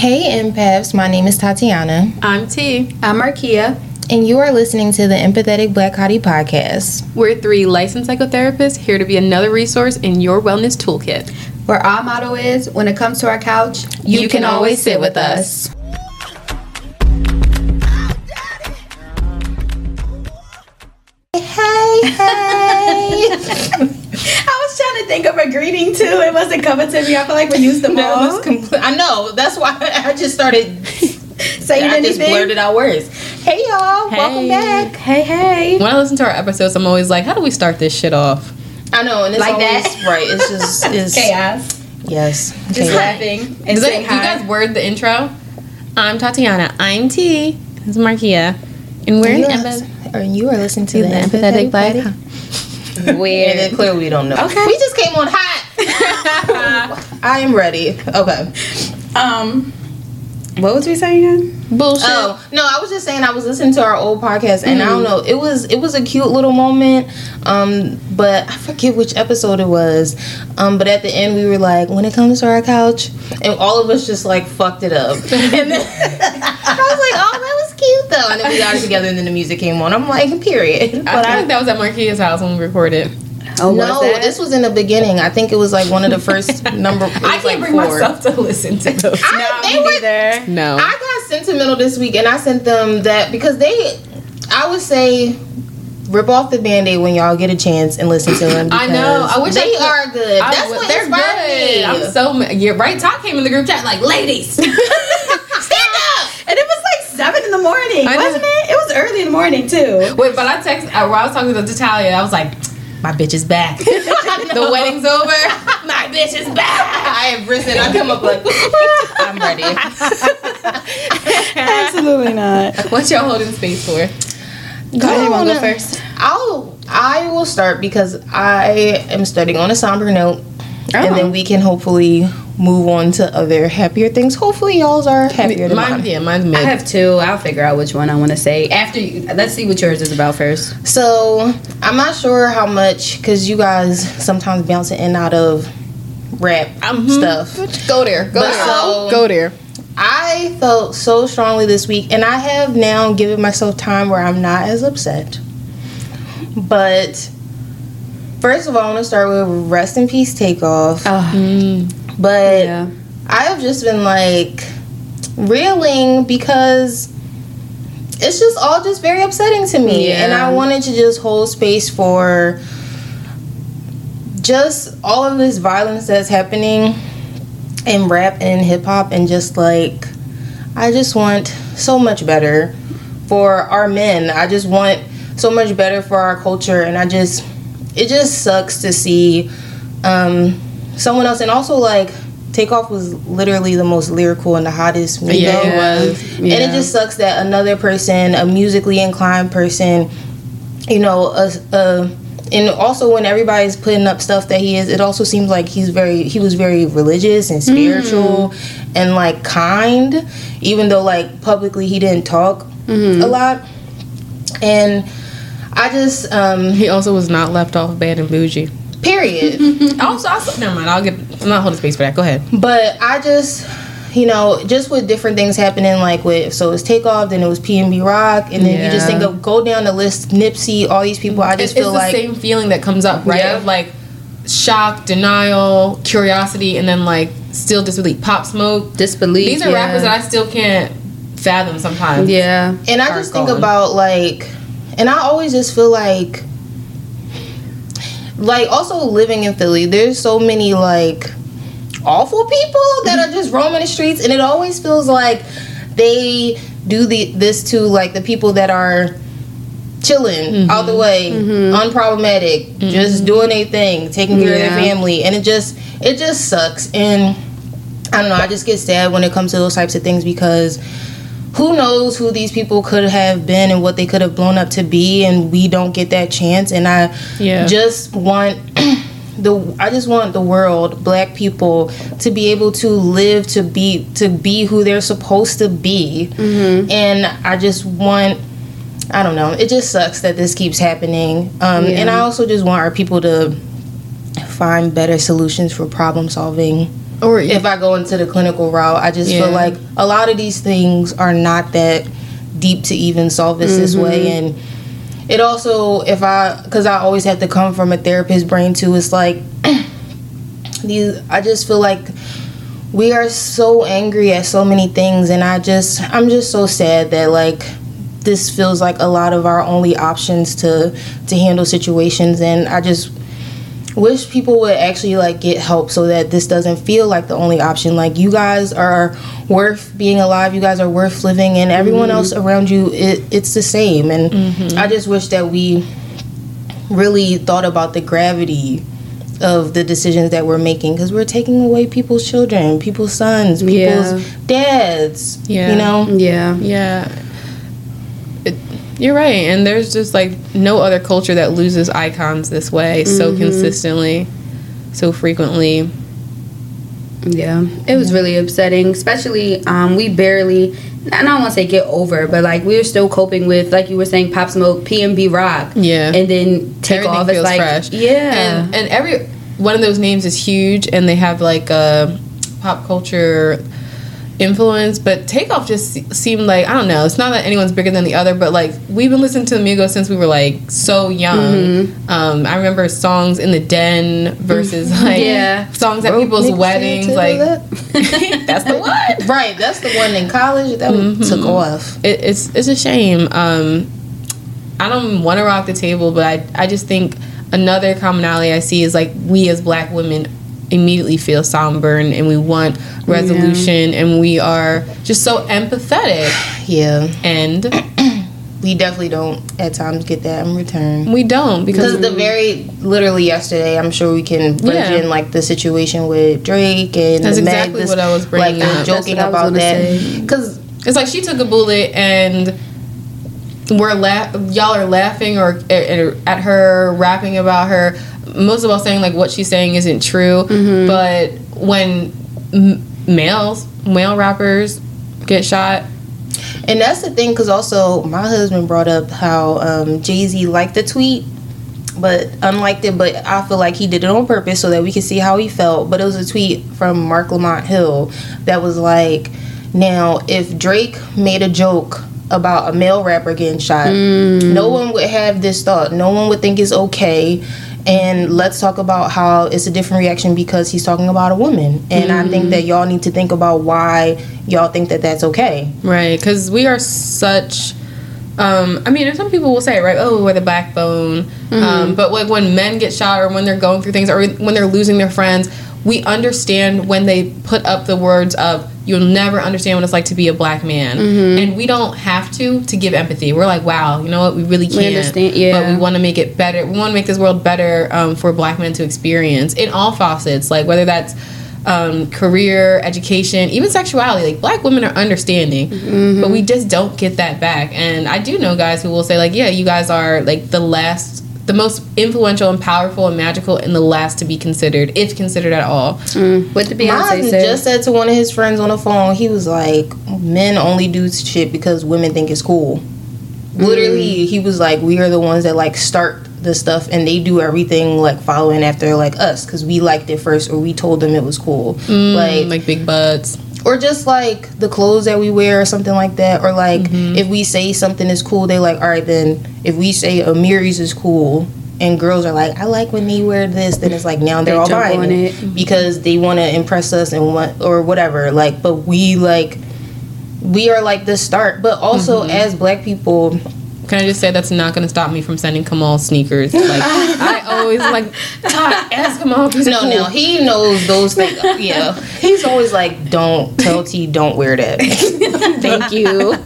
Hey, empaths. My name is Tatiana. I'm T. I'm Markia. And you are listening to the Empathetic Black Hottie podcast. We're three licensed psychotherapists here to be another resource in your wellness toolkit. Where our motto is when it comes to our couch, you, you can, can, always sit with us. Trying to a greeting too. It wasn't coming to me. I feel like we used them no, all. Compl- I know. That's why I just started saying I anything. just blurted out words. Hey y'all, hey. welcome back. Hey hey. When I listen to our episodes, I'm always like, how do we start this shit off? I know, and it's like always, that. right. It's just it's chaos. Yes. Just chaos. laughing and Does saying that, hi. You guys word the intro. I'm Tatiana. I'm T. This is Markia. And we're and in empath- or you are listening to the, the empathetic, empathetic black. Weird. And then clearly we don't know. Okay. We just came on hot. I am ready. Okay. Um. What was we saying again? Bullshit. Oh no, I was just saying I was listening to our old podcast and mm. I don't know. It was it was a cute little moment, um, but I forget which episode it was. Um, but at the end we were like, when it comes to our couch, and all of us just like fucked it up. and then I was like, oh, that was cute though. And then we got it together, and then the music came on. I'm like, period. But I think that was at Marquia's house when we recorded. Oh, no, this was in the beginning. I think it was like one of the first number. I can't like bring four. myself to listen to those. I, no, me neither. No, I got sentimental this week, and I sent them that because they, I would say, rip off the band-aid when y'all get a chance and listen to them. I know. I wish they I are good. I, That's what they're inspired good. me. I'm so yeah. Right, Talk came in the group chat like, ladies, stand up. And it was like seven in the morning, wasn't it? It was early in the morning too. Wait, but I text uh, while I was talking to Natalia. I was like my bitch is back. the wedding's over. My bitch is back. I have risen. I come up like I'm ready. Absolutely not. What y'all holding space for? Go ahead, you want to go first? I'll I will start because I am starting on a somber note, oh. and then we can hopefully move on to other happier things. Hopefully, y'all's are happier than mine. mine. Yeah, mine's mid. I have two. I'll figure out which one I want to say after. You, let's see what yours is about first. So I'm not sure how much because you guys sometimes bounce in and out of rap mm-hmm. stuff. Go there. Go but there. So, go there. I felt so strongly this week, and I have now given myself time where I'm not as upset. But first of all, I want to start with rest in peace takeoff. Oh. Mm. But yeah. I have just been like reeling because it's just all just very upsetting to me. Yeah. And I wanted to just hold space for just all of this violence that's happening in rap and hip hop and just like I just want so much better for our men. I just want so much better for our culture and I just it just sucks to see um someone else, and also like Takeoff was literally the most lyrical and the hottest. Yeah, it was. Yeah. And it just sucks that another person, a musically inclined person, you know, a, a and also when everybody's putting up stuff that he is, it also seems like he's very he was very religious and spiritual mm. and like kind, even though like publicly he didn't talk mm-hmm. a lot. And I just um he also was not left off bad and bougie. Period. also, also, never mind. I'll get. I'm not holding space for that. Go ahead. But I just, you know, just with different things happening, like with so it's takeoff, then it was PNB Rock, and then yeah. you just think of go down the list, Nipsey, all these people. I just it's, feel it's like the same feeling that comes up, right? Yeah. Of like shock, denial, curiosity, and then like still disbelief, pop smoke, disbelief. These are yeah. rappers that I still can't fathom sometimes. Yeah, and I just think about like, and I always just feel like like also living in Philly, there's so many like awful people that are just roaming the streets, and it always feels like they do the this to like the people that are chilling mm-hmm. out the way, mm-hmm. unproblematic, mm-hmm. just doing a thing, taking care yeah. of their family, and it just it just sucks. And I don't know, I just get sad when it comes to those types of things because who knows who these people could have been and what they could have blown up to be and we don't get that chance and i yeah. just want the i just want the world black people to be able to live to be to be who they're supposed to be mm-hmm. and i just want i don't know it just sucks that this keeps happening um, yeah. and i also just want our people to find better solutions for problem solving Or if I go into the clinical route. I just Yeah. feel like a lot of these things are not that deep to even solve this this way mm-hmm. and it also if I cuz I always have to come from a therapist brain too it's like these I just feel like we are so angry at so many things and I just I'm just so sad that like this feels like a lot of our only options to to handle situations and I just wish people would actually like get help so that this doesn't feel like the only option like you guys are worth being alive you guys are worth living and everyone mm-hmm. else around you it, it's the same and mm-hmm. i just wish that we really thought about the gravity of the decisions that we're making because we're taking away people's children people's sons people's Yeah. dads Yeah. you know Yeah. Yeah. You're right. And there's just like no other culture that loses icons this way so consistently, so frequently. Yeah, it was really upsetting. Especially, um, we barely. I don't want to say get over, but like we are still coping with, like you were saying, Pop Smoke, PNB Rock, Yeah. and then take Everything off. It's feels like, fresh. yeah, And, and every one of those names is huge and they have like a pop culture influence, but Takeoff just seemed like I don't know. It's not that anyone's bigger than the other, but like we've been listening to Migos since we were like so young. Mm-hmm. Um, I remember songs in the den versus like Yeah. songs at people's weddings. Like that's the one. right that's the one in college that took off it, it's it's a shame. Um, I don't want to rock the table, but I I just think another commonality I see is like we as Black women immediately feel somber and we want resolution and we are just so empathetic. Yeah. And we definitely don't at times get that in return. We don't because because the very literally yesterday i'm sure we can bridge Yeah. in like the situation with drake and That's exactly what I was bringing like up. joking That's what I was about that. because it's like she took a bullet and we're laugh y'all are laughing or at, at her rapping about her most of all saying like what she's saying isn't true but when m- males male rappers get shot. And that's the thing because also my husband brought up how um, jay-z liked the tweet but unliked it but i feel like he did it on purpose so that we could see how he felt. But it was a tweet from Marc Lamont Hill that was like now if drake made a joke about a male rapper getting shot no one would have this thought. No one would think it's okay and let's talk about how it's a different reaction because he's talking about a woman. And i think that y'all need to think about why y'all think that that's okay. Right because we are such um, I mean, and some people will say, right, oh, we're the backbone. Um, but like when men get shot or when they're going through things or when they're losing their friends, we understand when they put up the words of, you'll never understand what it's like to be a black man. And we don't have to to give empathy. We're like, wow, you know what, we really can't. understand, But we want to make it better. We want to make this world better um, for black men to experience in all facets, like whether that's um, career, education, even sexuality. Like black women are understanding, Mm-hmm. but we just don't get that back. And I do know guys who will say like, yeah, you guys are like the last, the most influential and powerful and magical, and the last to be considered, if considered at all. Mm. what did My Beyonce husband say? just said to one of his friends on the phone, he was like, "Men only do shit because women think it's cool." Mm. Literally, he was like, "We are the ones that like start the stuff, and they do everything like following after like us because we liked it first, or we told them it was cool, mm, like, Like big butts. Or just like the clothes that we wear or something like that, or like Mm-hmm. if we say something is cool, they like, all right, then if we say Amiri's is cool." And girls are like, I like when they wear this. Then it's like now they're They all buying it it. because they want to impress us and what or whatever like but we like we are like the start but also Mm-hmm. as black people Can I just say that's not going to stop me from sending Kamal sneakers? Like I always like "Todd, ask Kamal. if he's no cool." no he knows those things yeah he's always like don't tell t don't wear that thank you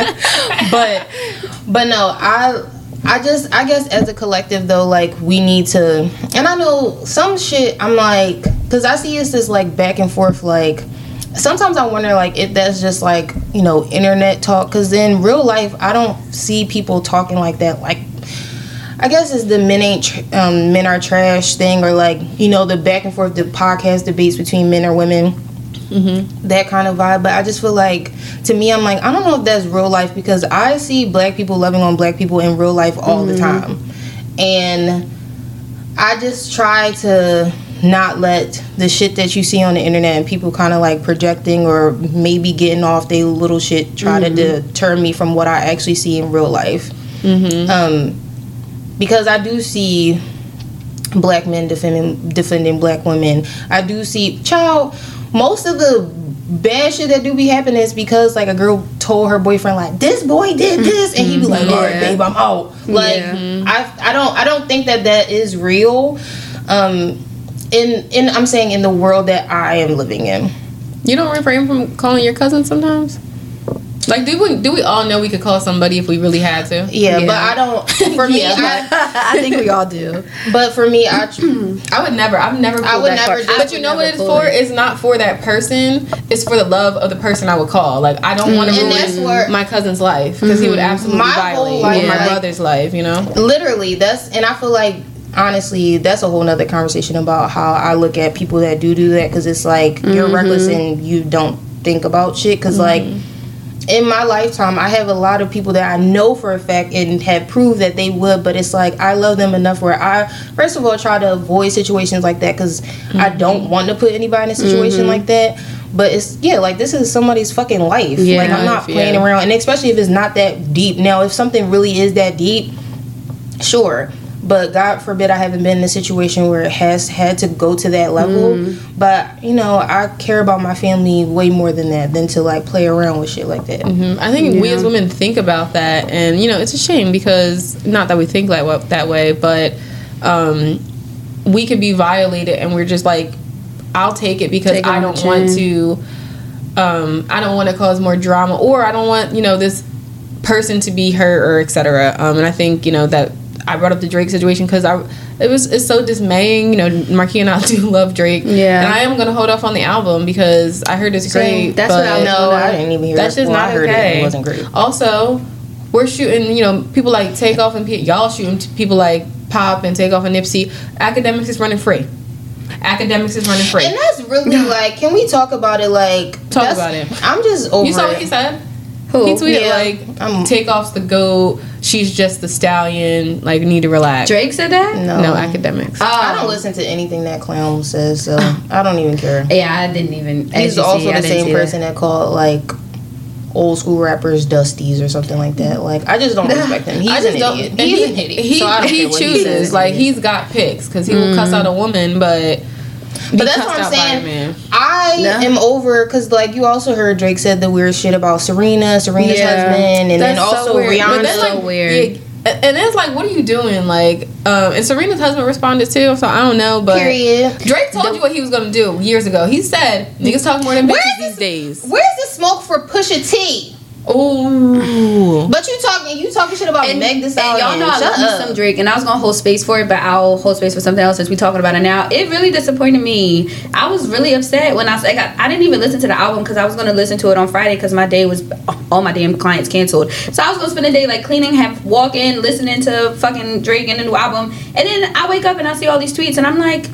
but but no i i just i guess as a collective though like we need to and i know some shit i'm like because i see it's this like back and forth like sometimes i wonder like if that's just like you know internet talk because in real life i don't see people talking like that like I guess it's the men ain't tr- um, men are trash thing, or like you know the back and forth, the podcast debates between men or women, Mm-hmm. that kind of vibe. But I just feel like to me, I'm like I don't know if that's real life because I see black people loving on black people in real life all the time, and I just try to not let the shit that you see on the internet and people kind of like projecting or maybe getting off their little shit try to deter me from what I actually see in real life. Um, because I do see black men defending defending black women. I do see child most of the bad shit that do be happening is because like a girl told her boyfriend like this boy did this and he be like all right babe I'm out. Like Yeah. I I don't I don't think that that is real. Um in in I'm saying in the world that I am living in You don't refrain from calling your cousin sometimes. Like, do we do we all know we could call somebody if we really had to? yeah, Yeah. but I don't for me Yeah, I, I think we all do. but for me I I would never. I've never. I would that never do- But you know what it's for? it. It's not for that person. It's for the love of the person I would call. Like I don't want to mm. ruin where- my cousin's life because he would mm-hmm. absolutely My whole violate life, my like- brother's life. You know. literally that's and i feel like honestly that's a whole nother conversation about how i look at people that do do that because it's like you're mm-hmm. reckless and you don't think about shit. Because like in my lifetime i have a lot of people that i know for a fact and have proved that they would but it's like i love them enough where i first of all try to avoid situations like that because i mm-hmm. don't want to put anybody in a situation mm-hmm. like that. But it's yeah like this is somebody's fucking life. Yeah. like i'm not playing yeah. around. And especially if it's not that deep. Now if something really is that deep sure but god forbid i haven't been in a situation where it has had to go to that level Mm-hmm. but you know i care about my family way more than that than to like play around with shit like that Mhm. I think we as women think about that, and you know, it's a shame because not that we think like wa- that way, but um, we could be violated, and we're just like, I'll take it because Take I don't the want to. Um, I don't want to cause more drama, or I don't want you know this person to be hurt or etc. Um, and I think you know that I brought up the Drake situation because I it was it's so dismaying. You know, Marquis and I do love Drake, Yeah. and I am gonna hold off on the album because I heard it's great. That's what I know. i didn't even hear that's just not i heard okay. it, it wasn't great Also, we're shooting. You know, people like Takeoff and P- y'all shooting people like Pop and Takeoff and Nipsey. Akademiks is running free. Akademiks is running free. and that's really like can we talk about it like Talk about it. i'm just over you saw what he said. Who? He tweeted Yeah. like, I'm- "Takeoff's the goat. She's just the stallion. Like, need to relax." Drake said that. no, No Akademiks. Oh. i don't listen to anything that clown says so i don't even care Yeah, I didn't even. as he's also see, the didn't same see that. person that called like old school rappers dusties or something like that like i just don't respect him he's I an don't. idiot he's he, an idiot He, so I don't he care what chooses. says. like he's got picks because he will cuss out a mm. woman, but. Be But that's what I'm out by a saying. I Yeah. am over because, like, you also heard Drake said the weird shit about Serena, Serena's Yeah. husband, and then That's so also weird. Rihanna. But that's like so weird. yeah, and it's like, what are you doing? Like, um, and Serena's husband responded too, so I don't know. But Period. Drake told you what he was gonna do years ago. He said niggas talk more than Where bitches is these days. Where's the smoke for Pusha T? Ooh, But you talking, you talking shit about And, Meg Thee and Stallion. y'all know I Shut love up. some Drake, and I was gonna hold space for it, but I'll hold space for something else since we talking about it now. It really disappointed me. I was really upset when I I, I didn't even listen to the album because I was gonna listen to it on Friday because my day was all my damn clients canceled. So I was gonna spend the day like cleaning, have walk in, listening to fucking Drake and the new album, and then I wake up and I see all these tweets, and I'm like.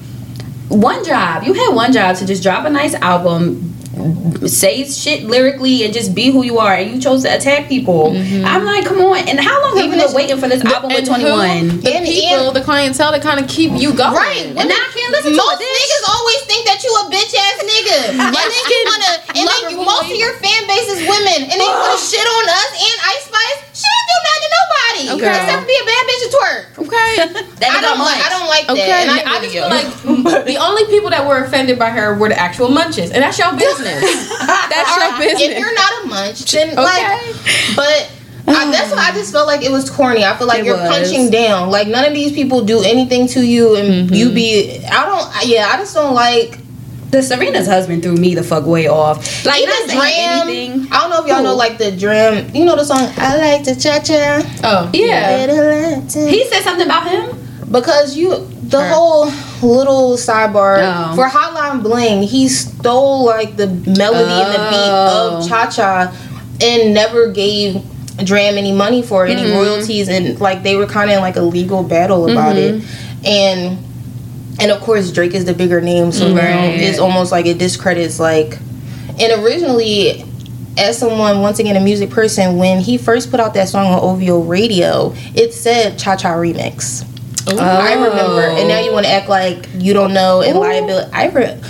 One job. You had one job to just drop a nice album, say shit lyrically, and just be who you are. And you chose to attack people. Mm-hmm. I'm like, come on. And how long have you been waiting for this album with 21? The And- people, and- the clientele that kind of keep you going. Right. And now I can't listen to most it, niggas always think that you a bitch ass nigga. and then you wanna, and Lover then most of your fan base is women, and they you wanna shit on us and Ice Spice. She didn't do nothing to nobody Okay. except be a bad bitch at twerk. Okay. That I don't like. I don't like Okay, that. And I, I, just feel like the only people that were offended by her were the actual munches, and that's your business. that's your business. if you're not a munch, then Okay. like, but. I, that's why I just felt like it was corny. I feel like It you're was. punching down. Like none of these people do anything to you, and Mm-hmm. you be. I don't. Yeah, I just don't like. The Serena's husband threw me the fuck way off. Like, Even not Dram. anything. I don't know if y'all Who? know like the Dram. You know the song I like to cha cha. oh, Yeah. He said something about him. because you the whole little sidebar Oh. for Hotline Bling, he stole like the melody and the beat Oh. of Cha Cha and never gave Dram any money for it, any Mm-hmm. royalties, and like they were kind of in like a legal battle about Mm-hmm. it, and and of course Drake is the bigger name, so mm-hmm. now it's almost like it discredits like, and originally. As someone, once again, a music person, when he first put out that song on OVO Radio, it said Cha Cha Remix. Oh. I remember, and now you want to act like you don't know and oh. liability. I re-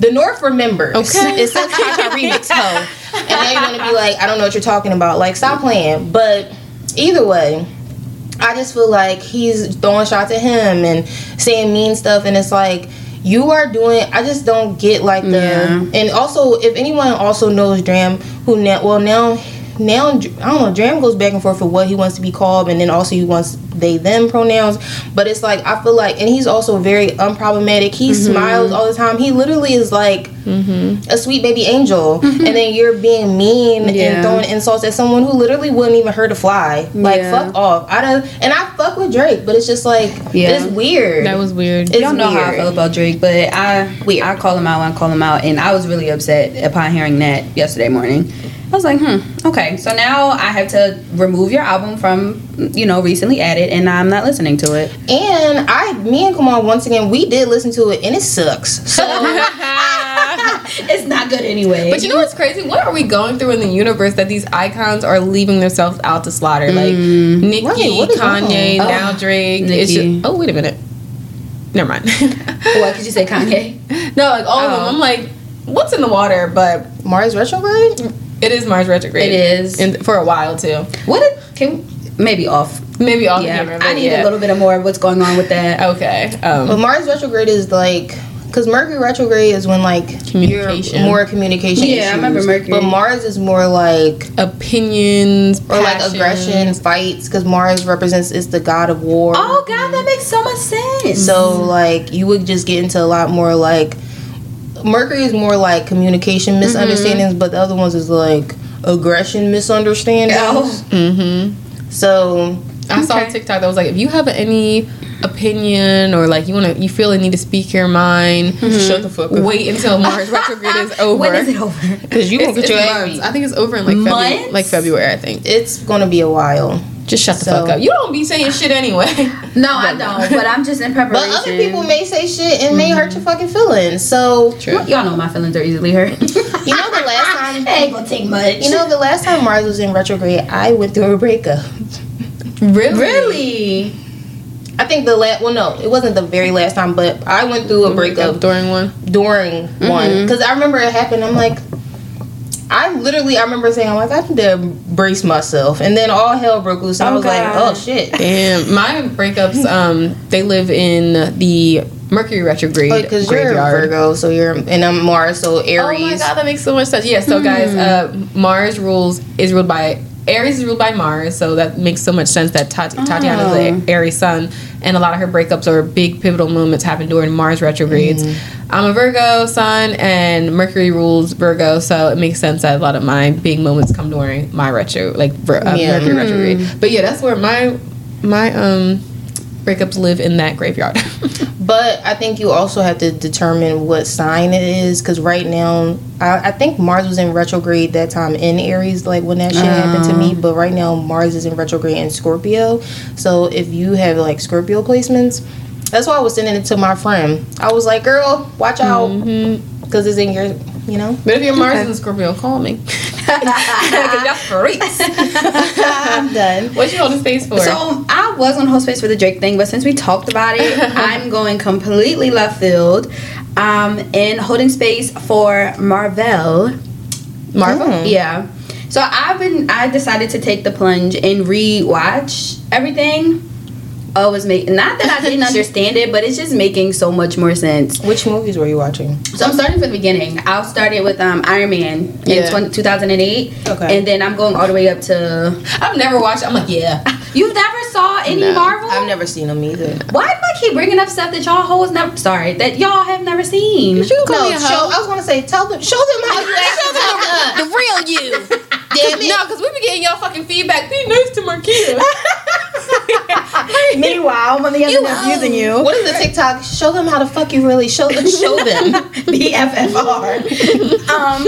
the North remembers. Okay. it's a Cha remix, ho. And now you're gonna be like, I don't know what you're talking about. Like, stop playing. But either way, I just feel like he's throwing shots at him and saying mean stuff, and it's like you are doing. I just don't get like the. Yeah. And also, if anyone also knows Dram, who now, well now. Now I don't know. Dram goes back and forth for what he wants to be called, and then also he wants they them pronouns. But it's like I feel like, and he's also very unproblematic. He mm-hmm. smiles all the time. He literally is like mm-hmm. a sweet baby angel, mm-hmm. and then you're being mean Yeah. and throwing insults at someone who literally wouldn't even hurt a fly. Like Yeah. fuck off. I don't, and I fuck with Drake, but it's just like Yeah. it's weird. That was weird. It's Y'all know how I weird. feel about Drake, but I Weird. I call him out when I call him out, and I was really upset upon hearing that yesterday morning. I was like, hmm, okay. So now I have to remove your album from, you know, recently added, and I'm not listening to it. and I, me and Kamal, once again, we did listen to it, and it sucks. So It's not good anyway. But you know what's crazy? What are we going through in the universe that these icons are leaving themselves out to slaughter? Like Nicki, Right, what is Kanye, wrong? now Oh, Drake. It's just, oh, wait a minute. Never mind. what could you say, Kanye? no, like all of them. Oh. I'm like, what's in the water? But Mars retrograde. It is Mars retrograde. It is. and for a while too. What? Did, can maybe off? Maybe off yeah, the I need a little bit of more of what's going on with that. Okay. Um, But Mars retrograde is like. Cause Mercury retrograde is when like Communication. you're more communication. Yeah, I remember. Mercury. But Mars is more like opinions or like passions. aggression, fights. Cause Mars represents is the god of war. Oh God, that makes so much sense. So like you would just get into a lot more like Mercury is more like communication Mm-hmm. misunderstandings, but the other ones is like aggression misunderstandings. Oh. Mm-hmm. So I saw a TikTok that was like, if you have any opinion or like you want to, you feel a need to speak your mind, shut the fuck up. wait until Mars retrograde is over. When is it over? Because you It's, gonna get your ass I think it's over in like February, like February. I think. It's gonna be a while. Just shut the So- fuck up. You don't be saying shit anyway. No, I don't. But I'm just in preparation. But other people may say shit and may hurt your fucking feelings. So True. Y'all know my feelings are easily hurt. you know the last time it ain't gonna take much. you know the last time Mars was in retrograde, I went through a breakup. Really? really? I think the last well no, it wasn't the very last time, but I went through a breakup during one. during one mm-hmm. because I remember it happened. I'm like, I literally I remember saying I'm like I need to brace myself, and then all hell broke loose, and I Oh, was like, oh shit, And my breakups, um, they live in the Mercury retrograde because you're a. Virgo, so you're and I'm Mars, so Aries. Oh my god, that makes so much sense. Yeah, so guys, uh, Mars rules is ruled by Aries is ruled by Mars, so that makes so much sense that Tati- Tatiana Oh. is the Aries sun, and a lot of her breakups or big pivotal moments happen during Mars retrogrades. I'm a Virgo sun, and Mercury rules Virgo, so it makes sense that a lot of my big moments come during my retro, like uh, Yeah. Mercury retrograde. But yeah, that's where my my um breakups live in that graveyard. But I think you also have to determine what sign it is, because right now I, I think Mars was in retrograde that time in Aries, like when that shit happened to me. Oh. But right now Mars is in retrograde in Scorpio, so if you have like Scorpio placements, that's why I was sending it to my friend. I was like, "Girl, watch out, mm-hmm. because it's in your, you know." but if your Mars is in Scorpio, call me. Cause y'all freaks. I'm done. What you holding space for? So I was on hold space for the Drake thing, but since we talked about it, I'm going completely left field. Um, and holding space for Marvel. Marvel. Mm. Yeah. So I've been. I decided to take the plunge and re-watch everything. Oh, it's making not that I didn't understand it, but it's just making so much more sense. Which movies were you watching? So I'm starting from the beginning. I'll start it with um, Iron Man in Yeah. 20, 2008, Okay. and then I'm going all the way up to. I've never watched. I'm like, yeah. You never saw any No. Marvel? I've never seen them either. Why do I keep bringing up stuff that y'all hoes never? Sorry, that y'all have never seen. You can call No, me a show, hoe. I was gonna say, tell them, show them how you act. the real you. Damn it. No, because we be getting y'all fucking feedback. Be nice to Marquita. Meanwhile, I'm on the other end using you. What is the TikTok? Show them how to fuck you really show them. Show them. BFFR. um,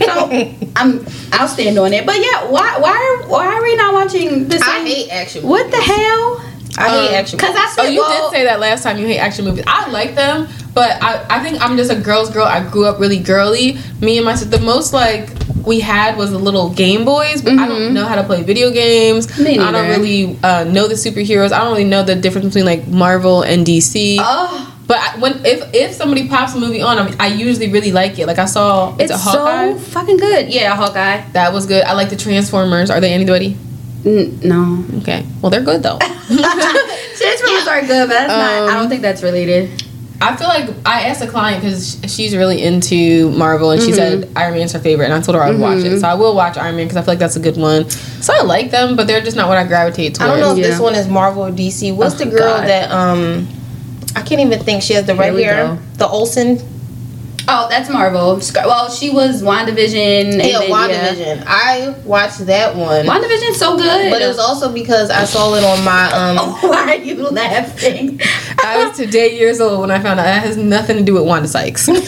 so I'm. I'll stand on it. But yeah, why? Why? Are, why are we not watching the same? I hate action. What the hell? I hate Um, action. Because I oh, said, you well, did say that last time you hate action movies. I like them, but but I, I think I'm just a girl's girl. I grew up really girly. Me and my sister, the most like we had was the little Game Boys, but I don't know how to play video games. Mm-hmm. I don't really uh, know the superheroes. I don't really know the difference between like Marvel and DC. Oh, But I, when if if somebody pops a movie on, I, mean, I usually really like it. Like I saw, it's, it's a Hawkeye. so fucking good. Yeah, Hawkeye. that was good. I like the Transformers. Are they anybody? N- no. Okay, well they're good though. Transformers are good, but that's not. I Um, don't think that's related. I feel like I asked a client because she's really into Marvel and she Mm-hmm. said Iron Man's her favorite, and I told her I'd watch it. So I will watch Iron Man because I feel like that's a good one. So I like them, but they're just not what I gravitate towards. I don't know if Yeah. this one is Marvel or DC. What's Oh, the girl God. that um I can't even think she has the Here red hair. go. The Olsen. Oh, that's Marvel. Well, she was WandaVision. and Yeah, then, WandaVision. I watched that one. WandaVision's so good. But it was also because I saw it on my um Why are you laughing? I was today years old when I found out that has nothing to do with Wanda Sykes.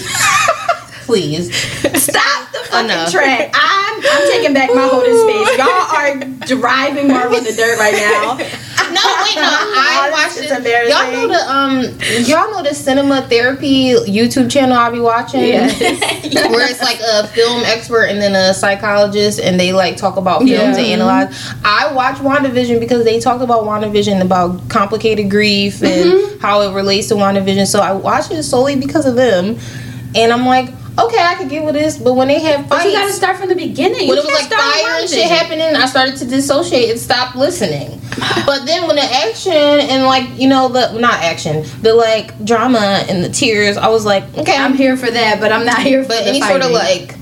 please. Stop the fucking Enough. track. I'm I'm taking back my holding space. Y'all are driving Marvel in the dirt right now. No, wait, no. I it. embarrassing. Y'all know the um y'all know the cinema therapy YouTube channel I be watching? Where it's like a film expert and then a psychologist and they like talk about films Yeah. and analyze. I watch WandaVision because they talked about WandaVision about complicated grief and how it relates to WandaVision. So I watch it solely because of them. And I'm like, okay, I could get with this, but when they have But you gotta start from the beginning. when You it was like fire and shit happening, I started to dissociate and stop listening. But then when the action and like you know the not action, the like drama and the tears, I was like, okay, I'm here for that, but I'm not here for But the any sort of like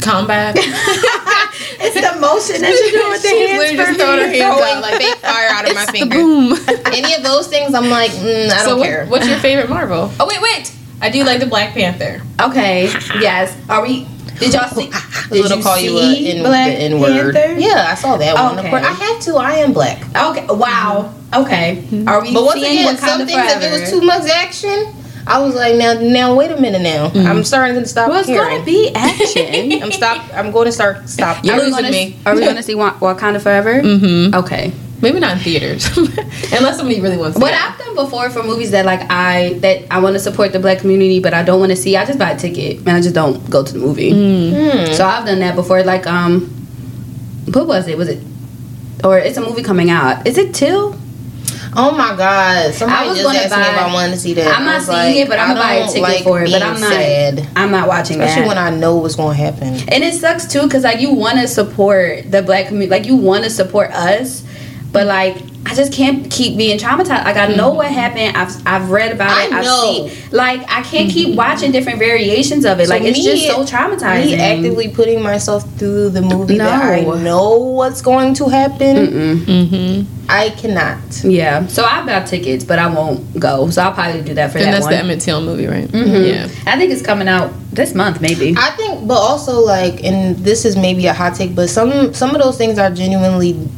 Combat. it's the motion that you do with the She's hands literally just for throwing her hands out like like fake fire out of my the finger. boom. Any of those things, I'm like, mm, I so don't what- care. what's your favorite Marvel? Oh wait, wait. I do like the Black Panther. Okay. Yes. Are we? Did y'all see? Oh, ah, ah, did It'll you call you a see N, Black the N word. Yeah, I saw that one. Of Okay. course, I have to. I am black. Okay. Wow. Okay. Mm-hmm. Are we But once seeing again, Wakanda some things if it was too much action, I was like, now, now, wait a minute. Now, mm. I'm starting to stop well, it's caring. gonna be action. I'm stop. I'm going to start stop. You're Are losing gonna- me. Are we going to see Wa- Wakanda Forever? Mm-hmm. Okay. Maybe not in theaters, unless somebody really wants to. What I've done before for movies that like I that I want to support the black community, but I don't want to see, I just buy a ticket and I just don't go to the movie. Hmm. So I've done that before. Like um, what was it? Was it? Or it's a movie coming out. Is it Till? Oh my god! Somebody I was just gonna asked me if I wanted to see that. I'm not was seeing like, it, but I'm I gonna buy a don't ticket like for it. But I'm not. sad, I'm not watching especially that. when I know what's going to happen. And it sucks too, cause like you want to support the black community, like you want to support us, but like I just can't keep being traumatized. Like I know what happened. I've I've read about I it. I've know. seen. Like I can't keep watching different variations of it. So like it's me- just so traumatizing. Me actively putting myself through the movie that I know what's going to happen. Mm-hmm. I cannot. Yeah. So I bought tickets, but I won't go. So I'll probably do that for And that that's one. the Emmett Till movie, right? Mhm. Yeah. I think it's coming out this month, maybe. I think, but also like, and this is maybe a hot take, but some some of those things are genuinely.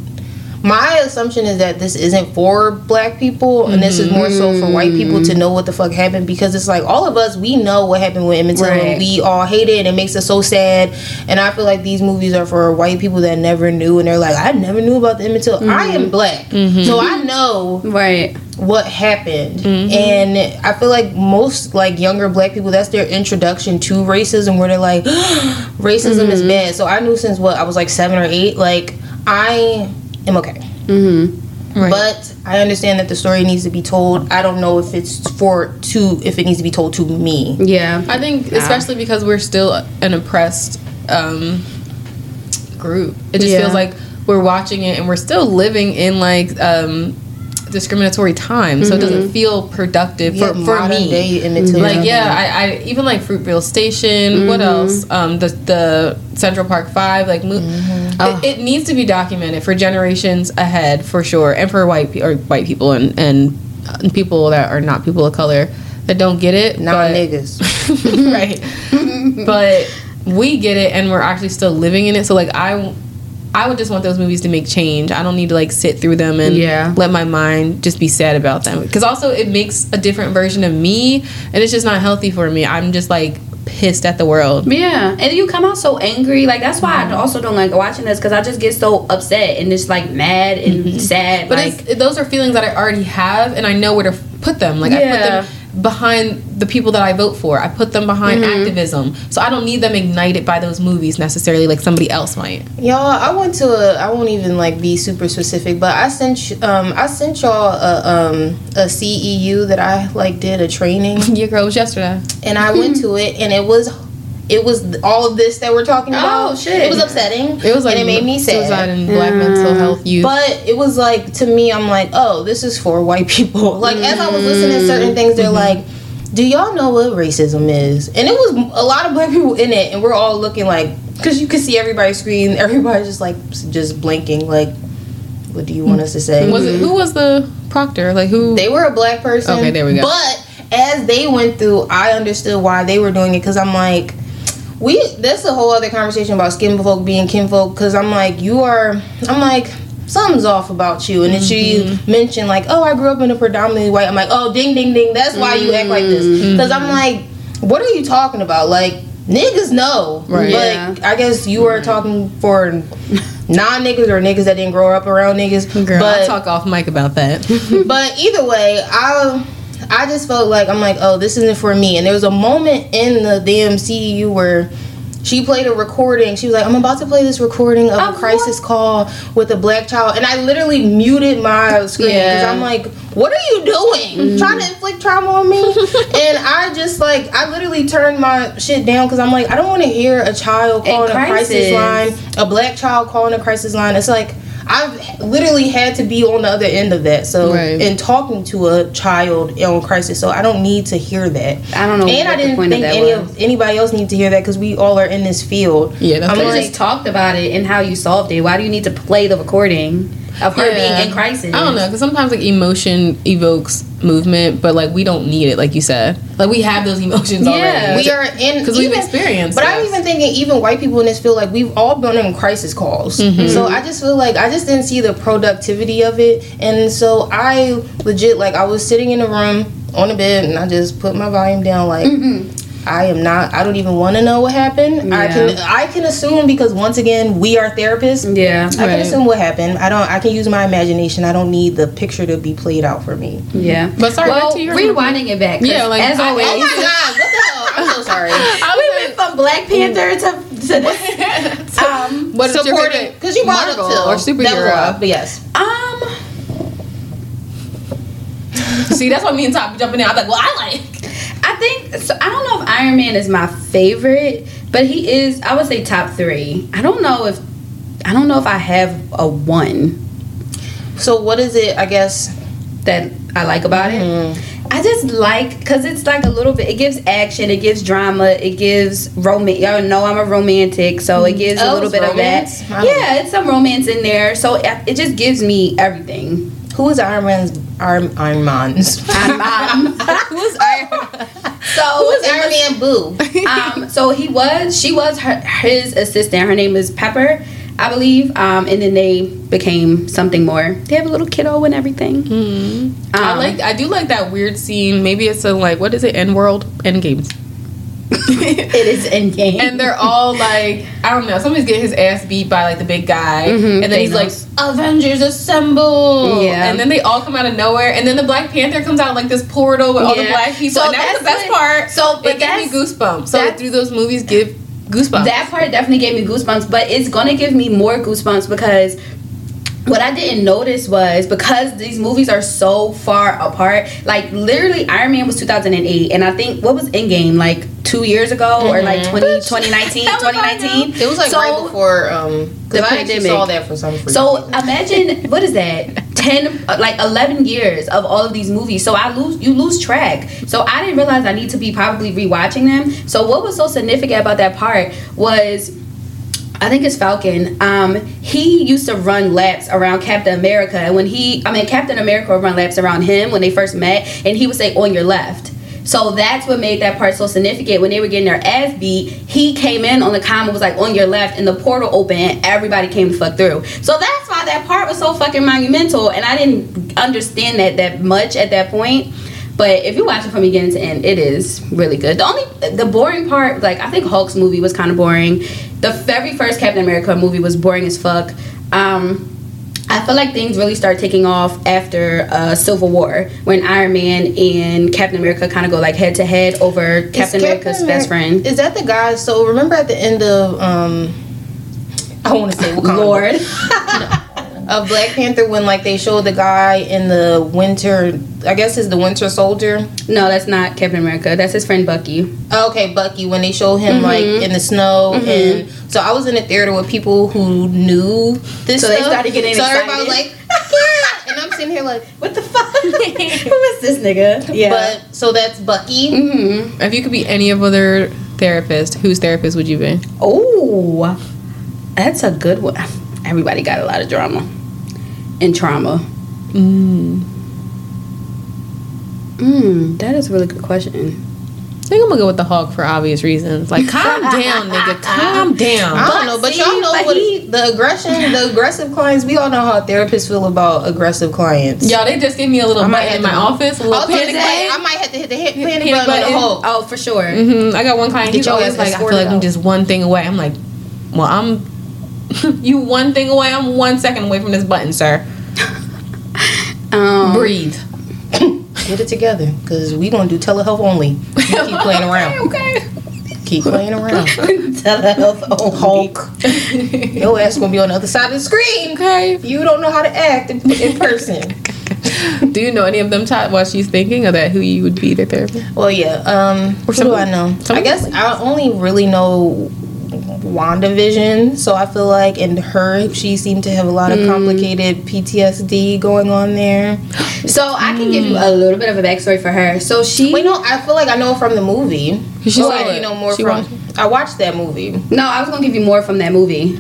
My assumption is that this isn't for black people, and this is more so for white people to mm-hmm. know what the fuck happened because it's like all of us we know what happened with Emmett Till, Right. and we all hate it, and it makes us so sad. And I feel like these movies are for white people that never knew, and they're like, I never knew about the Emmett Till. I mm-hmm. am black, mm-hmm. so I know right. what happened. And i feel like most like younger black people that's their introduction to racism where they're like racism is bad. So i knew since what i was like seven or eight. Like i am okay Mm-hmm. Right. but i understand that the story needs to be told i don't know if it's for to if it needs to be told to me Yeah. I think especially because we're still an oppressed um, group. It just Yeah. feels like we're watching it and we're still living in like um, discriminatory times, so it doesn't mm-hmm. feel productive for, Yeah, for me. day Emmett Till. Like yeah, I, I even like Fruitvale Station. What mm-hmm. else? Um, the the Central Park Five. Like, mo- mm-hmm. it, it needs to be documented for generations ahead for sure, and for white pe- or white people and and people that are not people of color that don't get it. not but- niggas right. but we get it, and we're actually still living in it. So like I. I would just want those movies to make change. I don't need to like sit through them and Yeah. let my mind just be sad about them. Because also it makes a different version of me, and it's just not healthy for me. I'm just like pissed at the world. Yeah, and you come out so angry. Like that's why I also don't like watching this because I just get so upset and just like mad and mm-hmm. sad. But like it's, those are feelings that I already have, and I know where to put them. Like I put Yeah. them behind the people that I vote for. I put them behind activism. So I don't need them ignited by those movies necessarily like somebody else might. Y'all, I went to a. I won't even like be super specific, but I sent um I sent y'all a um a CEU that I like did a training, Your girl was yesterday. and I went to it, and it was. It was all of this that we're talking oh, about. Oh, shit. It was upsetting. It was like and it made me suicide sad. and black mental health mm. youth. But it was like to me, I'm like, oh, this is for white people. Like as I was listening to certain things, they're mm-hmm. like, do y'all know what racism is? And it was a lot of black people in it, and we're all looking like, because you could see everybody's screen, everybody's just like, just blinking, like, what do you want us to say? was it who mm-hmm. was the proctor? Like who? They were a black person. Okay, there we go. But as they went through, I understood why they were doing it because I'm like, we. That's a whole other conversation about skin folk being kinfolk. Because I'm like, you are. I'm like. Something's off about you, and then Mm-hmm. she mentioned like, "Oh, I grew up in a predominantly white." I'm like, "Oh, ding, ding, ding." That's why you act like this. Mm-hmm. Because I'm like, what are you talking about? Like, niggas know, Right. But I guess you are talking for non niggas or niggas that didn't grow up around niggas. Girl, but I'll talk off mic about that. but either way, I I just felt like I'm like, oh, this isn't for me. And there was a moment in the damn CEU where she played a recording. She was like, I'm about to play this recording of a crisis call with a black child. And I literally muted my screen because Yeah. I'm like, what are you doing? Trying to inflict trauma on me? and I just like, I literally turned my shit down because I'm like, I don't want to hear a child calling a crisis crisis. line, a black child calling a crisis line. It's like, I've literally had to be on the other end of that. So, Right. and talking to a child on crisis, so I don't need to hear that. I don't know And what I didn't point of think any was. of anybody else need to hear that because we all are in this field. Yeah, that's I'm You like, just talked about it and how you solved it. Why do you need to play the recording of her Yeah. being in crisis? I don't know because sometimes like emotion evokes movement, but like we don't need it, like you said. Like we have those emotions Yeah. already. we are in because we've experienced. But I'm even thinking, even white people in this field, like we've all been on crisis calls. Mm-hmm. So I just feel like I just didn't see the productivity of it, and so I legit like I was sitting in the room on the bed, and I just put my volume down, like. I am not. I don't even want to know what happened. I can. I can assume because once again, we are therapists. Yeah. I can assume what happened. I don't. I can use my imagination. I don't need the picture to be played out for me. Yeah. But sorry, well, back to your- rewinding it back. 'cause Yeah, like, as I- always. Oh my god! What the hell? I'm so sorry. I we was went from Black Panther to, to this. um, what is your Supporting favorite because you brought Marvel up Till. or That was superhero? off, But yes. um, See, that's why me and Top be jumping in. I'm like, well, I like. I think so. I don't know if Iron Man is my favorite, but he is. I would say top three. I don't know if I don't know if I have a one So what is it? I guess. that I like about it. I just like because it's like a little bit. It gives action. It gives drama. It gives romance. Y'all know I'm a romantic, so it gives Oh, a little bit romance? of that. Yeah, it's some romance in there. So it, it just gives me everything. Who is Iron Man's Iron Iron Man's? I'm, um, Who's Iron? so Who is it Iron was- Man Boo? um, so he was, she was her, his assistant. Her name is Pepper, I believe. Um, and then they became something more. They have a little kiddo and everything. I Um, like. I do like that weird scene. Maybe it's a like what is it? End world, end games. it is Endgame. and they're all like, I don't know. Somebody's getting his ass beat by like the big guy, Mhm, and then he's like, "Avengers assemble!" Yeah. and then they all come out of nowhere, and then the Black Panther comes out like this portal with all the black people, So and that's, the best what- part. so, but it gave me goosebumps. So that- through those movies, give goosebumps. that part definitely gave me goosebumps, but it's gonna give me more goosebumps because what I didn't notice was because these movies are so far apart. Like literally, Iron Man was 2008, and I think what was Endgame like two years ago or like 20, 2019, was 2019. It was like So- right before um The I pandemic. saw that for some reason. So imagine what is that? Ten uh, like eleven years of all of these movies. So I lose you lose track. So I didn't realize I need to be probably rewatching them. So what was so significant about that part was I think it's Falcon. Um, he used to run laps around Captain America, and when he, I mean, Captain America would run laps around him when they first met, and he would say, "On your left." So that's what made that part so significant. When they were getting their ass beat, he came in on the comment was like, "On your left," and the portal opened, and everybody came to fuck through. So that's why that part was so fucking monumental, and I didn't understand that that much at that point. But if you watch it from beginning to end, it is really good. The only the boring part, like I think Hulk's movie was kind of boring. The very first Captain America movie was boring as fuck. Um, I feel like things really start taking off after uh, Civil War when Iron Man and Captain America kind of go like head to head over Is Captain America's Captain best friend. Is that the guy? So remember at the end of um, I want to say Wakanda. Lord. of Black Panther when like they showed the guy in the winter. I guess is the Winter Soldier. no, that's not Captain America. That's his friend Bucky. Okay, Bucky. When they showed him like Mm-hmm. in the snow, and so I was in the theater with people who knew this. So they stuff. started getting So everybody was like, "Yeah," and I'm sitting here like, What the fuck? Who is this nigga? Yeah. but so that's Bucky. hmm If you could be any of other therapist, whose therapist would you be? Oh, that's a good one. Everybody got a lot of drama and trauma. Mm. Mm, that is a really good question. I think I'm gonna go with the Hulk for obvious reasons. Like, calm down, nigga. Calm down. I don't know, but see, y'all know but what he- the aggression, the aggressive clients. We all know how therapists feel about aggressive clients. Y'all, they just gave me a little I might button in my office, a little I, was panic gonna say, button. I might have to hit the hit panic, Panic button, on the. Hulk. Oh, for sure. Mm-hmm. I got one client. Get He's always like, I feel like I'm just one thing away. I'm like, well, I'm you one thing away. I'm one second away from this button, sir. Um, Breathe. Get it together, cause we gonna do telehealth only. You keep playing around. Okay. Keep playing around. telehealth only. Hulk. Your ass gonna be on the other side of the screen. Okay. You don't know how to act in, in person. Do you know any of them chat while she's thinking of that? Who you would be their therapist? Well, yeah. Um, who do I know? I guess I only really know WandaVision. So I feel like in her, she seemed to have a lot Mm. of complicated PTSD going on there. So I can give you a little bit of a backstory for her. So she. Wait, no, I feel like I know from the movie. She I you know more She from. watched I watched that movie. No, I was gonna give you more from that movie.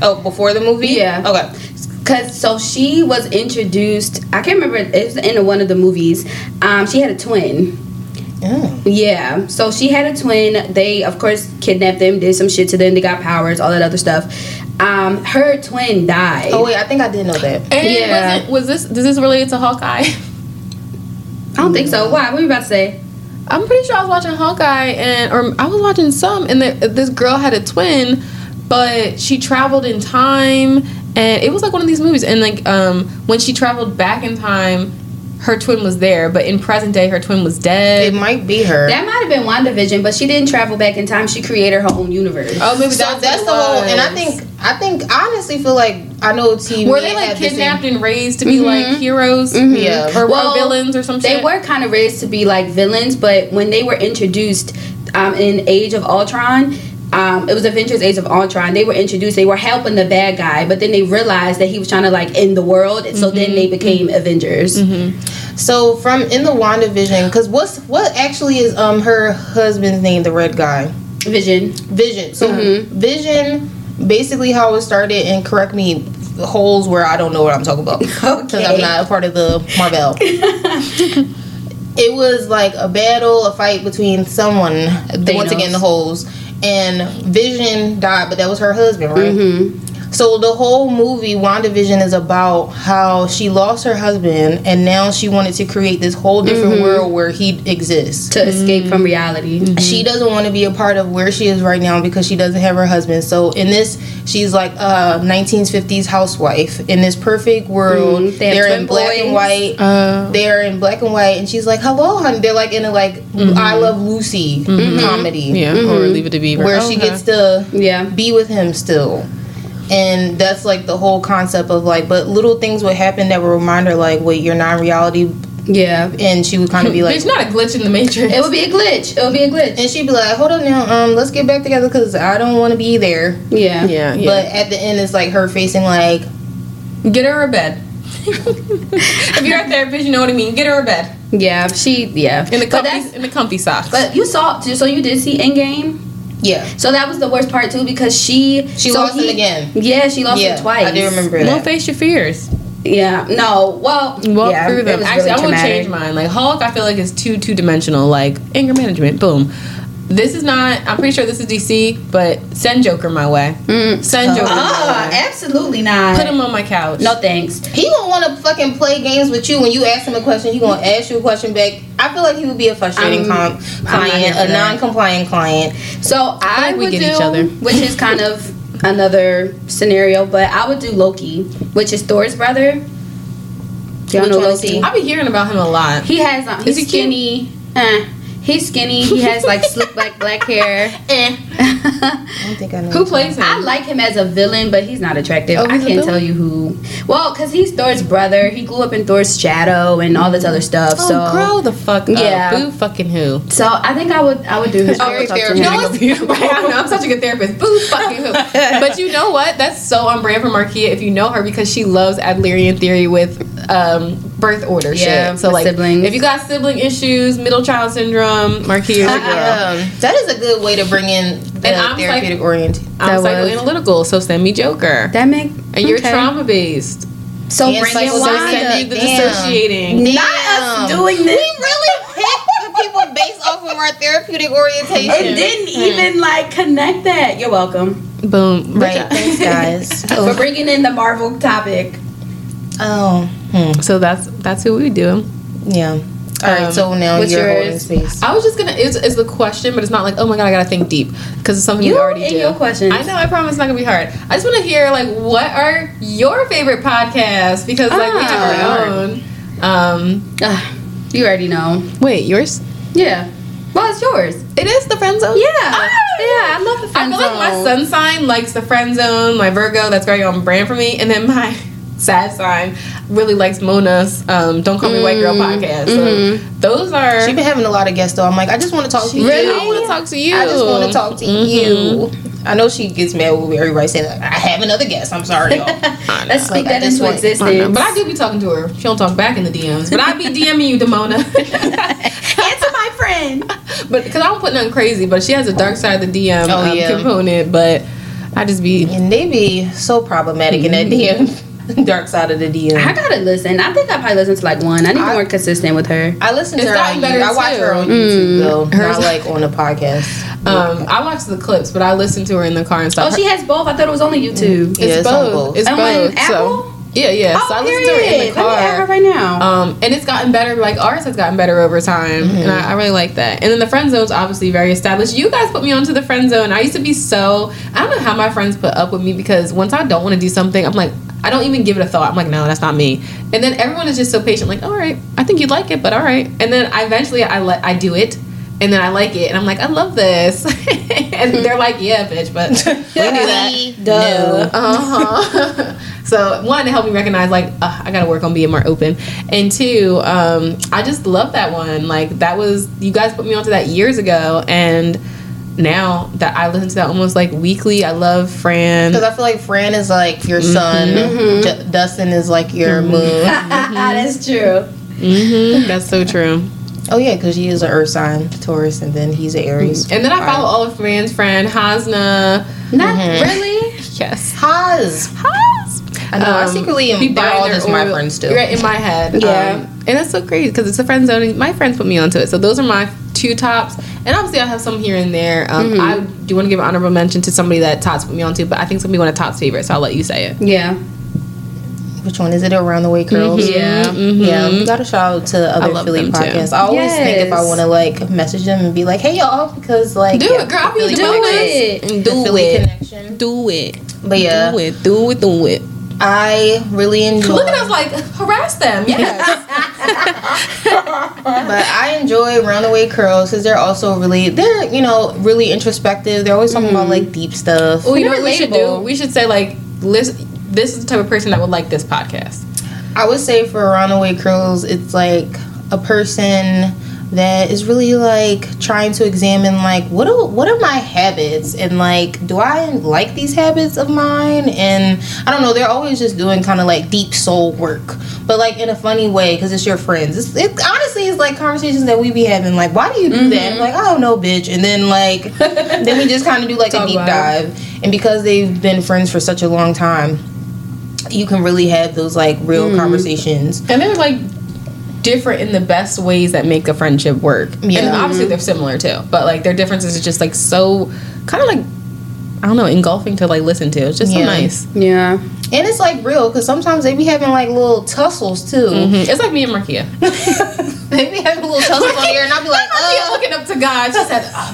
Oh, before the movie. Yeah. Okay. Cause so she was introduced. I can't remember. It was in one of the movies. Um, she had a twin. Oh. Yeah. So she had a twin. They of course kidnapped them, did some shit to them. They got powers, all that other stuff. Um, her twin died. Oh wait, I think I did know that. And Yeah. was, it, was this does this relate to Hawkeye? I don't think so. Why? What were you about to say? I'm pretty sure I was watching Hawkeye and or I was watching some and the, this girl had a twin, but she traveled in time and it was like one of these movies and like um when she traveled back in time, her twin was there, but in present day her twin was dead. It might be her. That might have been WandaVision, but she didn't travel back in time. She created her own universe. Oh, maybe so that's, that's, the whole, and I think I think I honestly feel like I know TV. were they like kidnapped and raised to be Mhm. like heroes, Yeah. or, or Well, villains or some They were kind of raised to be like villains, but when they were introduced um, in Age of Ultron, um, it was Avengers Age of Ultron. They were introduced. They were helping the bad guy, but then they realized that he was trying to like end the world, and so then they became Avengers. So from in the WandaVision, because what's what actually is um her husband's name, the red guy, Vision. Vision. So Mhm. Vision, basically how it started, and correct me, holes where I don't know what I'm talking about because Okay. I'm not a part of the Marvel. it was like a battle, a fight between someone. Thanos. Once again, the holes. And Vision died, but that was her husband, right? Mm-hmm. So the whole movie, WandaVision, is about how she lost her husband and now she wanted to create this whole different Mm-hmm. world where he exists. To escape from reality. She doesn't want to be a part of where she is right now because she doesn't have her husband. So in this, she's like a 1950s housewife in this perfect world. Mhm. They they're in black and white. Uh, They're in black and white, and she's like, "Hello, honey." They're like in a like I Love Lucy comedy, yeah, or Leave It to Beaver, where she Okay. gets to Yeah. be with him still. And that's like the whole concept of like, but little things would happen that would remind her, like, wait, you're not reality. Yeah. And she would kind of be like, It's not a glitch in the matrix. It would be a glitch. It would be a glitch. and she'd be like, hold up now, um, let's get back together because I don't want to be there. Yeah. yeah, yeah. But at the end, it's like her facing like, Get her a bed. if you're a therapist, you know what I mean. Get her a bed Yeah. She. Yeah. in the comfy in the comfy socks. But you saw. So you did see Endgame. Yeah, So that was the worst part too because she she so lost he- him again. Yeah, she lost yeah, him twice. I do remember that. don't face your fears. Yeah, no. Well, Walk yeah, through them. Actually, really I'm gonna change mine. Like Hulk, I feel like is too two dimensional. Like anger management. Boom. This is not. I'm pretty sure this is DC, but send Joker my way. Mm. Send Joker Ah, my way. absolutely not. Put him on my couch. No thanks. He gonna want to fucking play games with you when you ask him a question. He gonna ask you a question back. I feel like he would be a frustrating I'm- com- I'm not here client, a non-compliant client. So I we would get do, each other. which is kind of another scenario, but I would do Loki, which is Thor's brother. Y'all know Loki. he? I be hearing about him a lot. He has um, he's he skinny. Uh, he's skinny. He has like slick black black hair. Eh. I don't think I know. Who plays him? I like him as a villain, but he's not attractive. Oh, I he's a can't tell you who. Well, because he's Thor's brother. He grew up in Thor's shadow and all this other stuff. Oh, so, grow the fuck up. Yeah. Boo fucking who? so I think I would I would do his. Oh, I would talk to therapeutic. him. You know what's right, I know, I'm such a good therapist. Boo fucking who. But you know what? That's so on brand for Markia if you know her because she loves Adlerian theory with um, birth order Yeah, shit. So like siblings. if you got sibling issues, middle child syndrome, Markia is girl. Um, that is a good way to bring in the And I'm therapeutic orient. I'm psychoanalytical, so send me Joker. That make and you're trauma based. So And bring in psycho- So Wanda. Wanda. send me the Damn. dissociating. Not us doing this. We really picked the people based off of our therapeutic orientation. and didn't even like connect that. You're welcome Boom. Right, thanks guys. for bringing in the Marvel topic. oh, hmm. So that's that's who we do. yeah. All right, Um, so now what's you're holding yours? space. I was just gonna. It's, it's the question, but it's not like oh my god, I gotta think deep because it's something You we already and do. your questions. I know. I promise it's not gonna be hard. I just want to hear like what are your favorite podcasts because like we do our Ah. own. Um, Ugh, you already know. wait, yours? Yeah. Well, it's yours. It is the friend zone. Yeah. Ah. Yeah, I love the friend zone. I friend feel like my sun sign likes the friend zone. My Virgo, that's very on brand for me, and then my sad sign really likes Mona's um, "Don't Call Me White Girl" podcast. So those are. She's been having a lot of guests though. I'm like, I just want to talk to you. Really? I want to talk to you. I just want to talk to Mhm. you. I know she gets mad when everybody say that. I have another guest. I'm sorry, y'all. Let's speak Like, that I just into want- existence. I but I do be talking to her. She don't talk back in the DMs, but I be DMing you, Demona. Answer my friend. but because I don't put nothing crazy, but she has a dark side of the DM Oh, um, yeah. component. But I just be and they be so problematic in that DM, dark side of the DM. I gotta listen. I think I probably listen to like one. I need to be more consistent with her. I listen to It's her on gotten better, YouTube. I watch too. her on YouTube though, Hers- not like on a podcast. um, I watch the clips, but I listen to her in the car and stuff. Oh, she has both. I thought it was only YouTube. Yeah, it's, it's on both. both. It's On both. Apple? So yeah, yeah. so I listen to her in the Oh, Let me add her car. right now. Um, and it's gotten better. Like ours has gotten better over time, Mm-hmm. and I, I really like that. And then the friend zone's obviously very established. You guys put me onto the friend zone. I used to be so I don't know how my friends put up with me because once I don't want to do something, I'm like I don't even give it a thought. I'm like, no, that's not me. And then everyone is just so patient. Like, all right, I think you'd like it, but all right. And then I eventually I let I do it. And then I like it, and I'm like, I love this. and they're like, yeah, bitch, but we knew that. Duh. Uh huh. so one, it helped me recognize like uh, I got to work on being more open, and two, um, I just love that one. Like that was you guys put me onto that years ago, and now that I listen to that almost like weekly, I love Fran. Because I feel like Fran is like your mm-hmm. sun, mm-hmm. Ju- Dustin is like your mm-hmm. moon. That's true. hmm That's so true. Oh yeah, because she is an Earth sign, Taurus, and then he's an Aries. And then I follow all of Fran's friend Hasna. Not really. Yes. Haas. Has. I know. I um, secretly am. be They're all their just my oil- friends still. Right in my head. Yeah. Um, and that's so crazy because it's a friend zone. My friends put me onto it. So those are my two tops. And obviously I have some here and there. Um, Mm-hmm. I do want to give an honorable mention to somebody that Tots put me onto, but I think somebody one of Tots' favorites. So I'll let you say it. Yeah. Which one is it? Around the way curls. Yeah. Mhm. Yeah, we got to shout out to the other love Philly them, too. podcasts. I always think if I want to like message them and be like, "Hey y'all," because like Do yeah, it, girl. I'll be Philly the Do it. Do it. connection. Do it. But yeah, Do it. Do it. Do it. I really enjoy. Look at us like harass them. Yes. but I enjoy Roundaway Curls because they're also really they're you know really introspective. They're always talking about mm-hmm. like deep stuff. well, you know They're what we should do? We should say like, listen, this is the type of person that would like this podcast. I would say for Roundaway Curls, it's like a person that is really like trying to examine like what are what are my habits? And like do I like these habits of mine? And I don't know they're always just doing kind of like deep soul work. But like in a funny way because it's your friends. It's, it honestly is like conversations that we be having like why do you do that? I'm like I don't know bitch. And then like then we just kind of do like a deep dive. And because they've been friends for such a long time you can really have those like real mm-hmm. conversations. And they're like different in the best ways that make a friendship work. Yeah. And obviously they're similar too. But like their differences are just like so kind of like I don't know, engulfing to like listen to. It's just so nice. Yeah. And it's like real because sometimes they be having like little tussles too. Mhm. It's like me and Markia. they be having a little tussle on here, and I'll be like, I'm uh, looking up to God. She said, oh,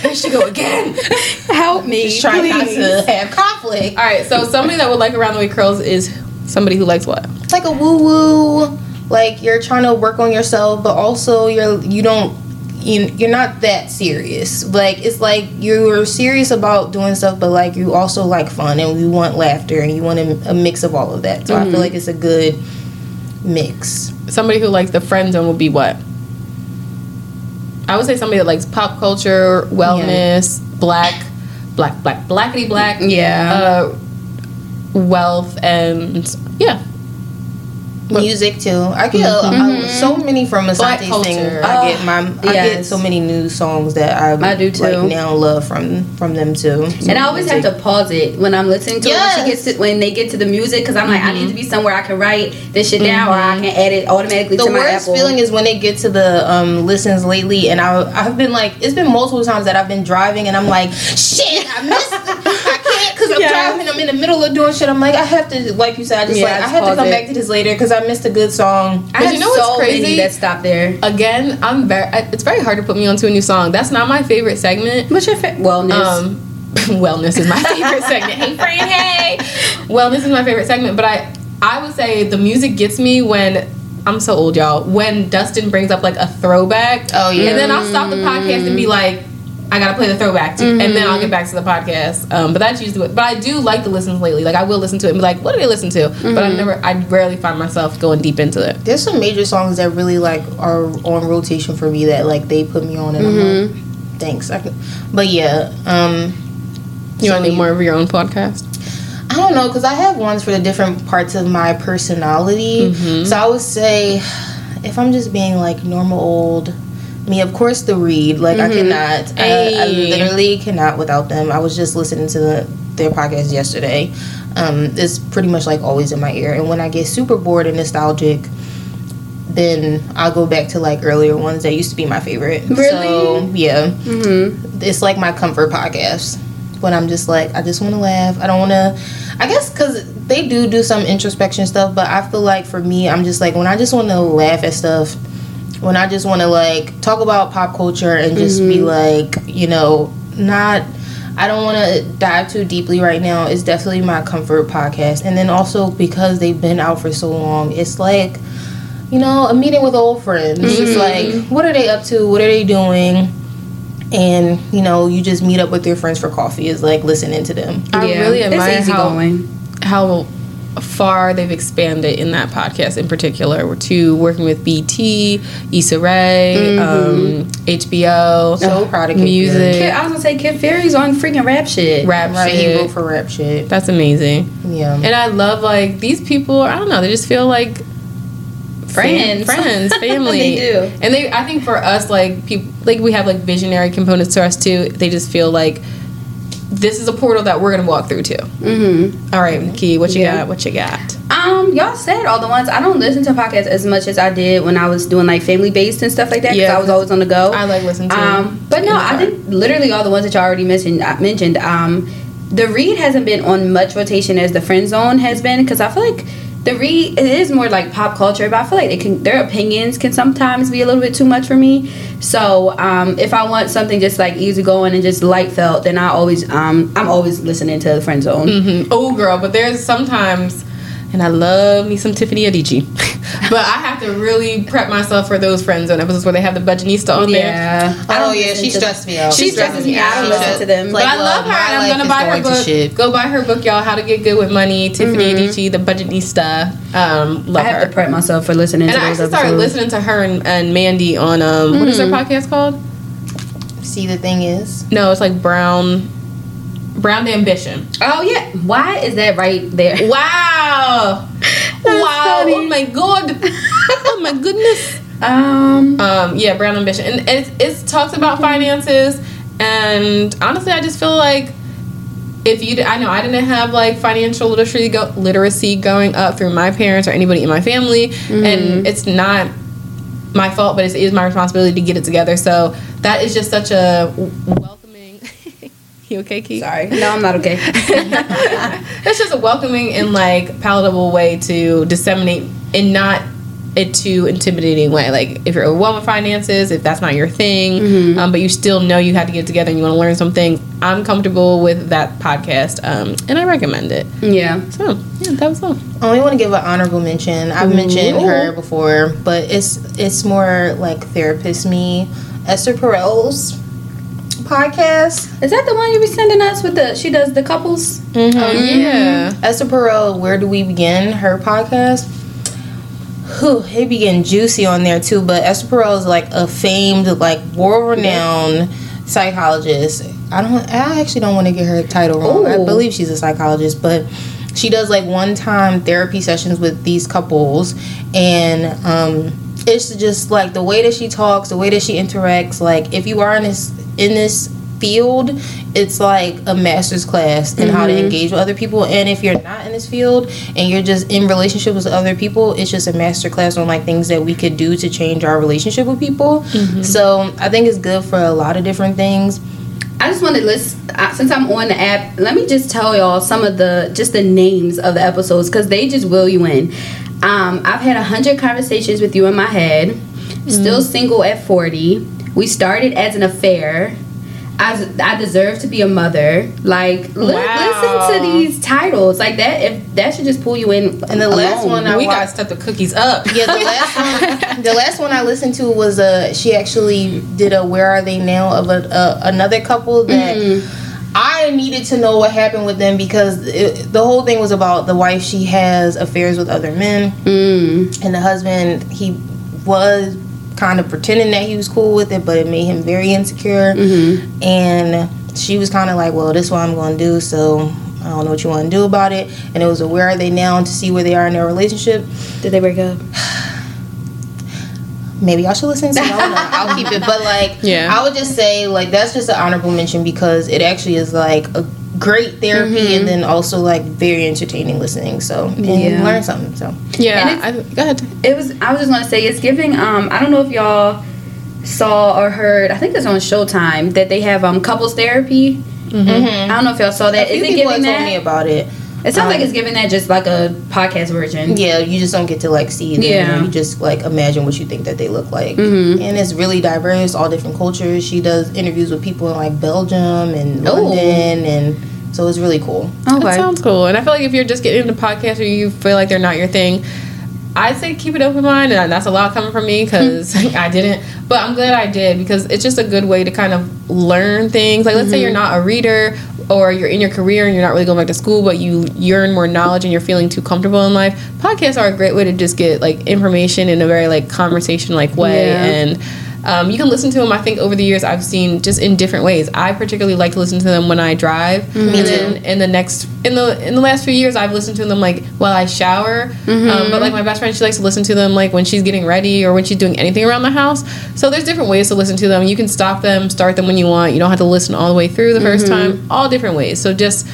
"Here she go again." Help me, just trying not to have conflict. All right, so somebody that would like around the way curls is somebody who likes what? It's like a woo woo. Like you're trying to work on yourself, but also you're you don't you, you're not that serious. Like it's like you're serious about doing stuff, but like you also like fun and you want laughter and you want a, a mix of all of that. So I feel like it's a good mix. Somebody who likes the friend zone would be what? I would say somebody that likes pop culture, wellness, black, black, black, blackity black, Yeah. uh, wealth, and yeah, Music too. I get uh, so many from Assante culture. Singh. I get my I get so many new songs that I I do, too. Like now love from from them too. And I always have to pause it when I'm listening to it. When, she gets to, when they get to the music, because I'm like, I need to be somewhere I can write this shit down, or I can edit automatically the to my worst feeling is when they get to the um, listens lately, and I I've been like it's been multiple times that I've been driving, and I'm like shit, I missed, I can't because I'm Yes. driving, I'm in the middle of doing shit. I'm like I have to, like you said, I just Yeah, like I have to come it. back to this later because I missed a good song. I have you know so many crazy? that stopped there. again, I'm very. It's very hard to put me onto a new song. That's not my favorite segment. What's your fa- wellness? Um, wellness is my favorite segment. Hey, friend, hey. Wellness is my favorite segment, but I, I would say the music gets me when I'm so old, y'all. When Dustin brings up like a throwback, Oh, yeah. and then I'll stop the podcast and be like, I gotta play the throwback, too, and then I'll get back to the podcast. Um, but that's usually what. But I do like the listens lately. Like I will listen to it and be like, what do they listen to? But I never, I rarely find myself going deep into it. There's some major songs that really like are on rotation for me that like they put me on, and I'm like, thanks. I can, but yeah, um, You want to do more of your own podcast? I don't know because I have ones for the different parts of my personality. So I would say, if I'm just being like normal old me, of course the read. Like I cannot. I, I literally cannot without them. I was just listening to the, their podcast yesterday. Um, it's pretty much like always in my ear. And when I get super bored and nostalgic, then I'll go back to like earlier ones that used to be my favorite. Really? So yeah, mm-hmm. it's like my comfort podcast when I'm just like I just want to laugh. I don't want to. I guess because they do do some introspection stuff, but I feel like for me, I'm just like when I just want to laugh at stuff. When I just want to like talk about pop culture and just be mm-hmm. like, you know, not. I don't want to dive too deeply right now. It's definitely my comfort podcast, and then also because they've been out for so long, it's like you know, a meeting with old friends. It's mm-hmm. like, what are they up to? What are they doing? And you know, you just meet up with your friends for coffee. Is like listening to them. I really admire it's easy how- how far they've expanded in that podcast in particular to working with BT, Issa Rae, um, HBO, So proud of Kid music, Kid, I was gonna say Kid Fury's on freaking rap shit. rap Right, he shit. wrote for rap shit. That's amazing. Yeah. And I love like these people. I don't know. They just feel like Friends. friends, family. They do. And they, I think for us, like people, like we have like visionary components to us too. They just feel like this is a portal that we're gonna walk through too. Mm-hmm. All right, Key, what you Yeah. got? What you got? Um, y'all said all the ones. I don't listen to podcasts as much as I did when I was doing like family based and stuff like that. Because Yeah, I was always on the go. I like listening to. Um, but no, I think literally all the ones that y'all already mentioned. I mentioned. Um, the read hasn't been on much rotation as the friend zone has been because I feel like the read it is more like pop culture, but I feel like can their opinions can sometimes be a little bit too much for me. So um, if I want something just like easy going and just light felt, then I always um, I'm always listening to the friend zone. Mhm. Oh, girl, but there's sometimes, and I love me some Tiffany Aliche, but I have to really prep myself for those friend zone episodes where they have the budgetnista on there. Yeah. I Oh don't yeah, she to- stressed me out. She stresses me out. I don't listen to them. But I well, love her, and I'm gonna buy her going to book. shit. Go buy her book, y'all. How to Get Good with Money. Tiffany Aliche, the budgetnista. Um, love her. I have her. to prep myself for listening and to I those actually started listening to her and, and Mandy on um, what is their Mm. podcast called? See, the thing is, No, it's like Brown, Brown Ambition. Oh yeah, why is that right there? Wow, wow! funny. Oh my god! oh my goodness! Um, Um, yeah, Brown Ambition, and it, it talks about finances. And honestly, I just feel like if you, I know I didn't have like financial literacy go, literacy going up through my parents or anybody in my family, and it's not my fault, but it is my responsibility to get it together. So that is just such a welcoming. You okay, Keith? sorry, no, I'm not okay. It's just a welcoming and like palatable way to disseminate and not a too intimidating way. Like if you're overwhelmed with finances, if that's not your thing, um, but you still know you have to get together and you want to learn something, I'm comfortable with that podcast, um, and I recommend it. Yeah. So yeah, that was all. I only want to give an honorable mention. I've mentioned her before, but it's it's more like therapist me. Esther Perel's podcast. Is that the one you be sending us with the? She does the couples. Oh yeah. Esther Perel, Where Do We Begin? Her podcast. Whew, it be getting juicy on there too. But Esther Perel is like a famed, like world renowned psychologist. I don't. I actually don't want to get her title wrong. I believe she's a psychologist, but she does like one time therapy sessions with these couples, and um, it's just like the way that she talks, the way that she interacts. Like if you are in this in this field, it's like a master's class in how to engage with other people. And if you're not in this field and you're just in relationship with other people, it's just a master class on like things that we could do to change our relationship with people. So I think it's good for a lot of different things. I just want to list uh, since I'm on the app. Let me just tell y'all some of the just the names of the episodes because they just will you in. Um, I've had a hundred conversations with you in my head. Still single at forty. We started as an affair. I, I deserve to be a mother. Like li- Wow. listen to these titles like that. If that should just pull you in. And the last one I we wa- got to step the cookies up. Yeah, the last one, the last one I listened to was uh she actually did a "Where Are They Now" of a, uh, another couple that I needed to know what happened with them because it, the whole thing was about the wife. She has affairs with other men, Mm. and the husband he was kind of pretending that he was cool with it, but it made him very insecure. And she was kind of like, "Well, this is what I'm going to do." So. I don't know what you want to do about it, and it was a where are they now to see where they are in their relationship. Did they break up? maybe I should listen to it. I don't know. I'll keep it. But like, Yeah. I would just say like that's just an honorable mention because it actually is like a great therapy and then also like very entertaining listening. So and Yeah. learn something. So Yeah, And I, go ahead. It was. I was just gonna say it's giving. Um, I don't know if y'all saw or heard. I think it's on Showtime that they have um couples therapy. I don't know if y'all saw that. a few Is it people giving told that? me about it. It sounds like um, it's giving that just like a podcast version. Yeah, you just don't get to like see them. Yeah. You just like imagine what you think that they look like. Mhm. And it's really diverse, all different cultures. She does interviews with people in like Belgium and Oh. London and so it's really cool. That Okay. sounds cool. And I feel like if you're just getting into podcasts or you feel like they're not your thing, I'd say keep an open mind. And that's a lot coming from me because I didn't. But I'm glad I did because it's just a good way to kind of learn things. Like, let's say you're not a reader or you're in your career and you're not really going back to school, but you yearn more knowledge and you're feeling too comfortable in life. Podcasts are a great way to just get like information in a very like conversation like way. Yeah. And um, you can listen to them. I think over the years I've seen just in different ways. I particularly like to listen to them when I drive. Mm-hmm. And then in the next in the in the last few years, I've listened to them like while I shower. Mm-hmm. Um, but like my best friend, she likes to listen to them like when she's getting ready or when she's doing anything around the house. So there's different ways to listen to them. You can stop them, start them when you want. You don't have to listen all the way through the 1st Mm-hmm. time. All different ways. So just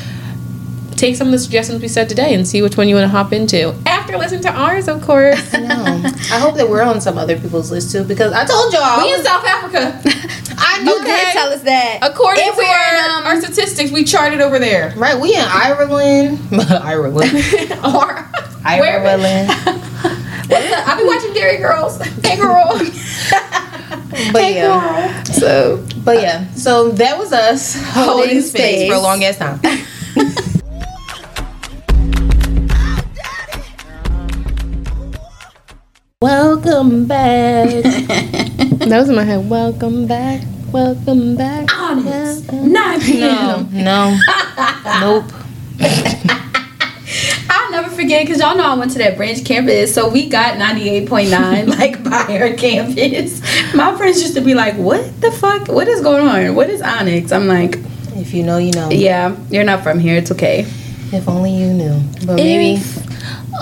take some of the suggestions we said today and see which one you want to hop into after listening to ours, of course. No. I hope that we're on some other people's list too because I told y'all I we in South Africa. I knew You did tell us that. According If to we're in, our, um, our statistics, we charted over there. Right, we in Ireland. Ireland. or Ireland. I've been watching Derry Girls. Hey girl. But yeah. So But yeah. So that was us holding space space. for a long ass time. Welcome back. that was in my head. Welcome back. Welcome back. Honest. Welcome- 9 p.m. no. Nope. I'll never forget because y'all know I went to that branch campus, so we got 98.9 like by our campus. My friends used to be like, What the fuck? What is going on? What is Onyx? I'm like, If you know, you know. Yeah, you're not from here. It's okay. If only you knew. But maybe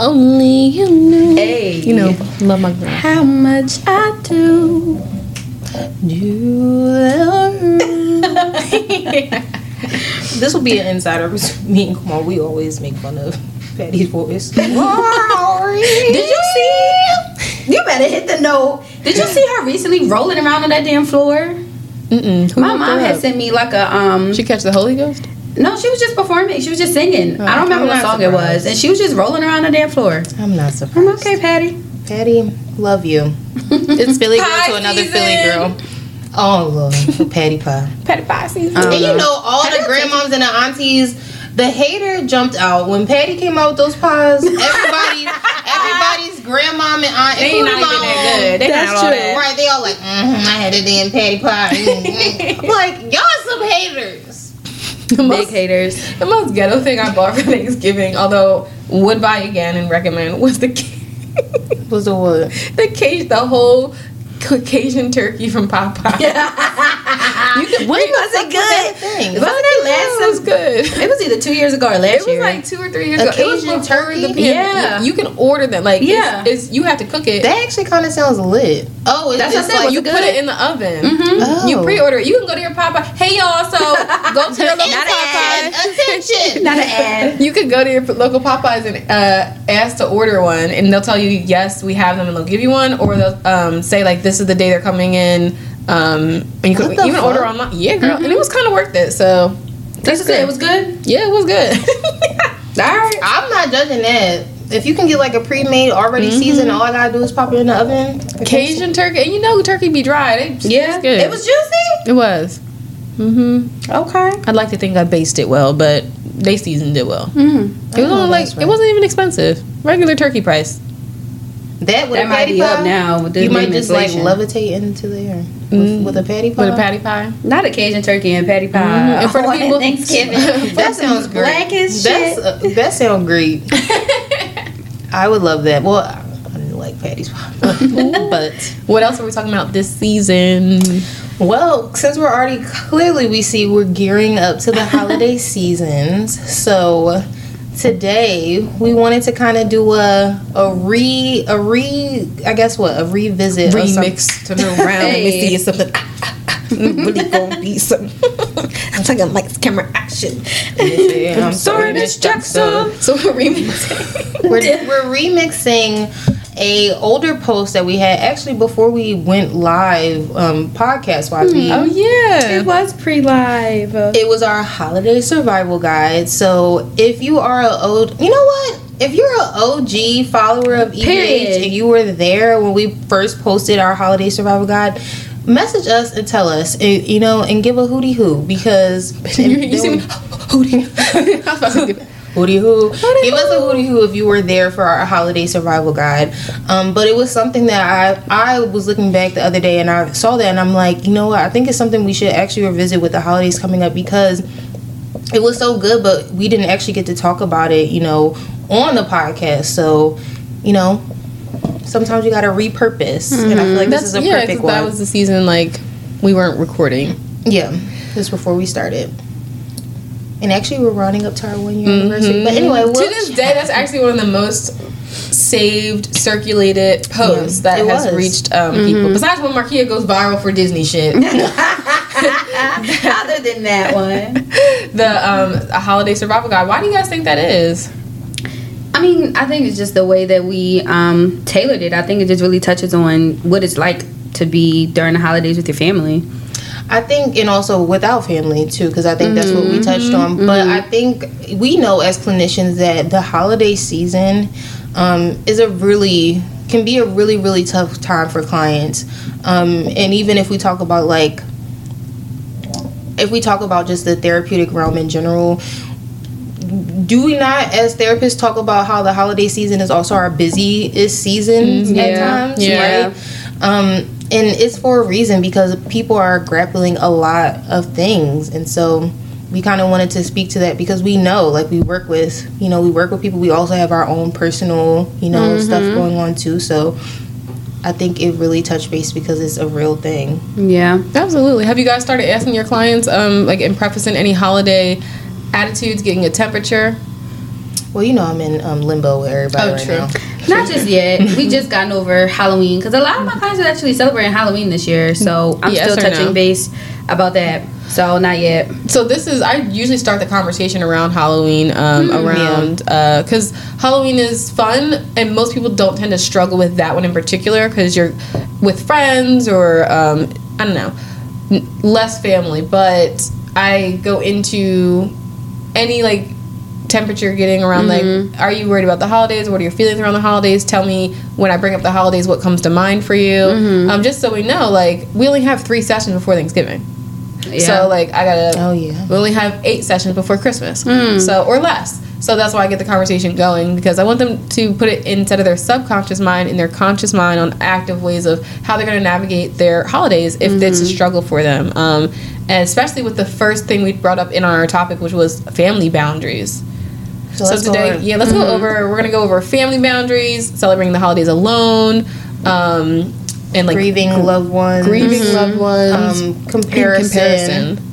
Only you knew. Hey. You know, love my girl. how much I do. Do. this will be an insider between me and Kumar. We always make fun of Patti's voice. Did you see? You better hit the note. Did you see her recently rolling around on that damn floor? Mm-mm. Who My mom had sent me like a um. She catch the Holy Ghost? No, she was just performing. She was just singing. I don't remember I'm what not song it was, and she was just rolling around the damn floor. I'm not surprised. I'm okay, Patti. Patti, love you. It's Philly girl to another season. Philly girl. Oh Lord, Patti pie. Patti pie season. Um, And you know, all the grandmoms and the aunties, the hater jumped out when Patti came out with those pies. Everybody, everybody's grandmom and aunt, they ain't not even my that own, good. They That's not true. that. Right, they all like, mm-hmm, I had a damn patty pie. Mhm. like, y'all some haters. The Big most, haters. the most ghetto thing I bought for Thanksgiving, although would buy again and recommend, was the Was the what? the cage, the whole Caucasian turkey from Popeye. you could, When was it good? Thing. Wasn't it last? It was good. It was either two years ago or last year. It was year. like two or three years ago. It was Occasion before turkey? the pan- Yeah. You can order them. Like, Yeah. it's, it's you have to cook it. That actually kind of sounds lit. Oh, it's, That's what I said, like you it put it in the oven. Oh. You pre-order it. You can go to your Popeye. Hey y'all, so go to your local Not Popeye. attention. Not an ad. You could go to your local Popeyes and uh, ask to order one, and they'll tell you yes, we have them, and they'll give you one, or they'll um, say like this is the day they're coming in. Um, and you could even fuck? order online. Yeah, girl, and it was kind of worth it. So That's good. It was good. yeah, it was good. All right. I'm not judging that. If you can get like a pre-made, already seasoned, all I gotta do is pop it in the oven. Cajun turkey, and you know turkey be dry. It, Yeah. It was juicy. It was. Mm-hmm. Okay. I'd like to think I based it well, but they seasoned it well. Mm. It was only like it wasn't even expensive. Regular turkey price. That with That a might patty be pie, up now with the you might just like levitate into there with, Mm. with a patty pie. With a patty pie. Not Occasion turkey and patty pie. Mhm. And for the on people- Thanksgiving. That sounds great. Black as That's shit. uh, that sounds great. I would love that. Well, I I don't like patties pie, but What else are we talking about this season? well, since we're already clearly we see we're gearing up to the holiday seasons, so today we wanted to kind of do a a re a re I guess what a revisit Remix to the round. Let me see something. Ah, ah, ah, mm, really gonna be some. I'm talking like camera action. Yeah, I'm Sorry, Miss Jackson. So we're remixing. we're, we're remixing a older post that we had actually before we went live um, podcast wise. we Oh yeah. It was pre-live. It was our holiday survival guide. So if you are a old, you know what? If you're an OG follower of EH Period. and you were there when we first posted our holiday survival guide, message us and tell us, you know, and give a hootie hoo because you, you see me? Hootie. I was about to Hootie hoo. Give us a hootie hoo if you were there for our holiday survival guide. Um, but it was something that I I was looking back the other day and I saw that and I'm like, you know what? I think it's something we should actually revisit with the holidays coming up because it was so good, but we didn't actually get to talk about it, you know, on the podcast. So, you know, sometimes you got to repurpose, and I feel like this is a perfect one. yeah, that was the season like we weren't recording. Yeah, this before we started. And actually, we're running up to our one year anniversary. But anyway, we'll to this day, that's actually one of the most saved, circulated posts Yeah, that has was. reached um, people. Besides when Markia goes viral for Disney shit, Other than that one. the um, a holiday survival guide. Why do you guys think that is? I mean, I think it's just the way that we um, tailored it. I think it just really touches on what it's like to be during the holidays with your family. I think, and also without family too, because I think that's what we touched on. But I think we know as clinicians that the holiday season um, is a really can be a really really tough time for clients. Um, and even if we talk about like, if we talk about just the therapeutic realm in general. Do we not, as therapists, talk about how the holiday season is also our busiest season at Yeah. times, Yeah. right? Um, and it's for a reason because people are grappling a lot of things, and so we kind of wanted to speak to that because we know, like, we work with, you know, we work with people. We also have our own personal, you know, stuff going on too. So I think it really touched base because it's a real thing. Yeah. Absolutely. Have you guys started asking your clients, um, like in prefacing any holiday attitudes, getting a temperature? Well, you know, I'm in um, limbo with everybody Oh, right true. now. Not just yet. we just gotten over Halloween because a lot of my clients are actually celebrating Halloween this year. So I'm Yes still touching no? base about that. So not yet. So this is I usually start the conversation around Halloween, um, around because Halloween is fun, and most people don't tend to struggle with that one in particular because you're with friends or um, I don't know, n- less family. But I go into any like temperature getting around Mm-hmm. like are you worried about the holidays what are your feelings around the holidays tell me when i bring up the holidays what comes to mind for you Mm-hmm. um, just so we know like we only have three sessions before thanksgiving Yeah. so like i gotta Oh, yeah. we only have eight sessions before christmas Hmm. so or less so that's why i get the conversation going because i want them to put it instead of their subconscious mind in their conscious mind on active ways of how they're going to navigate their holidays if it's Mm-hmm. a struggle for them um, and especially with the first thing we brought up in our topic which was family boundaries So, so today, yeah, let's go over. We're gonna go over family boundaries, celebrating the holidays alone, um, and like grieving loved ones, grieving loved ones, um, in comparison.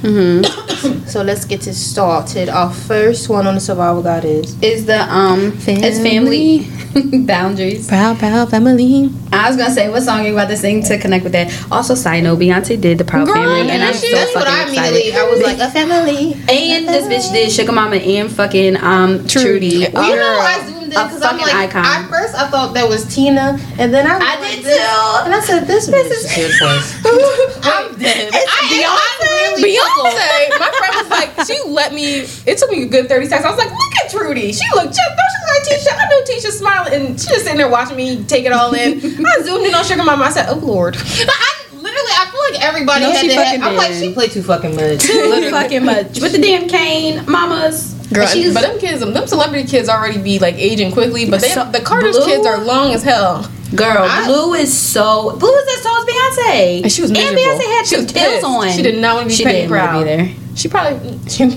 Comparison. So let's get it started. Our first one on the survival guide is is the um it's family boundaries. Proud, proud family. I was gonna say what song are you about to sing to connect with that. Also, side note, Beyonce did the Proud Girl, Family, and I'm so she? that's what I fucking immediately. excited. I was like a family. And this bitch did Sugar Mama and fucking um Trudy. Well, you know, Girl, I zoomed in a because I'm like, icon. at first I thought that was Tina, and then I, I was did like, this- too. and I said, "This, this is good. I'm dead. I, I really Beyonce, my friend was like, she let me. It took me a good thirty seconds. I was like, look at Trudy. She looked just. Don't she look like Tisha? I know Tisha's smiling, and she just sitting there watching me take it all in. I zoomed in on Sugar Mama. I said, oh lord. I literally, I feel like everybody No, had to have, I'm like, she played too fucking much. Too fucking much with the damn cane, mamas. Girl, she's but them kids, them celebrity kids already be like aging quickly. But they, So- the Carter's Blue? kids are long as hell. girl. I- Blue is so blue is as tall as Beyonce, And she was and. Beyonce had She two was tails on. She did not want to be She petty proud. be there. She probably she,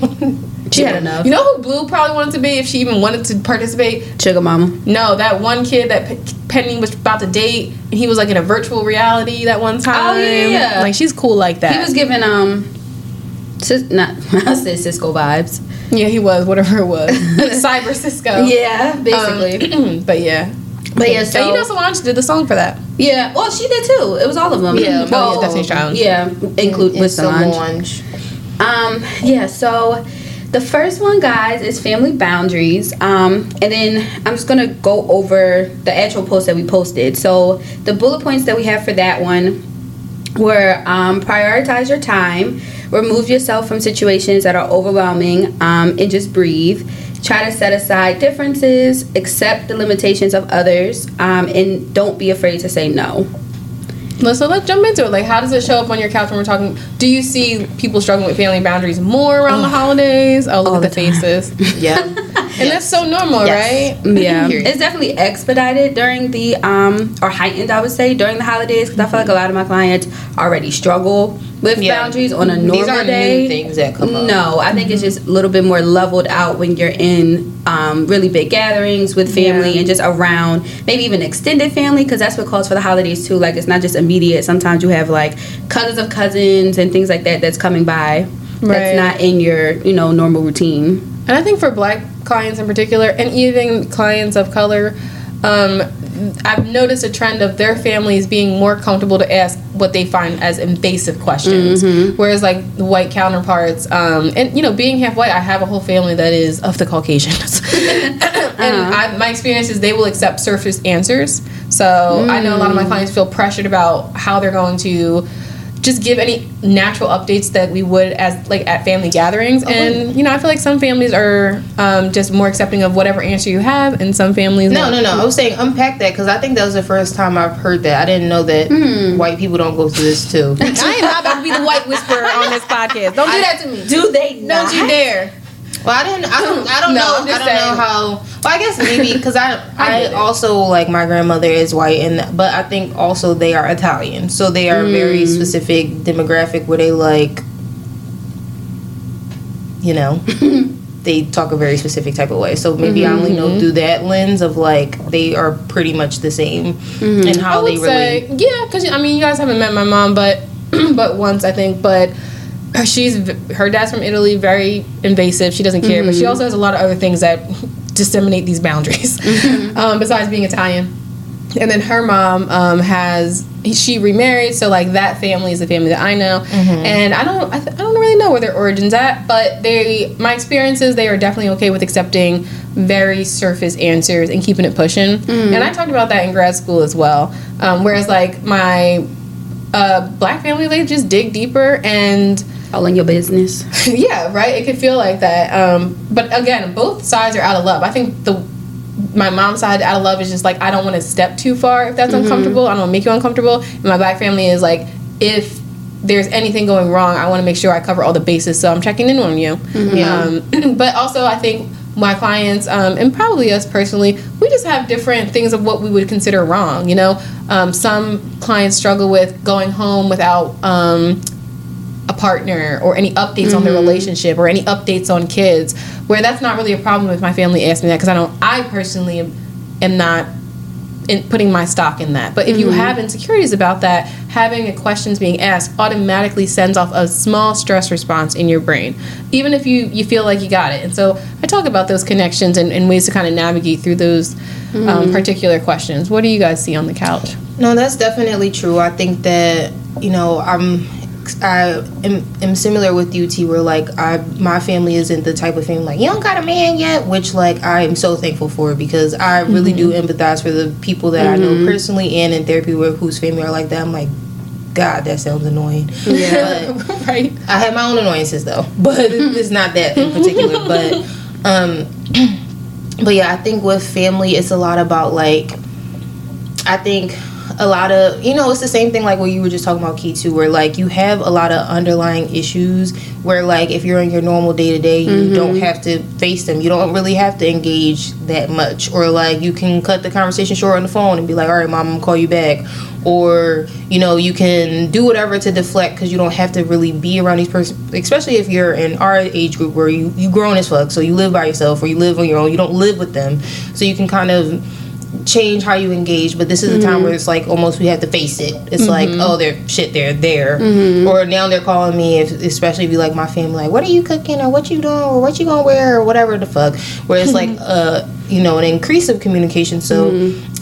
She had enough. You know who Blue probably wanted to be if she even wanted to participate? Sugar Mama. No, that one kid that Penny was about to date, and he was like in a virtual reality that one time. Oh, yeah. like she's cool like that. He was giving um, sis, not I said Cisco vibes. Yeah, he was whatever it was, Cyber Cisco. Yeah, basically. Um, but yeah, but yeah, and so you know Solange did the song for that. yeah. Well, she did too. It was all of them. Yeah. Oh, yeah, Destiny's Child. Yeah, include And with Solange. Solange. Um, yeah, so the first one, guys, is family boundaries. Um, and then I'm just gonna go over the actual post that we posted. So the bullet points that we have for that one were um, prioritize your time, remove yourself from situations that are overwhelming, um, and just breathe. Try to set aside differences, accept the limitations of others, um, and don't be afraid to say no. Let's so let's jump into it. Like, how does it show up on your couch when we're talking? Do you see people struggling with family boundaries more around the holidays? Oh, look at the, the faces, Yeah. and that's so normal, Yes. right? Yeah, it's definitely expedited during the um or heightened, I would say, during the holidays because I feel like a lot of my clients already struggle with Yeah. boundaries on a normal These aren't day. new things that come up. No, I think it's just a little bit more leveled out when you're in um, really big gatherings with family Yeah. and just around maybe even extended family because that's what calls for the holidays too. Like it's not just immediate. Sometimes you have like cousins of cousins and things like that that's coming by. Right. That's not in your you know normal routine. And I think for black clients in particular, and even clients of color, um, I've noticed a trend of their families being more comfortable to ask what they find as invasive questions. Whereas, like the white counterparts, um, and you know, being half white, I have a whole family that is of the Caucasians. and I, my experience is they will accept surface answers. So I know a lot of my clients feel pressured about how they're going to just give any natural updates that we would as like at family gatherings and you know i feel like some families are um, just more accepting of whatever answer you have and some families No, no, no. I was saying unpack that because I think that was the first time I've heard that. I didn't know that Hmm. white people don't go through this too. i am not about to be the white whisperer on this podcast don't do that to me Do they don't you dare Well, I didn't. I don't. I don't No, know. I don't know how. Well, I guess maybe because I. I, it. also like my grandmother is white, and but I think also they are Italian, so they are very Mm. specific demographic where they like. You know, they talk a very specific type of way. So maybe I only Mm-hmm. know through that lens of like they are pretty much the same in how I would they relate. say, yeah, because I mean, you guys haven't met my mom, but but once I think, but she's her dad's from Italy, very invasive. She doesn't care, but Mm-hmm. she also has a lot of other things that disseminate these boundaries. Mm-hmm. um, besides being Italian, and then her mom um, has she remarried, so like that family is the family that I know, Mm-hmm. and I don't I, th- I don't really know where their origins at, but they my experiences they are definitely okay with accepting very surface answers and keeping it pushing, Mm-hmm. and I talked about that in grad school as well. Um, whereas like my uh, black family they just dig deeper and all in your business. yeah, right. It could feel like that. Um, but again, both sides are out of love. I think the my mom's side out of love is just like I don't want to step too far if that's uncomfortable. I don't want to make you uncomfortable. And my black family is like if there's anything going wrong, I want to make sure I cover all the bases. So I'm checking in on you. Um, but also, I think my clients um, and probably us personally, we just have different things of what we would consider wrong. You know, um, some clients struggle with going home without. Um, a partner or any updates on their relationship or any updates on kids where that's not really a problem if my family asks me that because i don't i personally am, am not in putting my stock in that. But if you have insecurities about that having a questions being asked automatically sends off a small stress response in your brain even if you you feel like you got it. And so i talk about those connections and, and ways to kind of navigate through those um, particular questions. What do you guys see on the couch? No, that's definitely true. I think that you know I'm I am, am similar with you, T. Where like I my family isn't the type of family like you don't got a man yet, which like I am so thankful for because I really do empathize for the people that I know personally and in therapy where whose family are like that. I'm like, God, that sounds annoying. Yeah. But, right I have my own annoyances though, but it's not that in particular. But um, but yeah, I think with family, it's a lot about like, I think a lot of you know it's the same thing like what you were just talking about key too where like you have a lot of underlying issues where like if you're in your normal day to day you mm-hmm. don't have to face them. You don't really have to engage that much. Or like you can cut the conversation short on the phone and be like all right mom i'm gonna call you back. Or you know you can do whatever to deflect because you don't have to really be around these person especially if you're in our age group where you you grown as fuck so you live by yourself or you live on your own you don't live with them. So you can kind of change how you engage but this is a time mm-hmm. where it's like almost we have to face it. It's like mm-hmm. oh they're shit they're there. Mm-hmm. Or now they're calling me if, especially if you like my family like what are you cooking? Or what you doing? Or what you gonna wear? Or whatever the fuck. Where it's like uh you know an increase of communication. So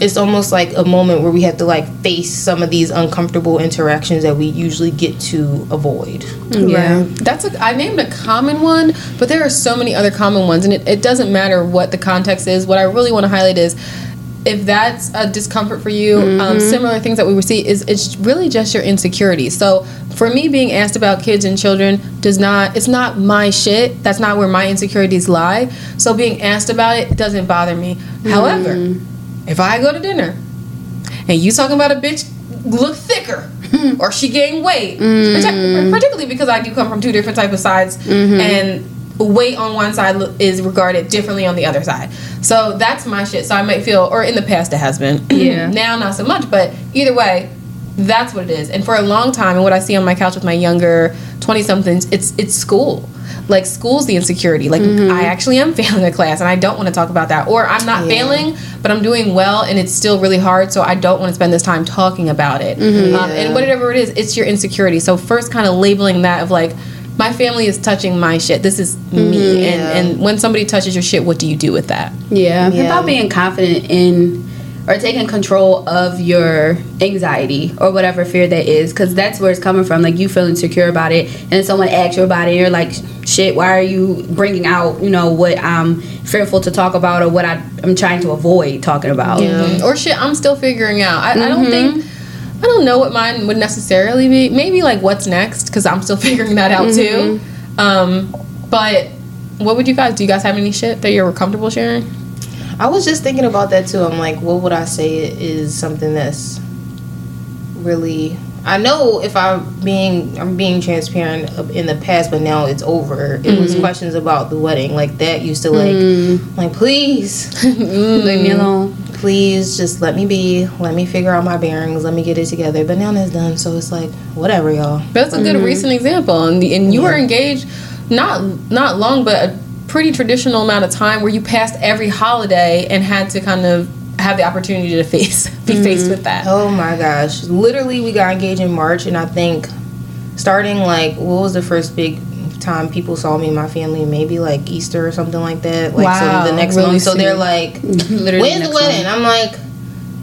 it's almost like a moment where we have to like face some of these uncomfortable interactions that we usually get to avoid. Yeah. That's a, I named a common one, but there are so many other common ones, and it, it doesn't matter what the context is. What I really want to highlight is if that's a discomfort for you, um, mm-hmm. similar things that we would see is it's really just your insecurity. So for me, being asked about kids and children does not it's not my shit. That's not where my insecurities lie. So being asked about it doesn't bother me. Mm-hmm. However, if I go to dinner and you talking about a bitch look thicker or she gained weight mm-hmm. partic- particularly because i do come from two different type of sides and weight on one side is regarded differently on the other side. So that's my shit. So i might feel or in the past it has been. Yeah. now not so much but either way that's what it is. And for a long time and what i see on my couch with my younger 20 somethings it's it's school. Like school's the insecurity. Like i actually am failing a class and i don't want to talk about that. Or i'm not Yeah. failing but i'm doing well and it's still really hard so i don't want to spend this time talking about it. Um, and whatever it is it's your insecurity. So first kind of labeling that of like my family is touching my shit this is me Yeah. and and when somebody touches your shit what do you do with that Yeah, Yeah. about being confident in or taking control of your anxiety or whatever fear that is, because that's where it's coming from. Like you feel insecure about it, and someone asks you about it, and you're like, "Shit, why are you bringing out, you know, what I'm fearful to talk about or what I, I'm trying to avoid talking about?" Mm, or shit i'm still figuring out i, I don't think i don't know what mine would necessarily be. Maybe like what's next because i'm still figuring that out too. Mm-hmm. Um but what would you guys do you guys have any shit that you're comfortable sharing? I was just thinking about that too. I'm like, what would I say is something that's really I know if I'm being I'm being transparent in the past, but now it's over. It was mm-hmm. questions about the wedding, like that used to like, mm-hmm. like please, Leave me mm. alone. Please, just let me be, let me figure out my bearings, let me get it together. But now that's done, so it's like whatever, y'all. That's a good mm-hmm. recent example, and the, and you were engaged not not long, but a pretty traditional amount of time where you passed every holiday and had to kind of have the opportunity to face be faced mm-hmm. with that. Oh my gosh. Literally, we got engaged in March, and I think starting like, what was the first big time people saw me my family? Maybe like Easter or something like that. Like, Wow, so the next really month. So they're like, Literally when's the wedding? month. I'm like,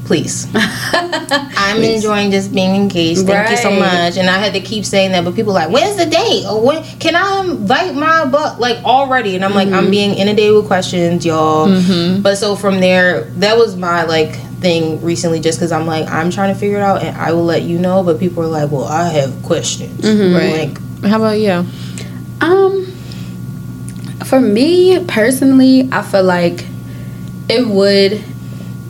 please. I'm enjoying just being engaged. Thank you so much. And I had to keep saying that, but people like, when's the date? Or when can I invite my butt? Like already. And I'm like, I'm mm-hmm. being inundated with questions, y'all. Mm-hmm. But so from there, that was my like thing recently just because I'm like, I'm trying to figure it out and I will let you know. But people are like, well, I have questions. Mm-hmm. Right. Like, How about you? Um, for me personally, I feel like it would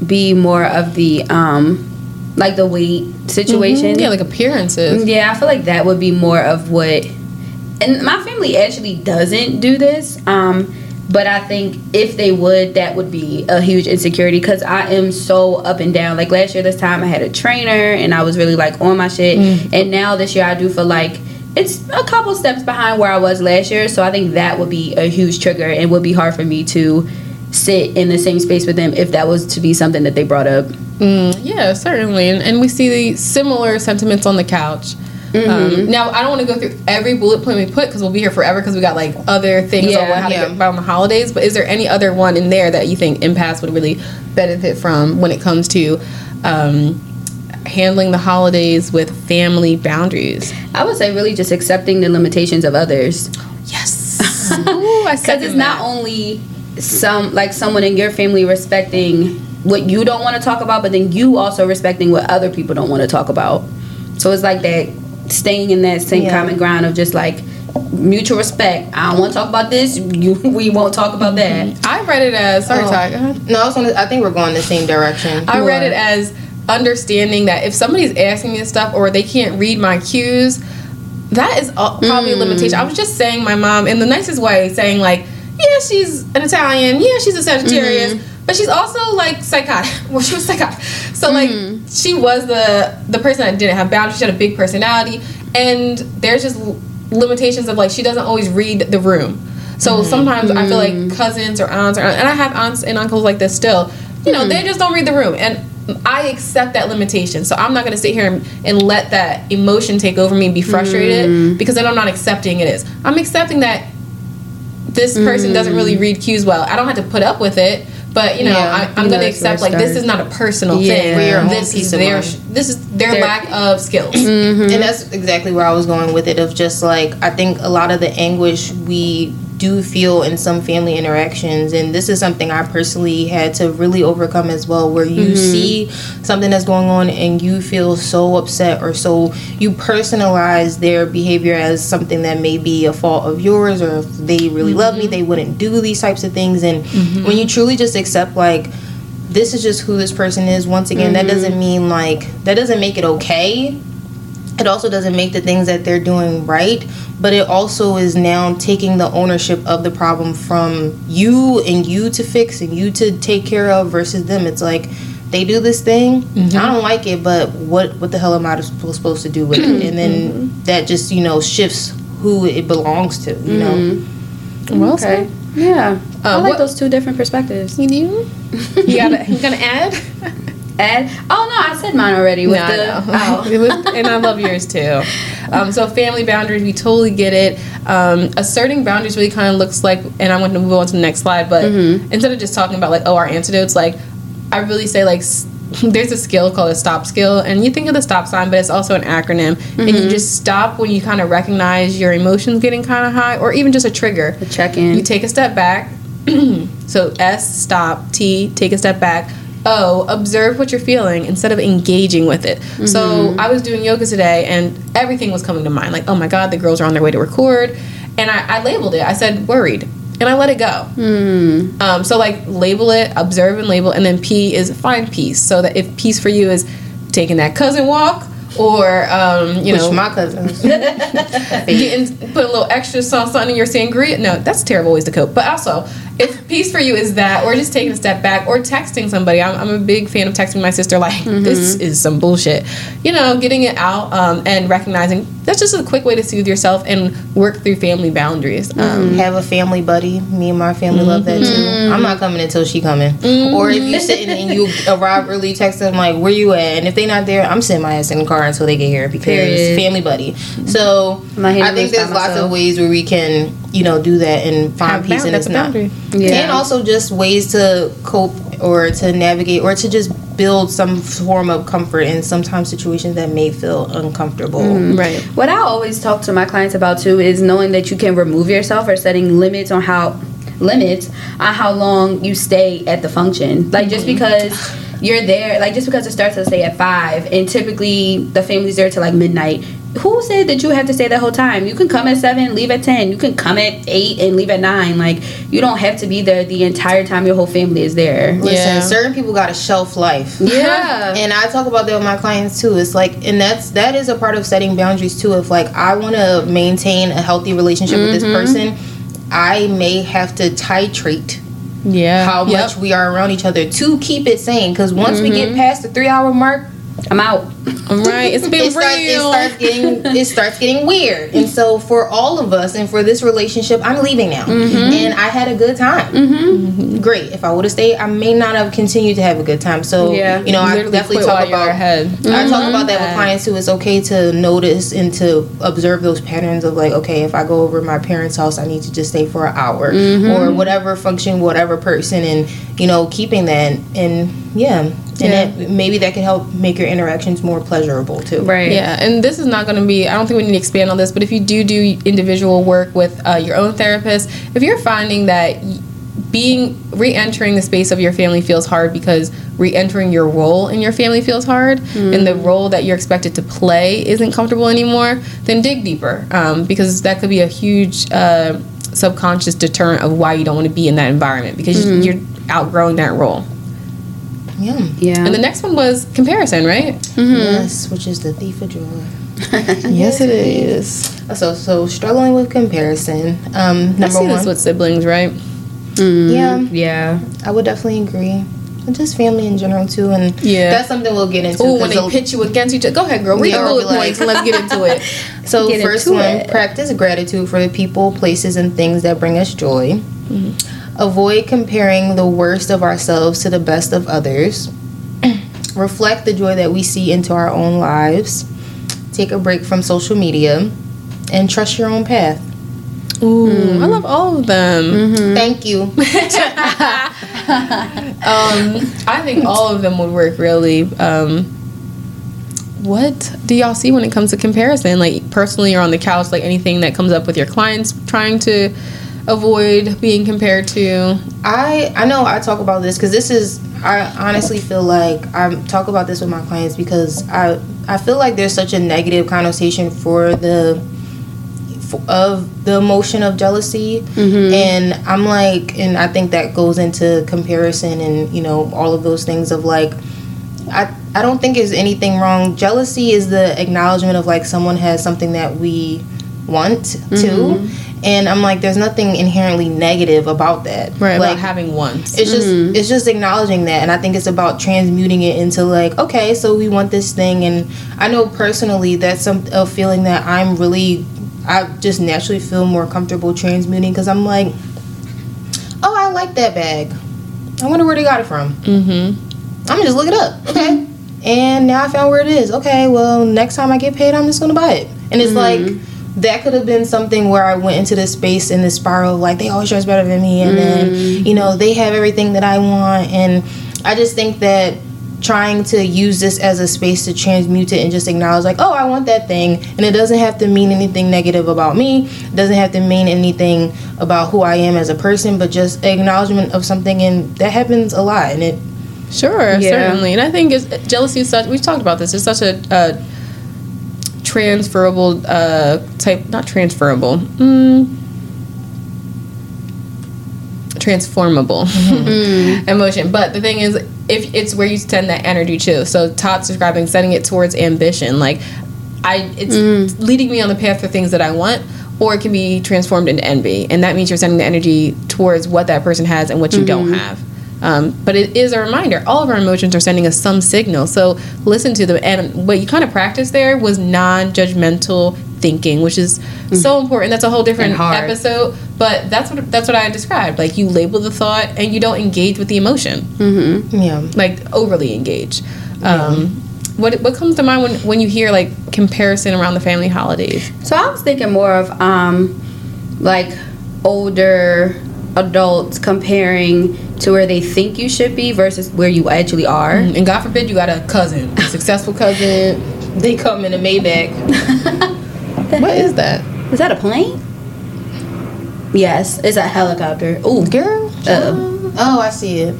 be more of the um, like the weight situation. Yeah, like appearances. Yeah, I feel like that would be more of what. And my family actually doesn't do this. Um, but I think if they would, that would be a huge insecurity because I am so up and down. Like last year, this time I had a trainer and I was really like on my shit. And now this year, I do feel like it's a couple steps behind where I was last year. So I think that would be a huge trigger and would be hard for me to sit in the same space with them if that was to be something that they brought up. Mm, yeah, certainly. And, and we see the similar sentiments on the couch. Mm-hmm. Um, now, I don't want to go through every bullet point we put because we'll be here forever because we got like other things Yeah, on how to yeah. get around the holidays. But is there any other one in there that you think empaths would really benefit from when it comes to um, handling the holidays with family boundaries? I would say really just accepting the limitations of others. Yes. Because second it's not only some like someone in your family respecting what you don't want to talk about but then you also respecting what other people don't want to talk about so it's like that staying in that same Yeah. common ground of just like mutual respect i don't want to talk about this you we won't talk about that I read it as sorry, Oh. Ty, go ahead. No, I, was gonna, I think we're going the same direction. I read it as understanding that if somebody's asking me stuff or they can't read my cues, that is probably a mm. limitation. I was just saying my mom in the nicest way, saying like, yeah, she's an Italian, yeah, she's a Sagittarius, mm-hmm. but she's also like psychotic. Well, she was psychotic, so like mm. she was the the person that didn't have boundaries. She had a big personality, and there's just limitations of like she doesn't always read the room. So mm-hmm. sometimes I feel like mm. cousins or aunts or and I have aunts and uncles like this still. You know, mm-hmm. they just don't read the room, and I accept that limitation. So I'm not going to sit here and, and let that emotion take over me and be frustrated mm. because then I'm not accepting it is. I'm accepting that this person doesn't really mm. read cues well. I don't have to put up with it, but you know, Yeah, I, I'm going to accept like this is not a personal Yeah. thing. For your own this peace is of their this is their Their- lack of skills. Mm-hmm. And that's exactly where I was going with it of just like I think a lot of the anguish we do feel in some family interactions and this is something I personally had to really overcome as well where you mm-hmm. see something that's going on and you feel so upset or so you personalize their behavior as something that may be a fault of yours or if they really love me mm-hmm. they wouldn't do these types of things and mm-hmm. when you truly just accept like this is just who this person is once again that doesn't mean like that doesn't make it okay it also doesn't make the things that they're doing right but it also is now taking the ownership of the problem from you and you to fix and you to take care of versus them. It's like they do this thing. Mm-hmm. I don't like it but what what the hell am i supposed supposed to do with it? And then mm-hmm. that just you know shifts who it belongs to you know? Mm-hmm. Well okay. said. yeah. Uh, I Uh, like what- those two different perspectives. You do? You gotta you gonna add? Add, oh no i said mine already with No, the I oh. And I love yours too. Um, so family boundaries, we totally get it. Um, asserting boundaries really kind of looks like, and I'm going to move on to the next slide. But instead of just talking about like, oh, our antidotes, like I really say like. There's a skill called a stop skill, and you think of the stop sign, but it's also an acronym. And you just stop when you kind of recognize your emotions getting kind of high, or even just a trigger. A check-in. You take a step back. so S, stop. T, take a step back. O, observe what you're feeling instead of engaging with it. So I was doing yoga today and everything was coming to mind. Like, oh my God, the girls are on their way to record. And I, I labeled it. I said, worried. And I let it go. Um, so, like, label it, observe and label. And then P is find peace. So that if peace for you is taking that cousin walk or, um, you which know, my cousins getting put a little extra sauce on in your sangria. No, that's a terrible ways to cope. But also, if peace for you is that, or just taking a step back, or texting somebody. I'm, I'm a big fan of texting my sister like, Mm-hmm. "This is some bullshit." You know, getting it out um, and recognizing that's just a quick way to soothe yourself and work through family boundaries. Um, have a family buddy. Me and my family love that too. I'm not coming until she coming. Or if you're sitting and you arrive early, text them like, "Where you at?" And if they not there, I'm sitting my ass in the car until they get here because Period. family buddy. So I'm not handling I think there's lots myself. of ways where we can, you know, do that and find have peace bound- in that's it's a not. boundary. Yeah. And also just ways to cope or to navigate or to just build some form of comfort in sometimes situations that may feel uncomfortable. Mm-hmm. Right. What I always talk to my clients about too is knowing that you can remove yourself or setting limits on how limits on how long you stay at the function. Like just mm-hmm. because you're there, like just because it starts let's say at five and typically the family's there till like midnight, who said that you have to stay the whole time? You can come at seven, leave at ten. You can come at eight and leave at nine. Like you don't have to be there the entire time your whole family is there. Listen, Yeah. certain people got a shelf life. Yeah. And I talk about that with my clients too. It's like, and that's that is a part of setting boundaries too. If like I want to maintain a healthy relationship with this mm-hmm. person, I may have to titrate Yeah. how Yep. much we are around each other to keep it sane. Because once we get mm-hmm. past the three hour mark, I'm out. Right. It's been it starts, it starts getting it starts getting weird. And so for all of us and for this relationship, I'm leaving now. Mm-hmm. And I had a good time. Mm-hmm. Mm-hmm. Great. If I would have stayed, I may not have continued to have a good time. So Yeah. you know, I definitely talk while you're about ahead. I talk about that with clients too. It's okay to notice and to observe those patterns of like, okay, if I go over to my parents' house, I need to just stay for an hour or whatever function, whatever person, and you know, keeping that and yeah, and Yeah. that, maybe that can help make your interactions more pleasurable too. Right. Yeah, and this is not going to be. I don't think we need to expand on this, but if you do do individual work with uh, your own therapist, if you're finding that y- being re-entering the space of your family feels hard because re-entering your role in your family feels hard, and the role that you're expected to play isn't comfortable anymore, then dig deeper um, because that could be a huge. Uh, subconscious deterrent of why you don't want to be in that environment because you're outgrowing that role. Yeah. Yeah. And the next one was comparison, right? Yes, which is the thief of joy. Yes, it is. So, so struggling with comparison. Um, I number see this with siblings, right? yeah, yeah. I would definitely agree. And just family in general too, and Yeah. that's something we'll get into. Oh, when 'cause they they'll- pit you against each other. Go ahead, girl. Read Yeah, the bullet be like- points let's get into it. So Get first one, it. practice gratitude for the people, places, and things that bring us joy. Mm-hmm. Avoid comparing the worst of ourselves to the best of others. Reflect the joy that we see into our own lives. Take a break from social media, and trust your own path. Ooh, I love all of them. Thank you. Um, I think all of them would work really. Um, what do y'all see when it comes to comparison? Like personally or on the couch, like anything that comes up with your clients trying to avoid being compared to? I I know I talk about this because this is I honestly feel like I talk about this with my clients because I I feel like there's such a negative connotation for the of the emotion of jealousy mm-hmm. and I'm like and I think that goes into comparison and you know all of those things of like I I don't think there's anything wrong. Jealousy is the acknowledgement of like someone has something that we want to, mm-hmm. And I'm like, there's nothing inherently negative about that. Right, like about having ones. it's just mm-hmm. it's just acknowledging that, and I think it's about transmuting it into like, okay, so we want this thing, and I know personally that's some a feeling that I'm really, I just naturally feel more comfortable transmuting because I'm like, oh, I like that bag. I wonder where they got it from. Mm-hmm. I'm gonna just look it up. Okay. Mm-hmm. and now I found where it is. Okay, well, next time I get paid, I'm just gonna buy it. And it's like mm-hmm. That could have been something where I went into this space in this spiral of like they always dress better than me, and then you know they have everything that I want, and I just think that trying to use this as a space to transmute it and just acknowledge like oh i want that thing and it doesn't have to mean anything negative about me it doesn't have to mean anything about who i am as a person but just acknowledgement of something and that happens a lot and it Sure, Yeah. certainly, and I think it's, jealousy is such. We've talked about this. It's such a uh, transferable uh, type, not transferable. Mm, transformable emotion. But the thing is if it's where you send that energy to so todd's describing sending it towards ambition like i it's leading me on the path for things that i want or it can be transformed into envy and that means you're sending the energy towards what that person has and what you don't have um, but it is a reminder. All of our emotions are sending us some signal. So listen to them and what you kind of practiced there was non-judgmental thinking which is so important. That's a whole different episode but that's what that's what i described. Like you label the thought and you don't engage with the emotion. Mm-hmm. yeah. Like overly engage. Um, what what comes to mind when when you hear like comparison around the family holidays? So I was thinking more of um, like older adults comparing to where they think you should be versus where you actually are. and god forbid you got a cousin a successful cousin they come in a maybach what is that Is that a plane? Yes, it's a helicopter. Ooh, girl Uh, oh i see it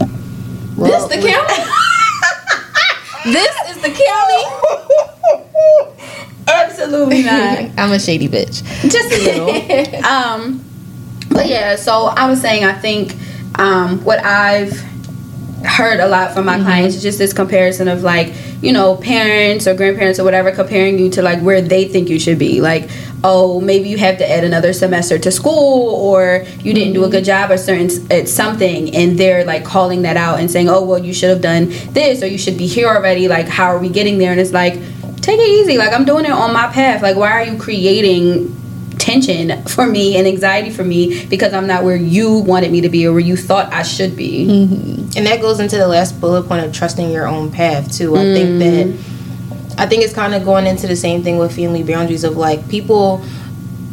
this the county this is the county Absolutely not. I'm a shady bitch. Just a little. um, but yeah, so I was saying, I think um, what I've heard a lot from my clients is just this comparison of like, you know, parents or grandparents or whatever comparing you to like where they think you should be. Like, oh, maybe you have to add another semester to school or you didn't do a good job at certain at something and they're like calling that out and saying, "Oh, well, you should have done this or you should be here already." Like, how are we getting there? And it's like, take it easy. Like, I'm doing it on my path. Like, why are you creating tension for me and anxiety for me because I'm not where you wanted me to be or where you thought I should be. Mm-hmm. and that goes into the last bullet point of trusting your own path too. I think mm. that I think it's kind of going into the same thing with family boundaries of like people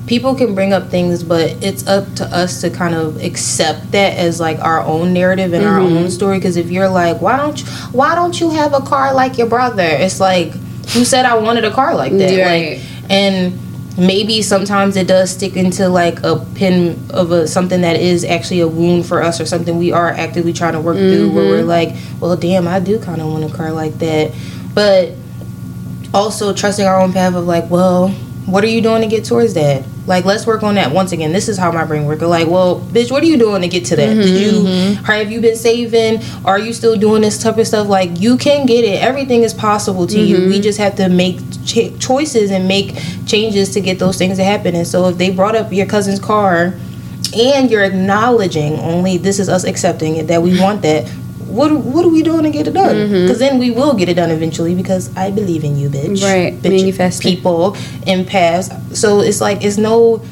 people can bring up things but it's up to us to kind of accept that as like our own narrative and our mm-hmm. own story because if you're like why don't you why don't you have a car like your brother it's like who said i wanted a car like that Right. like and maybe sometimes it does stick into like a pin of a something that is actually a wound for us or something we are actively trying to work through where we're mm-hmm. like well damn i do kind of want a car like that. But also trusting our own path of like well what are you doing to get towards that? Like let's work on that once again. This is how my brain works. Like well bitch what are you doing to get to that? Did you mm-hmm. have you been saving? Are you still doing this type of stuff? Like you can get it. Everything is possible to you. We mm-hmm. just have to make ch- choices and make changes to get those things to happen. And so if they brought up your cousin's car and you're acknowledging only this is us accepting it that we want that what what are we doing to get it done? Mm-hmm. Because then we will get it done eventually because i believe in you bitch. Right. bitch Manifesting. people in past. So it's like it's no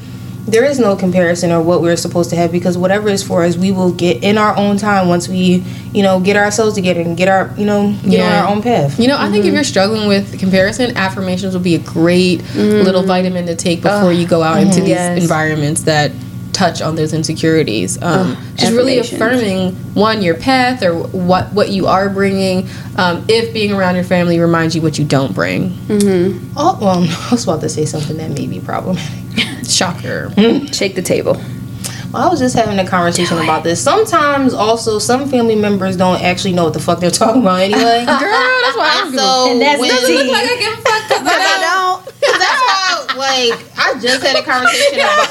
there is no comparison or what we're supposed to have because whatever is for us we will get in our own time once we you know get ourselves together and get our you know get Yeah. on our own path. You know, I think if mm-hmm. you're struggling with comparison, affirmations will be a great mm-hmm. little vitamin to take before you go out into these environments that touch on those insecurities. Um, just really affirming one your path or what what you are bringing. Um, if being around your family reminds you what you don't bring, oh well i was about to say something that may be problematic shocker. Shake the table. Well, I was just having a conversation about this. Sometimes, also, some family members don't actually know what the fuck they're talking about anyway. Girl, that's why I don't give a so And that's when- the Doesn't look like I give a fuck 'cause I I don't. don't. that's why, like, I just had a conversation about.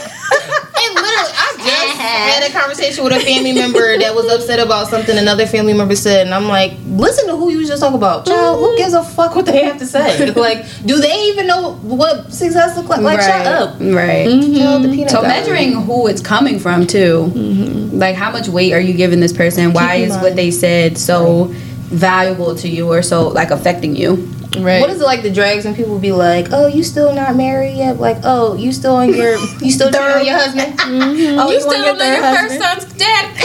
And literally, I just had a conversation with a family member that was upset about something another family member said, and I'm like, listen to who you just talking about. Child, who mm-hmm. gives a fuck what they have to say? like, do they even know what success looks like? Like, right. shut up. Right. Mm-hmm. Peanut So measuring who it's coming from too, mm-hmm. like how much weight are you giving this person? Why is what they said so valuable to you or so like affecting you? Right. What is it like the drags when people be like, "Oh, you still not married yet?" Like, "Oh, you still on your, you still cheating on your husband?" Mm-hmm. Oh, you want still don't know your husband? first son's dad.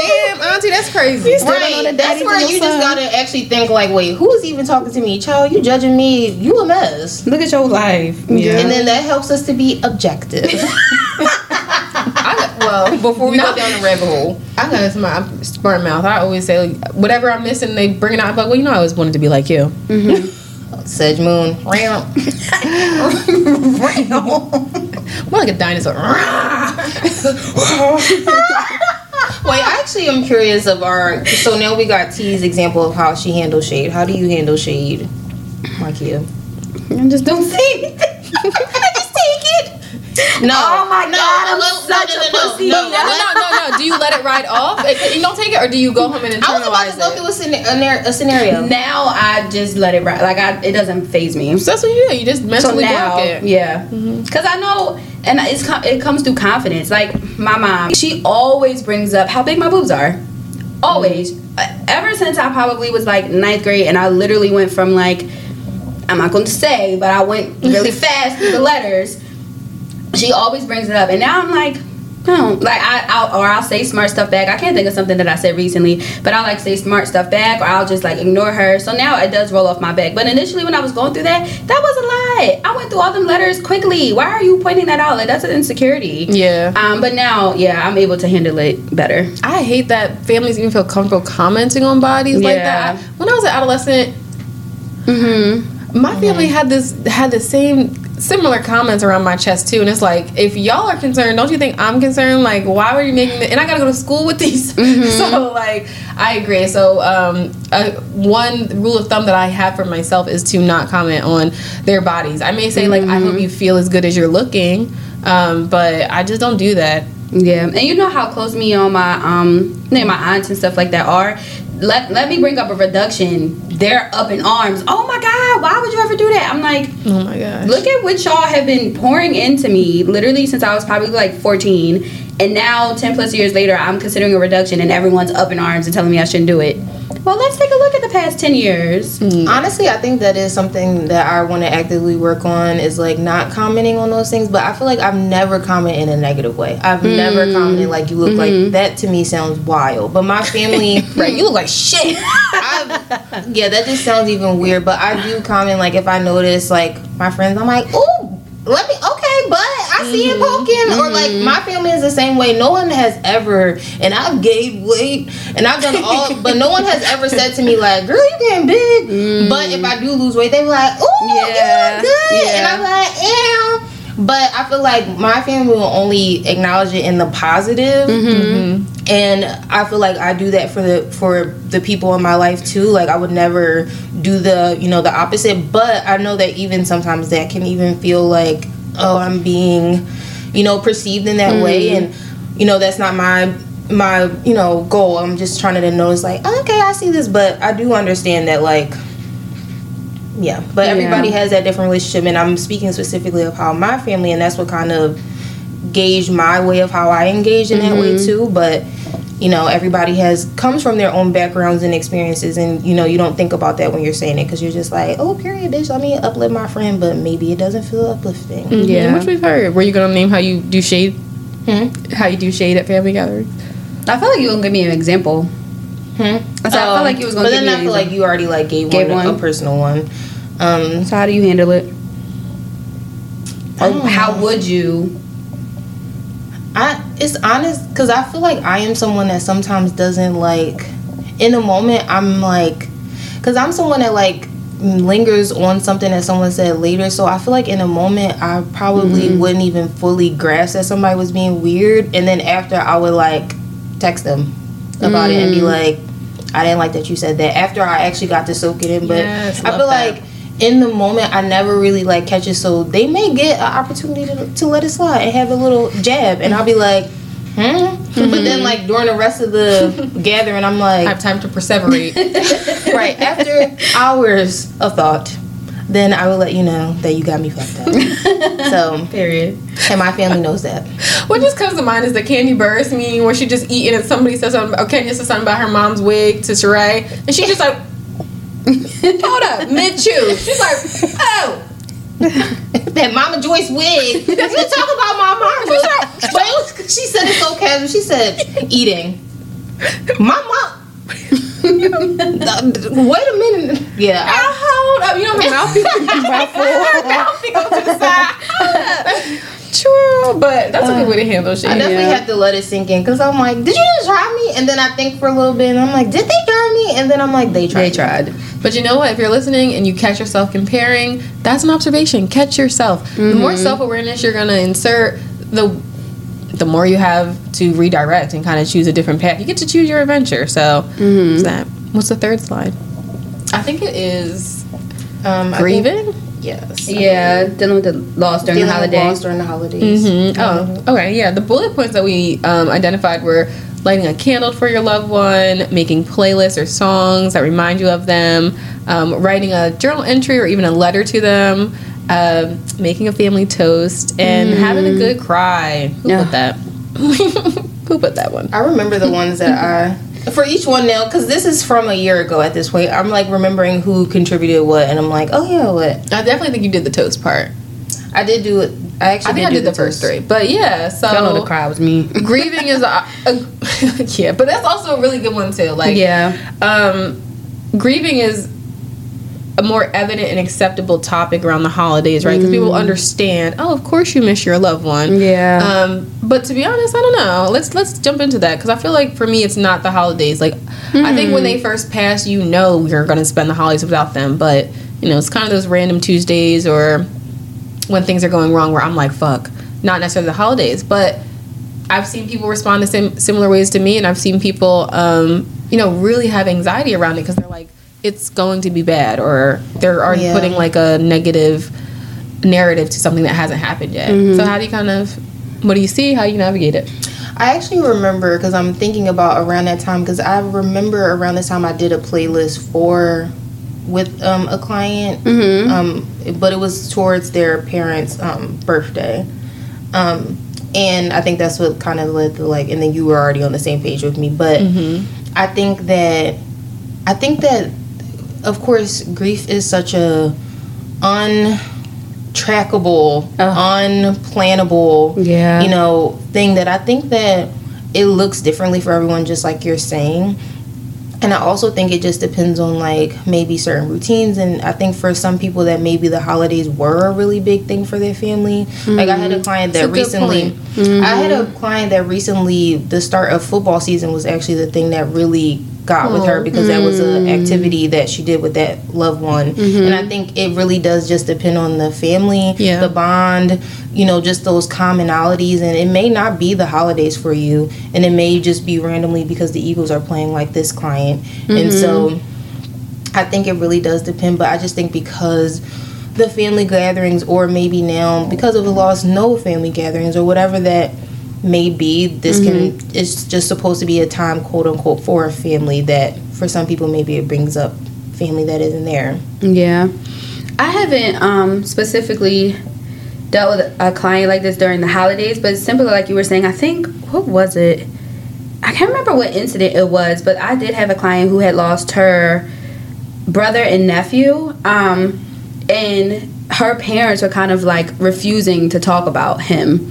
Damn, auntie, that's crazy. still don't Right. the That's daddy where to your you just gotta actually think like, "Wait, who is even talking to me, child? You judging me? You a mess." Look at your life. Yeah. And then that helps us to be objective. I got, well, Before we no, go down the rabbit hole, I got my smart mouth. I always say like, whatever I'm missing, they bring it out. I'm like, well, you know, I always wanted to be like you. Mm-hmm. Sedge Moon, ramp. More like a dinosaur. Wait, I actually am curious of our. So now we got T's example of how she handles shade. How do you handle shade, Markia? I just don't say anything. Just take it. No. Oh my no, God, I'm no, such no, a no, no, pussy. No, No, no, no. Do you let it ride off? You don't take it, or do you go home and internalize it? I was about to go through a, scena- a, scenario. Now I just let it ride. Like I, it doesn't phase me. So that's what you do. You just So mentally now, block it. yeah, because I know, and it's it comes through confidence. Like my mom, she always brings up how big my boobs are. Always, Uh, ever since I probably was like ninth grade, and I literally went from like, I'm not going to say, but I went really fast through the letters. She always brings it up, and now I'm like. No, like I, I'll, or I'll say smart stuff back. I can't think of something that I said recently, but I'll like say smart stuff back, or I'll just like ignore her. So now it does roll off my back. But initially, when I was going through that, that was a lie. I went through all them letters quickly. Why are you pointing that out? Like that's an insecurity. Yeah. Um, but now, yeah, I'm able to handle it better. I hate that families even feel comfortable commenting on bodies like Yeah. that. When I was an adolescent, Mm-hmm. my family had this had the same similar comments around my chest too, and it's like if y'all are concerned, don't you think I'm concerned? Like, why are you making? The, and I gotta go to school with these. so like, I agree. So um, uh, one rule of thumb that I have for myself is to not comment on their bodies. I may say like, I hope you feel as good as you're looking, um, but I just don't do that. Yeah, and you know how close me on my um, my aunts and stuff like that are. Let let me bring up a reduction. They're up in arms. Oh my God! Why would you ever do that? I'm like, Oh my God. look at what y'all have been pouring into me literally since I was probably like 14, and now 10 plus years later, I'm considering a reduction, and everyone's up in arms and telling me I shouldn't do it. Well, let's take a look at the past 10 years. Hmm. Honestly, I think that is something that I want to actively work on is like not commenting on those things. But I feel like I've never commented in a negative way. I've never hmm. commented like you look like mm-hmm. that. To me, sounds wild. But my family, right? You look like shit. I've, yeah, that just sounds even weird. But I do comment like if I notice like my friends, I'm like, ooh. Let me oh, I see it poking, or like mm-hmm. my family is the same way. No one has ever, and I've gained weight, and I've done all, but no one has ever said to me like, "Girl, you getting big." But if I do lose weight, they be like, "Ooh, Yeah, you look good," and. I'm like, "Yeah." But I feel like my family will only acknowledge it in the positive, mm-hmm. Mm-hmm. and I feel like I do that for the for the people in my life too. Like I would never do the you know the opposite, but I know that even sometimes that can even feel like oh I'm being you know perceived in that way, mm-hmm. and you know that's not my my you know goal. I'm just trying to notice like okay I see this, but I do understand that like yeah. But Yeah. everybody has that different relationship and i'm speaking specifically of how my family and that's what kind of gauged my way of how i engage in that way mm-hmm. too. But you know everybody has comes from their own backgrounds and experiences and you know you don't think about that when you're saying it because you're just like oh period bitch let me uplift my friend but maybe it doesn't feel uplifting Yeah. Which we've heard. Were you gonna name how you do shade? Hmm? How you do shade at family gatherings? I feel like you gonna give me an example. Hmm? I said, I felt like you was gonna but give then me i an feel like you already like gave, Gave one, one. a personal one um So how do you handle it? Or how would you? I it's honest because I feel like I am someone that sometimes doesn't like in the moment I'm like because I'm someone that like lingers on something that someone said later. So I feel like in a moment I probably mm-hmm. wouldn't even fully grasp that somebody was being weird. And then after I would like text them about it and be mm. like I didn't like that you said that. After I actually got to soak it in but Yes, I feel that. like in the moment I never really like catch it. So they may get an opportunity to, to let it slide and have a little jab. And I'll be like hmm? But then like during the rest of the gathering I'm like, I have time to perseverate. right. After hours of thought then I will let you know that you got me fucked up. So Period. and my family knows that. What just comes to mind is the Kandi Burruss meme where she just eating and somebody says something, or Kenya says something about her mom's wig to Sheree, and she just like, hold up, mid chew. She's like, oh. that Mama Joyce wig. You talk about my mom, but was, she said it so casual. She said eating. My mom. Wait a minute. Yeah. I- Hold up, you know my mouth her mouth go to the side. True, but that's a good way to handle shit. I definitely Yeah. have to let it sink in because I'm like, did you just try me? And then I think for a little bit and I'm like, did they try me? And then I'm like, they tried. They tried. But you know what? If you're listening and you catch yourself comparing, that's an observation. Catch yourself. The more Mm-hmm. self awareness you're gonna insert, the the more you have to redirect and kind of choose a different path. You get to choose your adventure. So, Mm-hmm. what's that? What's the third slide? I think it is Um, I think- grieving. Yes. Yeah, dealing with the loss during Dealing the holiday. loss during the holidays. Mm-hmm. Oh, okay. Yeah, the bullet points that we um, identified were lighting a candle for your loved one, making playlists or songs that remind you of them, um, writing a journal entry or even a letter to them, um, making a family toast, and having a good cry. Who Yeah. put that? Who put that one? I remember the ones that I for each one now because this is from a year ago at this point. I'm like remembering who contributed what, and I'm like, oh yeah, what I definitely think you did the toast part. I did do it. I actually I think I do did the first three, but yeah. So Y'all know the cry was me. grieving is a, a yeah, but that's also a really good one too. Like yeah. um, grieving is a more evident and acceptable topic around the holidays, right? Because people understand. Oh, of course you miss your loved one. Yeah. Um, but to be honest, I don't know. Let's let's jump into that because I feel like for me, it's not the holidays. Like I think when they first pass, you know you're going to spend the holidays without them. But you know, it's kind of those random Tuesdays or when things are going wrong where I'm like, fuck. Not necessarily the holidays, but I've seen people respond the same similar ways to me, and I've seen people, um, you know, really have anxiety around it because they're like, it's going to be bad, or they're already Yeah. putting like a negative narrative to something that hasn't happened yet. So how do you kind of, what do you see? How you navigate it? I actually remember because I'm thinking about around that time because I remember around this time I did a playlist for with um, a client, um, but it was towards their parents' um, birthday, um, and I think that's what kind of led to like, and then you were already on the same page with me, but I think that I think that of course grief is such a untrackable, uh-huh. unplannable, Yeah. you know, thing that I think that it looks differently for everyone, just like you're saying. And I also think it just depends on like maybe certain routines. And I think for some people that maybe the holidays were a really big thing for their family. Like I had a mm-hmm. client that a recently, point. I had a mm-hmm. client that recently, the start of football season was actually the thing that really got with her because that was an mm-hmm. activity that she did with that loved one. Mm-hmm. And I think it really does just depend on the family, Yeah. the bond, you know, just those commonalities. And it may not be the holidays for you, and it may just be randomly because the Eagles are playing like this client. And mm-hmm. so I think it really does depend, but I just think because the family gatherings, or maybe now because of the loss, no family gatherings, or whatever that may be, this can it's just supposed to be a time, quote unquote, for a family that for some people maybe it brings up family that isn't there. Yeah. I haven't um, specifically dealt with a client like this during the holidays, but similar like you were saying, I think what was it? I can't remember what incident it was, but I did have a client who had lost her brother and nephew. Um, and her parents were kind of like refusing to talk about him.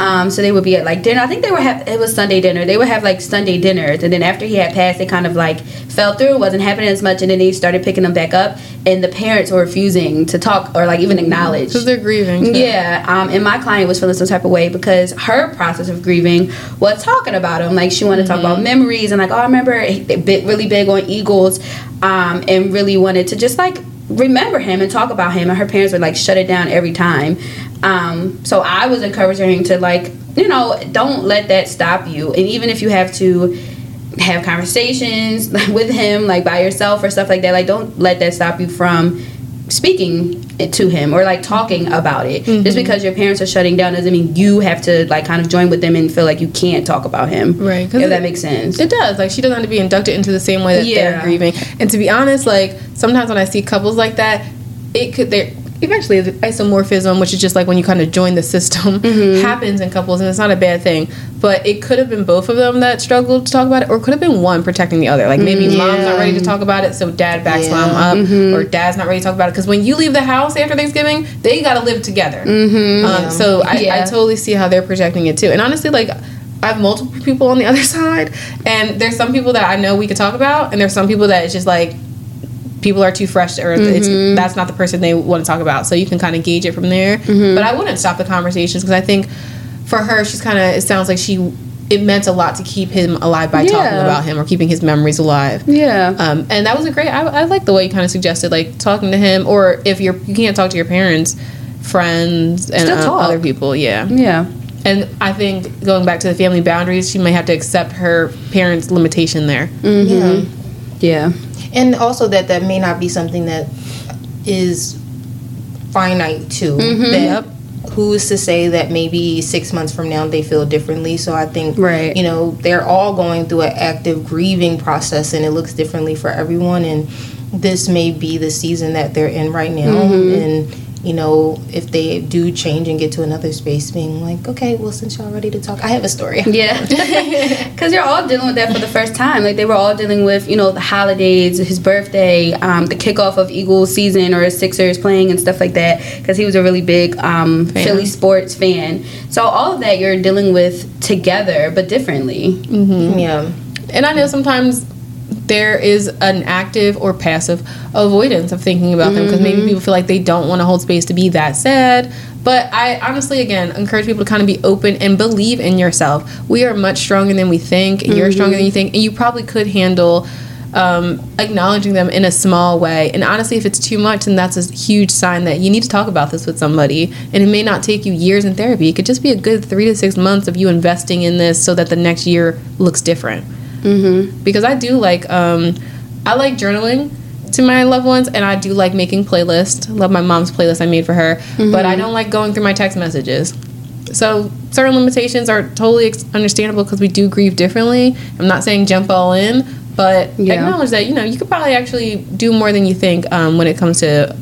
Um, so they would be at like dinner. I think they were have it was Sunday dinner. They would have like Sunday dinners, and then after he had passed, they kind of like fell through. It wasn't happening as much, and then they started picking them back up. And the parents were refusing to talk or like even acknowledge. Because they're grieving. Yeah, um, and my client was feeling some type of way because her process of grieving was talking about him. Like she wanted to talk about memories and like, oh, I remember bit really big on Eagles, um, and really wanted to just like remember him and talk about him. And her parents would like shut it down every time. Um, so I was encouraging to like, you know, don't let that stop you. And even if you have to have conversations with him like by yourself or stuff like that, like don't let that stop you from speaking it to him or like talking about it just mm-hmm. because your parents are shutting down doesn't mean you have to like kind of join with them and feel like you can't talk about him Right, if it- that makes sense It does. Like she doesn't have to be inducted into the same way that Yeah. they're grieving. And to be honest, like sometimes when I see couples like that, it could there eventually the isomorphism, which is just like when you kind of join the system, mm-hmm. happens in couples, and it's not a bad thing. But it could have been both of them that struggled to talk about it, or it could have been one protecting the other. Like maybe mm-hmm. mom's not ready to talk about it, so dad backs Yeah. mom up, mm-hmm. or dad's not ready to talk about it. Because when you leave the house after Thanksgiving, they got to live together. Um, so I, I totally see how they're projecting it too. And honestly, like I have multiple people on the other side, and there's some people that I know we could talk about, and there's some people that it's just like people are too fresh, or it's that's not the person they want to talk about. So you can kind of gauge it from there. But I wouldn't stop the conversations because I think for her, she's kind of. It sounds like she. It meant a lot to keep him alive by talking about him or keeping his memories alive. yeah Um, and that was a great. I, I like the way you kind of suggested, like talking to him, or if you're you can't talk to your parents, friends, and Still uh, other people. Yeah. yeah And I think going back to the family boundaries, she might have to accept her parents' limitation there. Yeah. yeah and also that that may not be something that is finite too. Mm-hmm. That Yep. who's to say that maybe six months from now they feel differently? So i think Right. you know they're all going through an active grieving process and it looks differently for everyone. And this may be the season that they're in right now. Mm-hmm. And you know if they do change and get to another space being like okay well since y'all ready to talk i have a story Yeah, because you're all dealing with that for the first time. Like they were all dealing with, you know, the holidays, his birthday, um, the kickoff of Eagles season or Sixers playing and stuff like that. Because he was a really big um, Philly sports fan. So all of that you're dealing with together, but differently. yeah And I know sometimes there is an active or passive avoidance of thinking about them because maybe people feel like they don't want to hold space to be that sad. But I honestly, again, encourage people to kind of be open and believe in yourself. We are much stronger than we think. You're stronger than you think, and you probably could handle um, acknowledging them in a small way. And honestly, if it's too much, then that's a huge sign that you need to talk about this with somebody. And it may not take you years in therapy. It could just be a good three to six months of you investing in this so that the next year looks different. Mm-hmm. Because I do like, um, I like journaling to my loved ones and I do like making playlists. Love my mom's playlist I made for her, mm-hmm. but I don't like going through my text messages. So certain limitations are totally ex- understandable because we do grieve differently. I'm not saying jump all in, but yeah. acknowledge that you know you could probably actually do more than you think um, when it comes to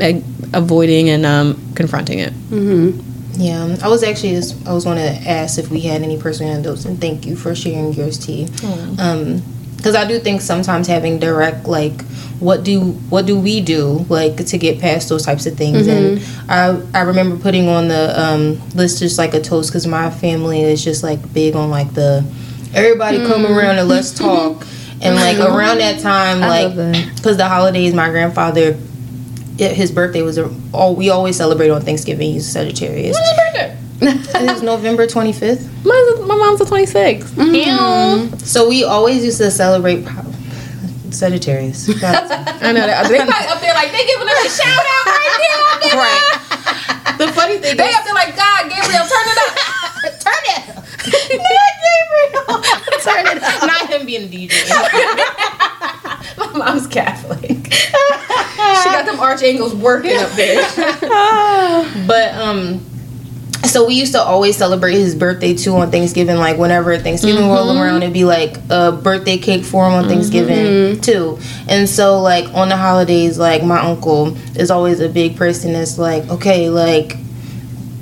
uh, avoiding and um, confronting it. Mm-hmm. Yeah, I was actually just, I was going to ask if we had any personal anecdotes, and thank you for sharing yours, T. Mm. Um, because I do think sometimes having direct like what do what do we do like to get past those types of things mm-hmm. and I I remember putting on the um, list just like a toast because my family is just like big on like the everybody mm. come around and let's talk and like around that time like because the holidays my grandfather his birthday was all we always celebrate on Thanksgiving. He's a Sagittarius. When's his birthday? it's November 25th. My, my mom's the 26th. Mm-hmm. So we always used to celebrate Sagittarius. I know that. They probably up there like they giving us a shout out right there. Right. The funny thing they is, up there like God, Gabriel, turn it up. turn it. Not Gabriel. turn it up. Not him being a DJ. My mom's Catholic. She got them archangels working up there. but um so we used to always celebrate his birthday too on Thanksgiving. Like whenever Thanksgiving mm-hmm. rolled around, it'd be like a birthday cake for him on Thanksgiving mm-hmm. too. And so like on the holidays, like my uncle is always a big person that's like, okay, like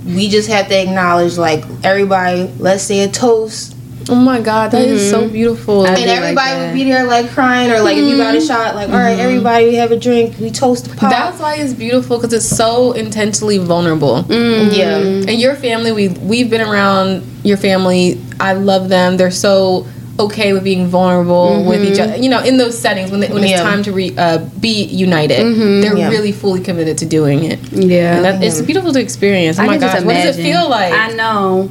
we just have to acknowledge like everybody. Let's say a toast Oh my god, that mm-hmm. is so mm-hmm. beautiful. I and everybody like would be there like crying or like mm-hmm. if you got a mm-hmm. shot, like, all right, mm-hmm. everybody we have a drink, we toast the pot. That's why it's beautiful because it's so intentionally vulnerable. Mm-hmm. Yeah. And your family, we we've been around your family. I love them. They're so okay with being vulnerable with each other. You know, in those settings when, they, when yeah. it's time to re, uh, be united, they're yeah. really fully committed to doing it. Yeah, and that, it's beautiful to experience. Oh I my gosh, what does it feel like? I know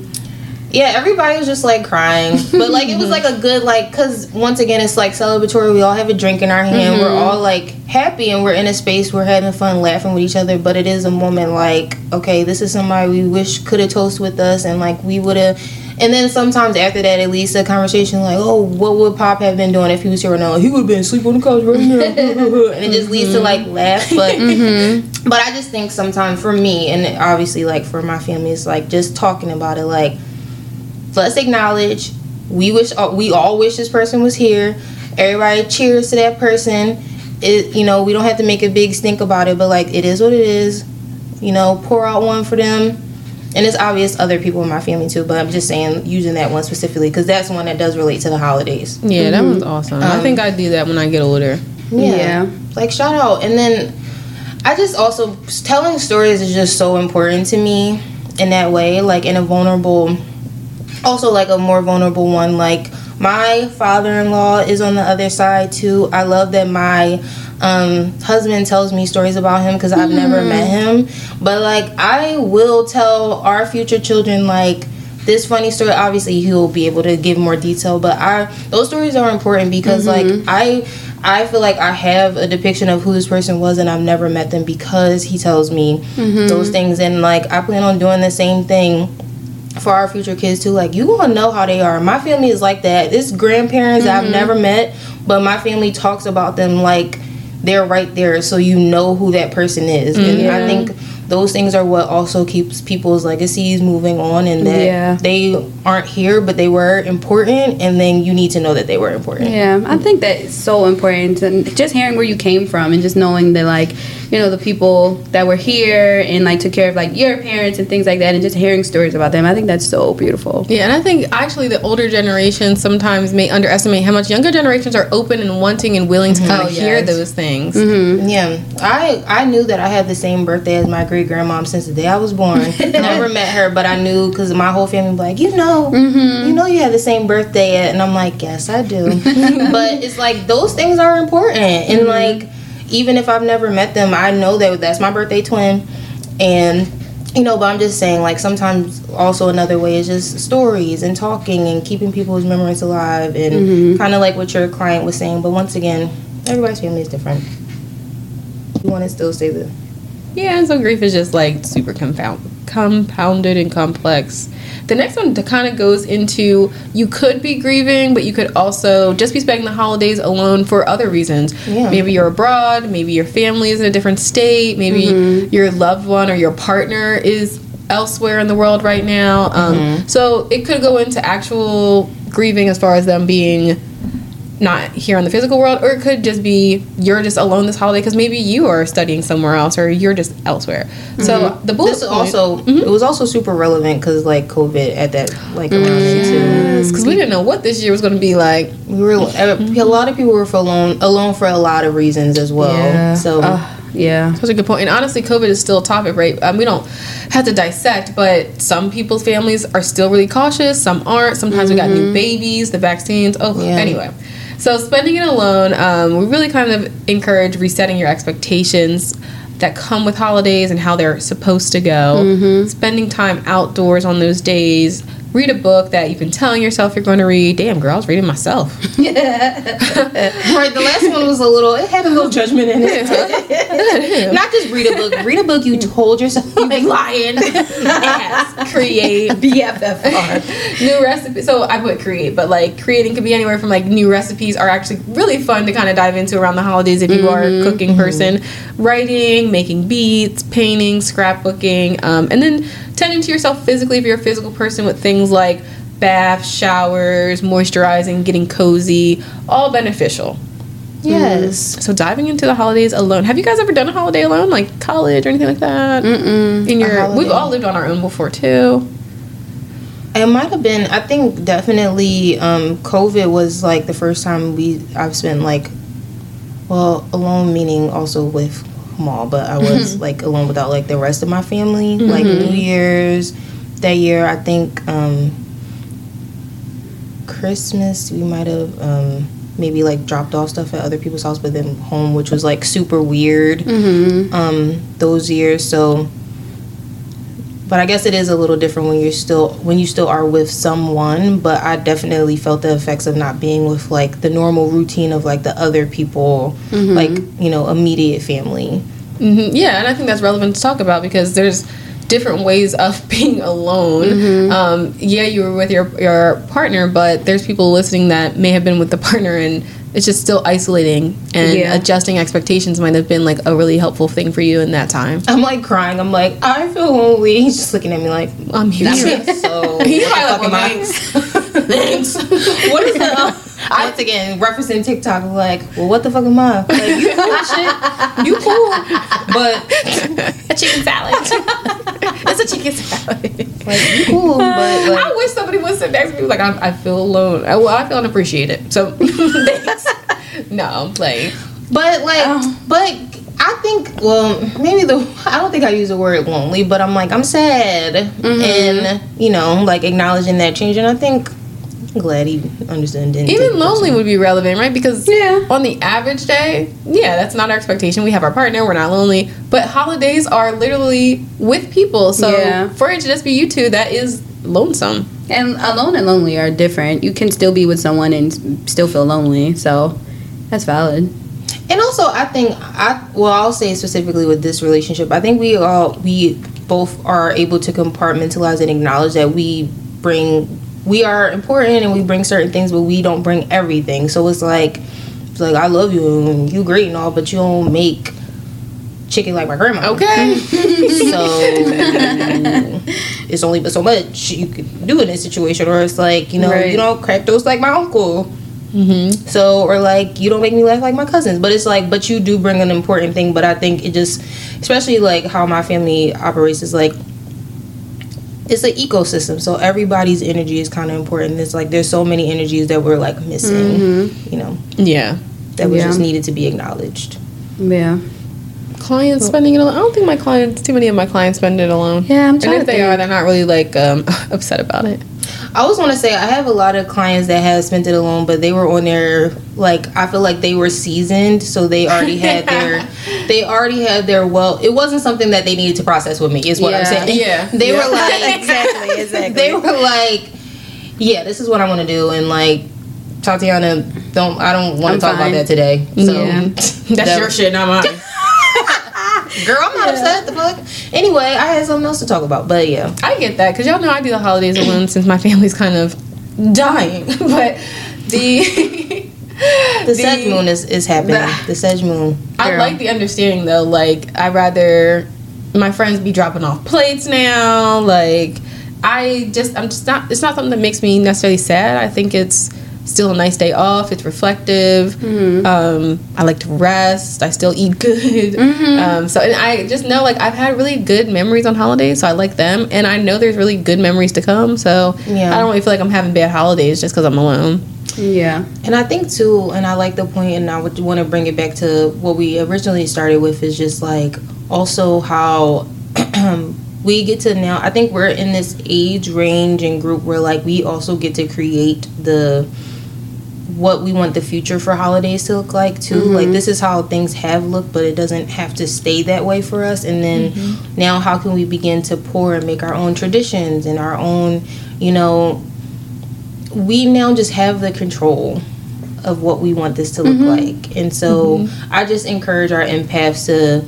yeah, everybody was just like crying, but like it was like a good like because once again it's like celebratory. We all have a drink in our hand. Mm-hmm. We're all like happy and we're in a space. We're having fun, laughing with each other. But it is a moment like okay, this is somebody we wish could have toast with us, and like we would have. And then sometimes after that, at least a conversation like, "Oh, what would Pop have been doing if he was here right now? He would have been asleep on the couch right now." and it just leads to like laugh. But mm-hmm. but I just think sometimes for me, and obviously like for my family, it's like just talking about it, like let's acknowledge we wish uh, we all wish this person was here. Everybody cheers to that person. It you know we don't have to make a big stink about it, but like it is what it is. You know, pour out one for them. And it's obvious other people in my family too, but I'm just saying using that one specifically because that's one that does relate to the holidays. Yeah, mm-hmm. that was awesome. Um, I think I do that when I get older. Yeah. yeah, like shout out, and then I just also telling stories is just so important to me in that way, like in a vulnerable also like a more vulnerable one like my father-in-law is on the other side too i love that my um, husband tells me stories about him because i've mm. never met him but like i will tell our future children like this funny story obviously he'll be able to give more detail but i those stories are important because mm-hmm. like i I feel like I have a depiction of who this person was, and I've never met them because he tells me mm-hmm. those things. And like, I plan on doing the same thing for our future kids too. Like you gonna know how they are. My family is like that. This grandparents mm-hmm. I've never met, but my family talks about them like they're right there, so you know who that person is. Mm-hmm. And I think those things are what also keeps people's legacies moving on and that yeah. they aren't here but they were important and then you need to know that they were important yeah i think that's so important and just hearing where you came from and just knowing that like you know the people that were here and like took care of like your parents and things like that and just hearing stories about them i think that's so beautiful yeah and i think actually the older generation sometimes may underestimate how much younger generations are open and wanting and willing to mm-hmm. oh, yes. hear those things mm-hmm. yeah i i knew that i had the same birthday as my great grandmom since the day i was born never met her but i knew because my whole family was like you know mm-hmm. you know you have the same birthday and i'm like yes i do but it's like those things are important and mm-hmm. like even if I've never met them, I know that that's my birthday twin, and you know, but I'm just saying, like, sometimes also another way is just stories and talking and keeping people's memories alive and Mm-hmm. kind of like what your client was saying. But once again, everybody's family is different. You want to still say the Yeah, and so grief is just like super compound, compounded and complex. The next one kind of goes into you could be grieving, but you could also just be spending the holidays alone for other reasons. Yeah. Maybe you're abroad, maybe your family is in a different state, maybe your loved one or your partner is elsewhere in the world right now. Um, So it could go into actual grieving as far as them being not here in the physical world, or it could just be you're just alone this holiday because maybe you are studying somewhere else or you're just elsewhere. So mm-hmm. the bullet This is point- also mm-hmm. it was also super relevant because like COVID at that like around because we didn't know what this year was going to be like. We were mm-hmm. a lot of people were for alone alone for a lot of reasons as well. So Ugh, yeah. That's a good point. And honestly, COVID is still a topic, right? Um, we don't have to dissect, but some people's families are still really cautious. Some aren't. Sometimes we got new babies, the vaccines. Oh, Yeah. anyway. So spending it alone, um, we really kind of encourage resetting your expectations that come with holidays and how they're supposed to go. Spending time outdoors on those days. Read a book that you've been telling yourself you're going to read. Damn, girl, I was reading myself. Yeah. right, the last one was a little. It had a little judgment in it. Not just read a book. Read a book you told yourself. You like, Lying. Ass. Create. BFFR. new recipes. So I put create, but like creating could be anywhere from like new recipes are actually really fun to kind of dive into around the holidays if you are a cooking person. Writing, making beats, painting, scrapbooking, um, and then tending to yourself physically if you're a physical person with things like baths, showers, moisturizing, getting cozy, all beneficial. yes. So diving into the holidays alone. Have you guys ever done a holiday alone, like college or anything like that? Mm-mm. In your, we've all lived on our own before too. It might have been. I think definitely. Um, COVID was like the first time we I've spent like, well, alone meaning also with Mal, but I was like alone without like the rest of my family. Like New Year's that year, I think. Um, Christmas, we might have um, maybe like dropped off stuff at other people's house, but then home, which was like super weird. Um, those years, so but I guess it is a little different when you're still when you still are with someone. But I definitely felt the effects of not being with like the normal routine of like the other people, like you know immediate family. hmm Yeah, and I think that's relevant to talk about because there's different ways of being alone. Um, yeah, you were with your your partner, but there's people listening that may have been with the partner and it's just still isolating and Yeah. adjusting expectations might have been like a really helpful thing for you in that time. I'm like crying. I'm like I feel lonely. He's just looking at me like I'm here. so. He's probably like, thanks. what is that? I, Once again, referencing TikTok, like, well, what the fuck am I? Like, you cool shit, you cool, but chicken salad. it's a chicken salad. like cool, but like, I wish somebody would sit next to me like I, I feel alone. I, well, I feel unappreciated. So thanks. no, I'm playing. But like, oh. but I think, well, maybe the I don't think I use the word lonely, but I'm like I'm sad, mm-hmm. and you know, like acknowledging that change, and I think I'm glad he understood. Didn't Even lonely would be relevant, right? Because Yeah. on the average day, yeah, that's not our expectation. We have our partner, we're not lonely. But holidays are literally with people. So Yeah. for it to just be you two, that is lonesome. And alone and lonely are different. You can still be with someone and still feel lonely. So that's valid. And also, I think I well, I'll say specifically with this relationship, I think we all we both are able to compartmentalize and acknowledge that we bring we are important and we bring certain things, but we don't bring everything. So it's like it's like I love you and you great and all, but you don't make chicken like my grandma. Okay. So it's only but so much you can do in this situation, or it's like you know Right. you don't crack those like my uncle. Mm-hmm. So or like you don't make me laugh like my cousins, but it's like but you do bring an important thing. But I think it just, especially like how my family operates, is like it's an ecosystem. So everybody's energy is kind of important. It's like there's so many energies that we're like missing, you know, yeah. that was Yeah. just needed to be acknowledged. Yeah. Clients spending it alone. I don't think my clients, too many of my clients spend it alone. Yeah, I'm And trying if to they think. are, they're not really like um, upset about it. I always want to say I have a lot of clients that have spent it alone, but they were on their like I feel like they were seasoned, so they already had their they already had their well. It wasn't something that they needed to process with me. Is what I'm saying. Yeah. they Yeah. were like Exactly, exactly. They were like, yeah, this is what I want to do, and like Tatiana, don't I don't want to talk fine. about that today. So Yeah. That's that- your shit, not mine. Girl. I'm not upset. The fuck. Anyway, I had something else to talk about, but yeah. I get that because y'all know I do the holidays alone since my family's kind of dying. but the The Sedge Moon is, is happening. the- The Sedge Moon. I like the understanding though. Like I rather my friends be dropping off plates now. Like I just I'm just not. It's not something that makes me necessarily sad. I think it's still a nice day off. It's reflective. Mm-hmm. Um, I like to rest. I still eat good. Mm-hmm. Um, so and I just know like I've had really good memories on holidays. So I like them, and I know there's really good memories to come. So Yeah. I don't really feel like I'm having bad holidays just because I'm alone. Yeah. And I think too, and I like the point, and I would want to bring it back to what we originally started with is just like also how we get to now. I think we're in this age range and group where like we also get to create the what we want the future for holidays to look like too. Like mm-hmm. this is how things have looked, but it doesn't have to stay that way for us. And then mm-hmm. now, how can we begin to pour and make our own traditions and our own, you know, we now just have the control of what we want this to look mm-hmm. like. And so I just encourage our empaths to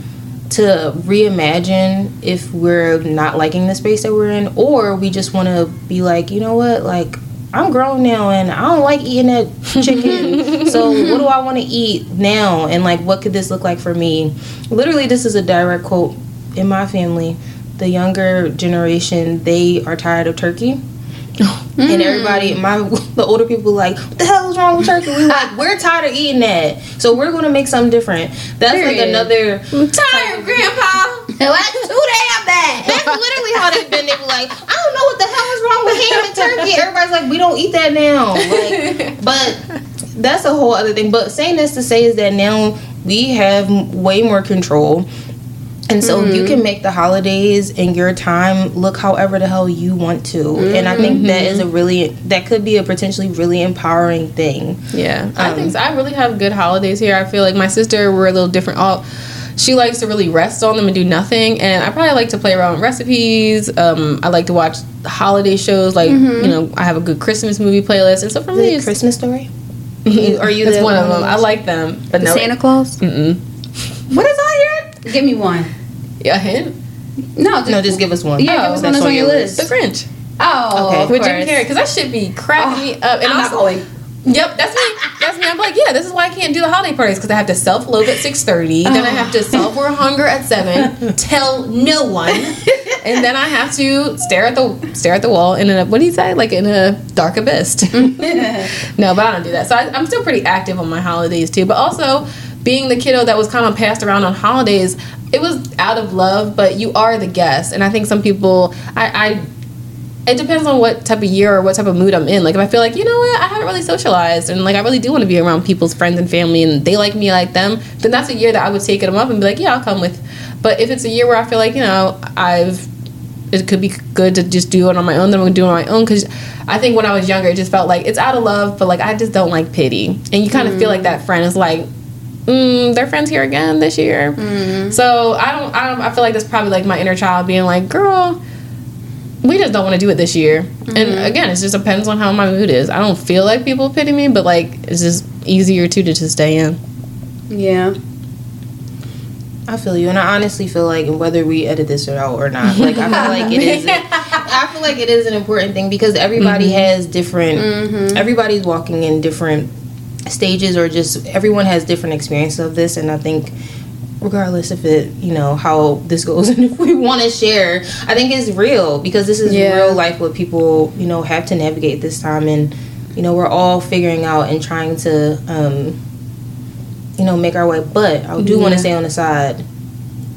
to reimagine if we're not liking the space that we're in or we just want to be like, you know what? Like I'm grown now and I don't like eating that chicken. so what do I want to eat now and like what could this look like for me? Literally this is a direct quote in my family. The younger generation, they are tired of turkey mm. and everybody my the older people like what the hell is wrong with turkey we like we're tired of eating that so we're gonna make something different that's like another I'm tired, Grandpa. That's too damn bad. that's literally how they've been they be like i don't know what the hell is wrong with ham and turkey everybody's like we don't eat that now like but that's a whole other thing but saying this to say is that now we have way more control and so you mm-hmm. can make the holidays and your time look however the hell you want to. And I think that is a mm-hmm. really that could be a potentially really empowering thing. Yeah, I think so. I really have good holidays here. I feel like my sister we're a little different. All she likes to really rest on them and do nothing, and I probably like to play around with recipes. Um, I like to watch holiday shows. Like you know, I have a good Christmas movie playlist, and so for me, The it's, Christmas story? Are you it's the one of them. I like them, but no, Santa Claus? Mm-mm. What is on here? Give me one. Yeah, hint. No, just, No, just give us one. Yeah, Oh, give us one that's that's on on your your list. The Grinch Oh, Okay. of with Jim. Carrey, because that should be cracking me up. And I'm not also- going. Yep, that's me. Me. I'm like, yeah, this is why I can't do the holiday parties because I have to self load at six thirty, then I have to oh. self war hunger at seven, tell no one, and then I have to stare at the stare at the wall in a what do you say like in a dark abyss. no, but I don't do that. So I, I'm still pretty active on my holidays too. But also being the kiddo that was kind of passed around on holidays, it was out of love, but you are the guest, and I think some people I. I it depends on what type of year or what type of mood I'm in. Like if I feel like, you know what, I haven't really socialized and like I really do want to be around people's friends and family and they like me like them, then that's a year that I would take them up and be like, yeah, I'll come with. But if it's a year where I feel like, you know, I've it could be good to just do it on my own, then I'm gonna do it on my own. Cause I think when I was younger, it just felt like it's out of love, but like I just don't like pity. And you kind of feel like that friend is like, mm, their friends here again this year. So I don't, I don't, I feel like that's probably like my inner child being like, girl, we just don't want to do it this year. And mm-hmm. again, it just depends on how my mood is. I don't feel like people pity me, but like it's just easier too to just stay in. Yeah. I feel you, and I honestly feel like whether we edit this out or not, like I feel like it is. I feel like it is an important thing because everybody mm-hmm. has different. Mm-hmm. Everybody's walking in different stages, or just everyone has different experiences of this, and I think. Regardless if it, you know, how this goes and if we want to share, I think it's real because this is Yeah. real life what people, you know, have to navigate this time. And, you know, we're all figuring out and trying to, um, you know, make our way. But I do want to say on the side,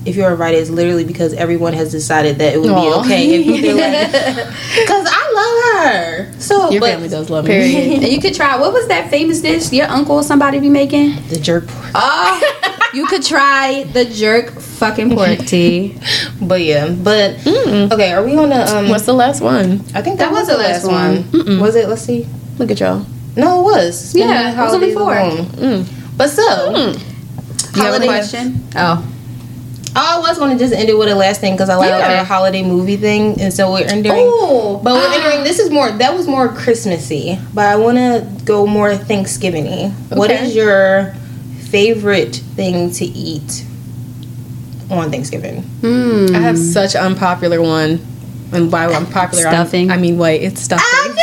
if you're a writer, it's literally because everyone has decided that it would Aw. be okay if you feel like, because I love her. So, Your but family does love Period. me. and you could try. What was that famous dish your uncle or somebody be making? the jerk pork. Oh, you could try the jerk fucking pork tea. But yeah, but mm. okay, are we gonna um? What's the last one? I think That was the last one. Was it? Let's see. Look at y'all. No, it was. Spending Yeah, the it was only holidays four. alone. Mm. But so, mm. You have a Holiday- question? Oh. oh. I was going to just end it with a last thing because I like Yeah. our holiday movie thing, and so we're entering. Oh. But we're ah. entering. This is more. That was more Christmassy, but I want to go more Thanksgiving-y. Okay. is your favorite thing to eat on Thanksgiving? Hmm. I have such an unpopular one. And by unpopular, I'm- Stuffing. I mean white. It's stuffing. it!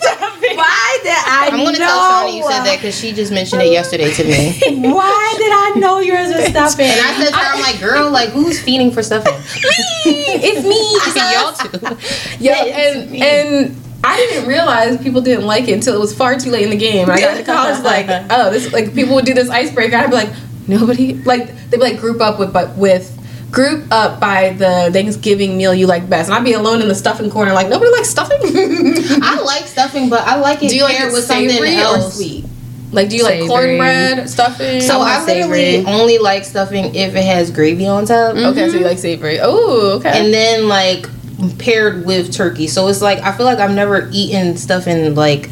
Why did I I'm going to tell Shawnee you said that because she just mentioned it yesterday to me. Why did I know yours was stuffing? And I said to her, I'm like, girl, like, who's feeding for stuffing? me. it's me. She said, y'all too. Yeah, and and I didn't realize people didn't like it until it was far too late in the game. I got to college like, oh, this like people would do this icebreaker. I'd be like, nobody like they'd be like group up with but with group up by the Thanksgiving meal you like best, and I'd be alone in the stuffing corner like nobody likes stuffing. I like stuffing, but I like it Do you like it with something savory or else. sweet? like, do you like cornbread stuffing? So I I literally savory. only like stuffing if it has gravy on top. okay, so you mm-hmm. like savory. Oh, okay. and then like paired with turkey. So it's like I feel like I've never eaten stuff in like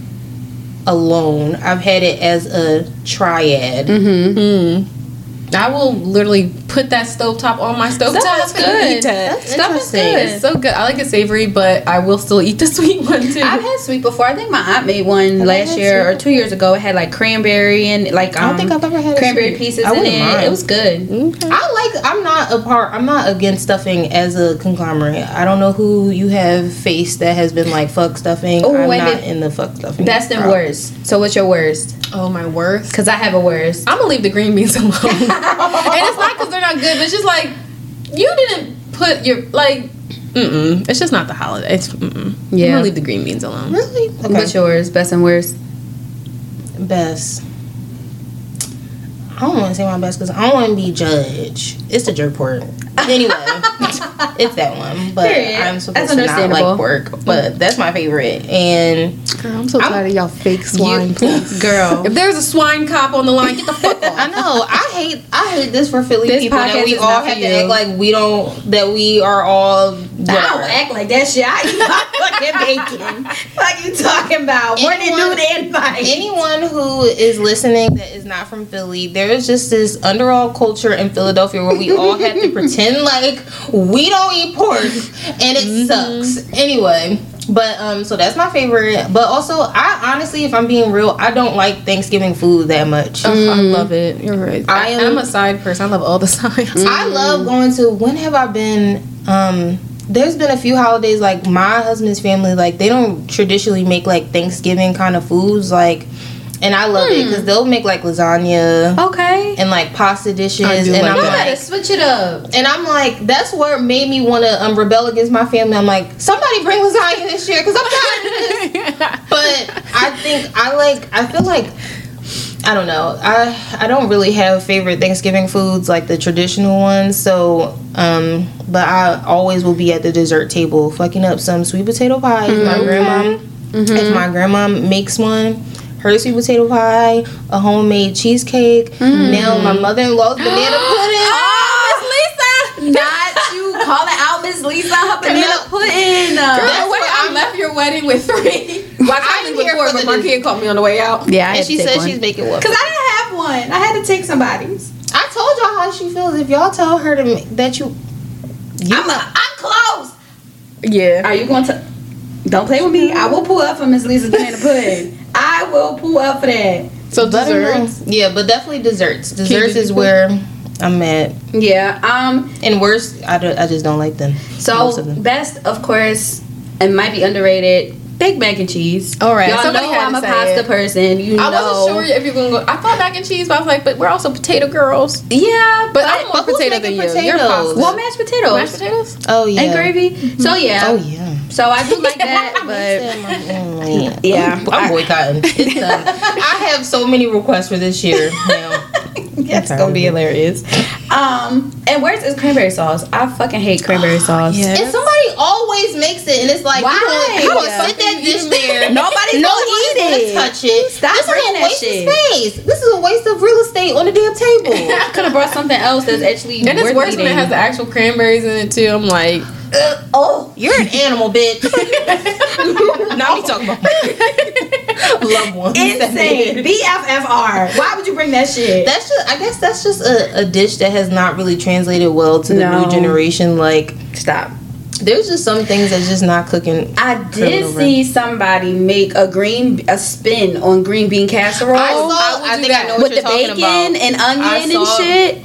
alone. I've had it as a triad. Mm-hmm. Mm-hmm. I will literally put that stove top on my stovetop. Stuff is good. eat that. That's Stuff is good. It's so good. I like it savory, but I will still eat the sweet one too. I've had sweet before. I think my aunt made one last year sweet or two years ago. It had like cranberry and like um, I don't think I've ever had cranberry sweet. pieces I in it. mind. It was good. okay. I like. I'm not a part. I'm not against stuffing as a conglomerate. I don't know who you have faced that has been like fuck stuffing. Oh, I'm wait, not in the fuck stuffing. Best and worst. So what's your worst? Oh my worst. Because I have a worst. I'm gonna leave the green beans alone. and it's not because they're not good, but it's just like you didn't put your like. Mm-mm. It's just not the holiday. It's mm-mm. I'm Yeah. gonna leave the green beans alone. Really? Okay. What's yours? Best and worst. best. I don't want to say my best because I don't want to be judged. It's the jerk pork. Anyway, it's that one. But Period. I'm That's supposed to not understandable. like pork. But that's my favorite. And Girl, I'm so I'm- tired of y'all fake swine. please. Girl. if there's a swine cop on the line, get the fuck off. I know I hate I hate this for Philly This people that we all have to act like we don't that we are all. I don't act like that shit. I eat my fucking bacon. Fuck you talking about? Anyone- noon, and night. Anyone who is listening that is not from Philly, there is just this underall culture in Philadelphia where we all have to pretend like we don't eat pork and it mm-hmm. sucks. Anyway, but um so that's my favorite. But also I honestly if I'm being real, I don't like Thanksgiving food that much. Oh, I love it. You're right. I I am- am. I'm a side person. I love all the sides. I love going to when have I been um there's been a few holidays like my husband's family like they don't traditionally make like Thanksgiving kind of foods like and I love it because they'll make like lasagna Okay. and like pasta dishes I do and like I'm that. gotta like switch it up. and I'm like that's what made me want to um, rebel against my family I'm like somebody bring lasagna this year because I'm tired of this but I think I like I feel like I don't know. I I don't really have favorite Thanksgiving foods like the traditional ones. So, um, but I always will be at the dessert table, fucking up some sweet potato pie. If my grandma, if my grandma makes one, her sweet potato pie, a homemade cheesecake. Hmm. Now my mother-in-law's banana pudding. Oh, Miss Lisa! Not you calling out Miss Lisa her banana pudding. Girl, That's the way what I I'm- left your wedding with three. Well, I I'm was here with but my kid called me on the way out. yeah, I And had she to take said one. she's making one. Cause I didn't have one. I had to take somebody's. I told y'all how she feels. If y'all tell her to make, that you, you I'm, a, I'm close. Yeah. Are you going to? Don't play with me. I will pull up for Miss Lisa's banana pudding. I will pull up for that. So Let her know. desserts. Yeah, but definitely desserts. Desserts is where I'm at. Yeah. Um. And worst, I, don't- I just don't like them. So Most of them. best, of course, and might be underrated. Baked mac and cheese. All right, Y'all somebody know I'm a pasta it. person. You I know. wasn't sure if you're gonna go. I thought mac and cheese, but I was like, but we're also potato girls. Yeah, But but, I'm more but potato than making you. You're potatoes? pasta. well, mashed potatoes, mashed potatoes. Oh yeah. and gravy. Mm-hmm. So yeah. Oh yeah. So I do like that, but yeah. Yeah. I'm boycotting. Um, I have so many requests for this year now. it's Okay. gonna be hilarious. Um, and where's is cranberry sauce? I fucking hate cranberry sauce. yeah. And somebody always makes it, and it's like Why? you gonna, you Yeah. gonna sit that dish there. Nobody's no gonna one's eat gonna touch it. Stop this is bringing a that waste shit. of space. This is a waste of real estate on the damn table. I could have brought something else that's actually And it's worth worse when it has the actual cranberries in it too. I'm like, Uh, oh, you're an animal, bitch. now we talking about loved ones. insane. BFFR. Why would you bring that shit? That's just. I guess that's just a, a dish that has not really translated well to the No. new generation. Like, Stop. there's just some things that's just not cooking. I did see somebody make a green a spin on green bean casserole I saw. I I, do think I know what with you're the talking bacon about. and I onion and shit.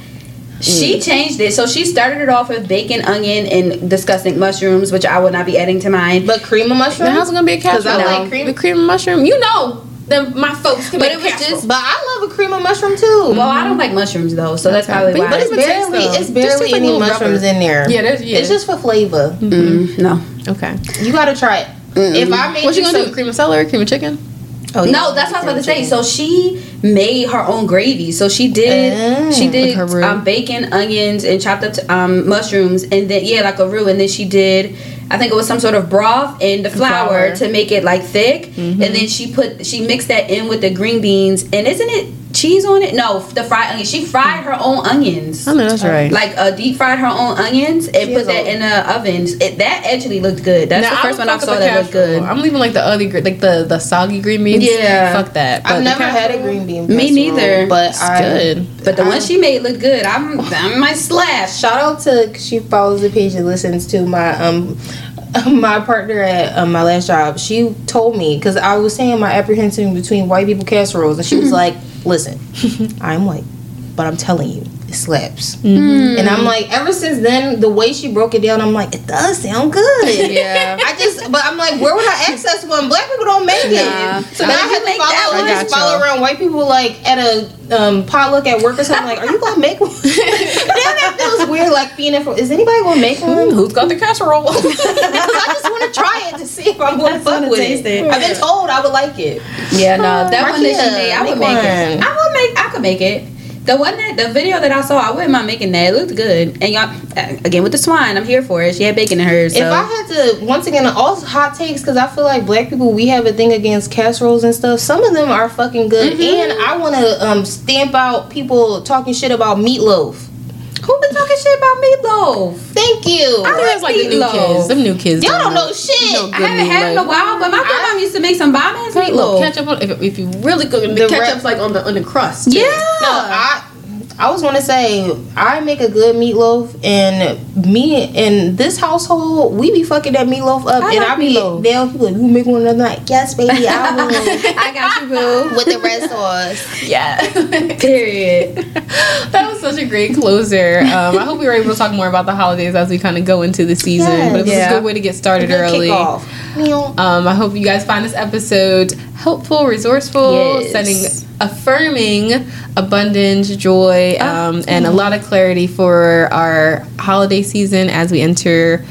She changed it. So she started it off with bacon, onion, and disgusting mushrooms, which I would not be adding to mine. But cream of mushroom? now how's it gonna be a casserole? Because I like cream. The cream and mushroom. You know, the, my folks can But make it was casserole. just- But I love a cream of mushroom too. Well, I don't like mushrooms though, so that's Okay. probably But- why. but it's It barely, it's Just barely tastes like any mushrooms rubber. in there. Yeah, there's- yeah. It's just for flavor. Mm, no. okay. You gotta try it. If I made What you you gonna some, do? Cream of celery, cream of chicken? Oh, yeah. No, that's what I was about to say. So she made her own gravy. So she did Mm. she did Like um, bacon, onions, and chopped up um, mushrooms, and then yeah, like a roux. And then she did, I think it was some sort of broth and the flour, flour. to make it like thick. And then she put she mixed that in with the green beans. And isn't it cheese on it? No, the fried onions. She fried her own onions. I know that's right. Like uh, deep fried her own onions and She put that a- in the oven. It, that actually looked good. That's Now, the first would one I fuck with saw that looked good. I'm leaving like the other, gre- like the the soggy green beans. Yeah. fuck that. But I've never had a green bean. Me neither. But It's I good. But the I- one she made looked good. I'm I might slash. Shout out to she follows the page and listens to my um my partner at um, my last job. She told me because I was saying my apprehension between white people casseroles, and she was like, "Listen, I'm white, but I'm telling you, it slaps." And I'm like, ever since then, the way she broke it down, I'm like, it does sound good. Yeah. I just, but I'm like, where would I access one? Black people don't make it. Nah. So now I had to follow, just follow around white people like at a um, potluck at work or something. Like, are you gonna make one? then that feels weird. Like being in. For, is anybody gonna make one? Who's got the casserole? Because I just want to try it to see if I'm going to fuck with it. it. I've been told I would like it. Yeah, no, that one that she made, I would make make it. I would make. I could make it. The one that the video that I saw, I wouldn't mind making that. It looked good. And y'all, uh, again with the swine, I'm here for it. She had bacon in hers. So. If I had to, once again, all hot takes, because I feel like black people, we have a thing against casseroles and stuff. Some of them are fucking good. Mm-hmm. And I want to um, stamp out people talking shit about meatloaf. Who been talking shit about meatloaf? Thank you. I That's like the new Meatloaf. kids. Them new kids. Y'all don't know shit. No I haven't had it in a while, but my grandma used to make some bomb ass Look, meatloaf. ketchup on, if, if you really cook it, the The ketchup's re- like on the on the crust. too. Yeah. No, I I was gonna say I make a good meatloaf, and me and this household we be fucking that meatloaf up, I and like I be meatloaf. they'll be like, "You make one another night?" Yes, baby, I will. I got you, boo. With the red sauce. Yeah. Period. that was such a great closer. Um, I hope we were able to talk more about the holidays as we kind of go into the season. Yes. But it was Yeah. a good way to get started Good early. kickoff. Meow. Um, I hope you guys find this episode helpful, resourceful, Yes. sending affirming abundance, joy, Ah. um, and a lot of clarity for our holiday season as we enter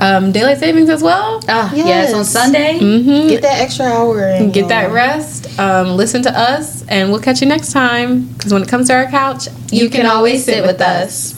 um, daylight savings as well. Ah, yes. on Sunday. Mm-hmm. Get that extra hour and Get that rest. Um, listen to us, and we'll catch you next time. Because when it comes to our couch, You can always sit with us.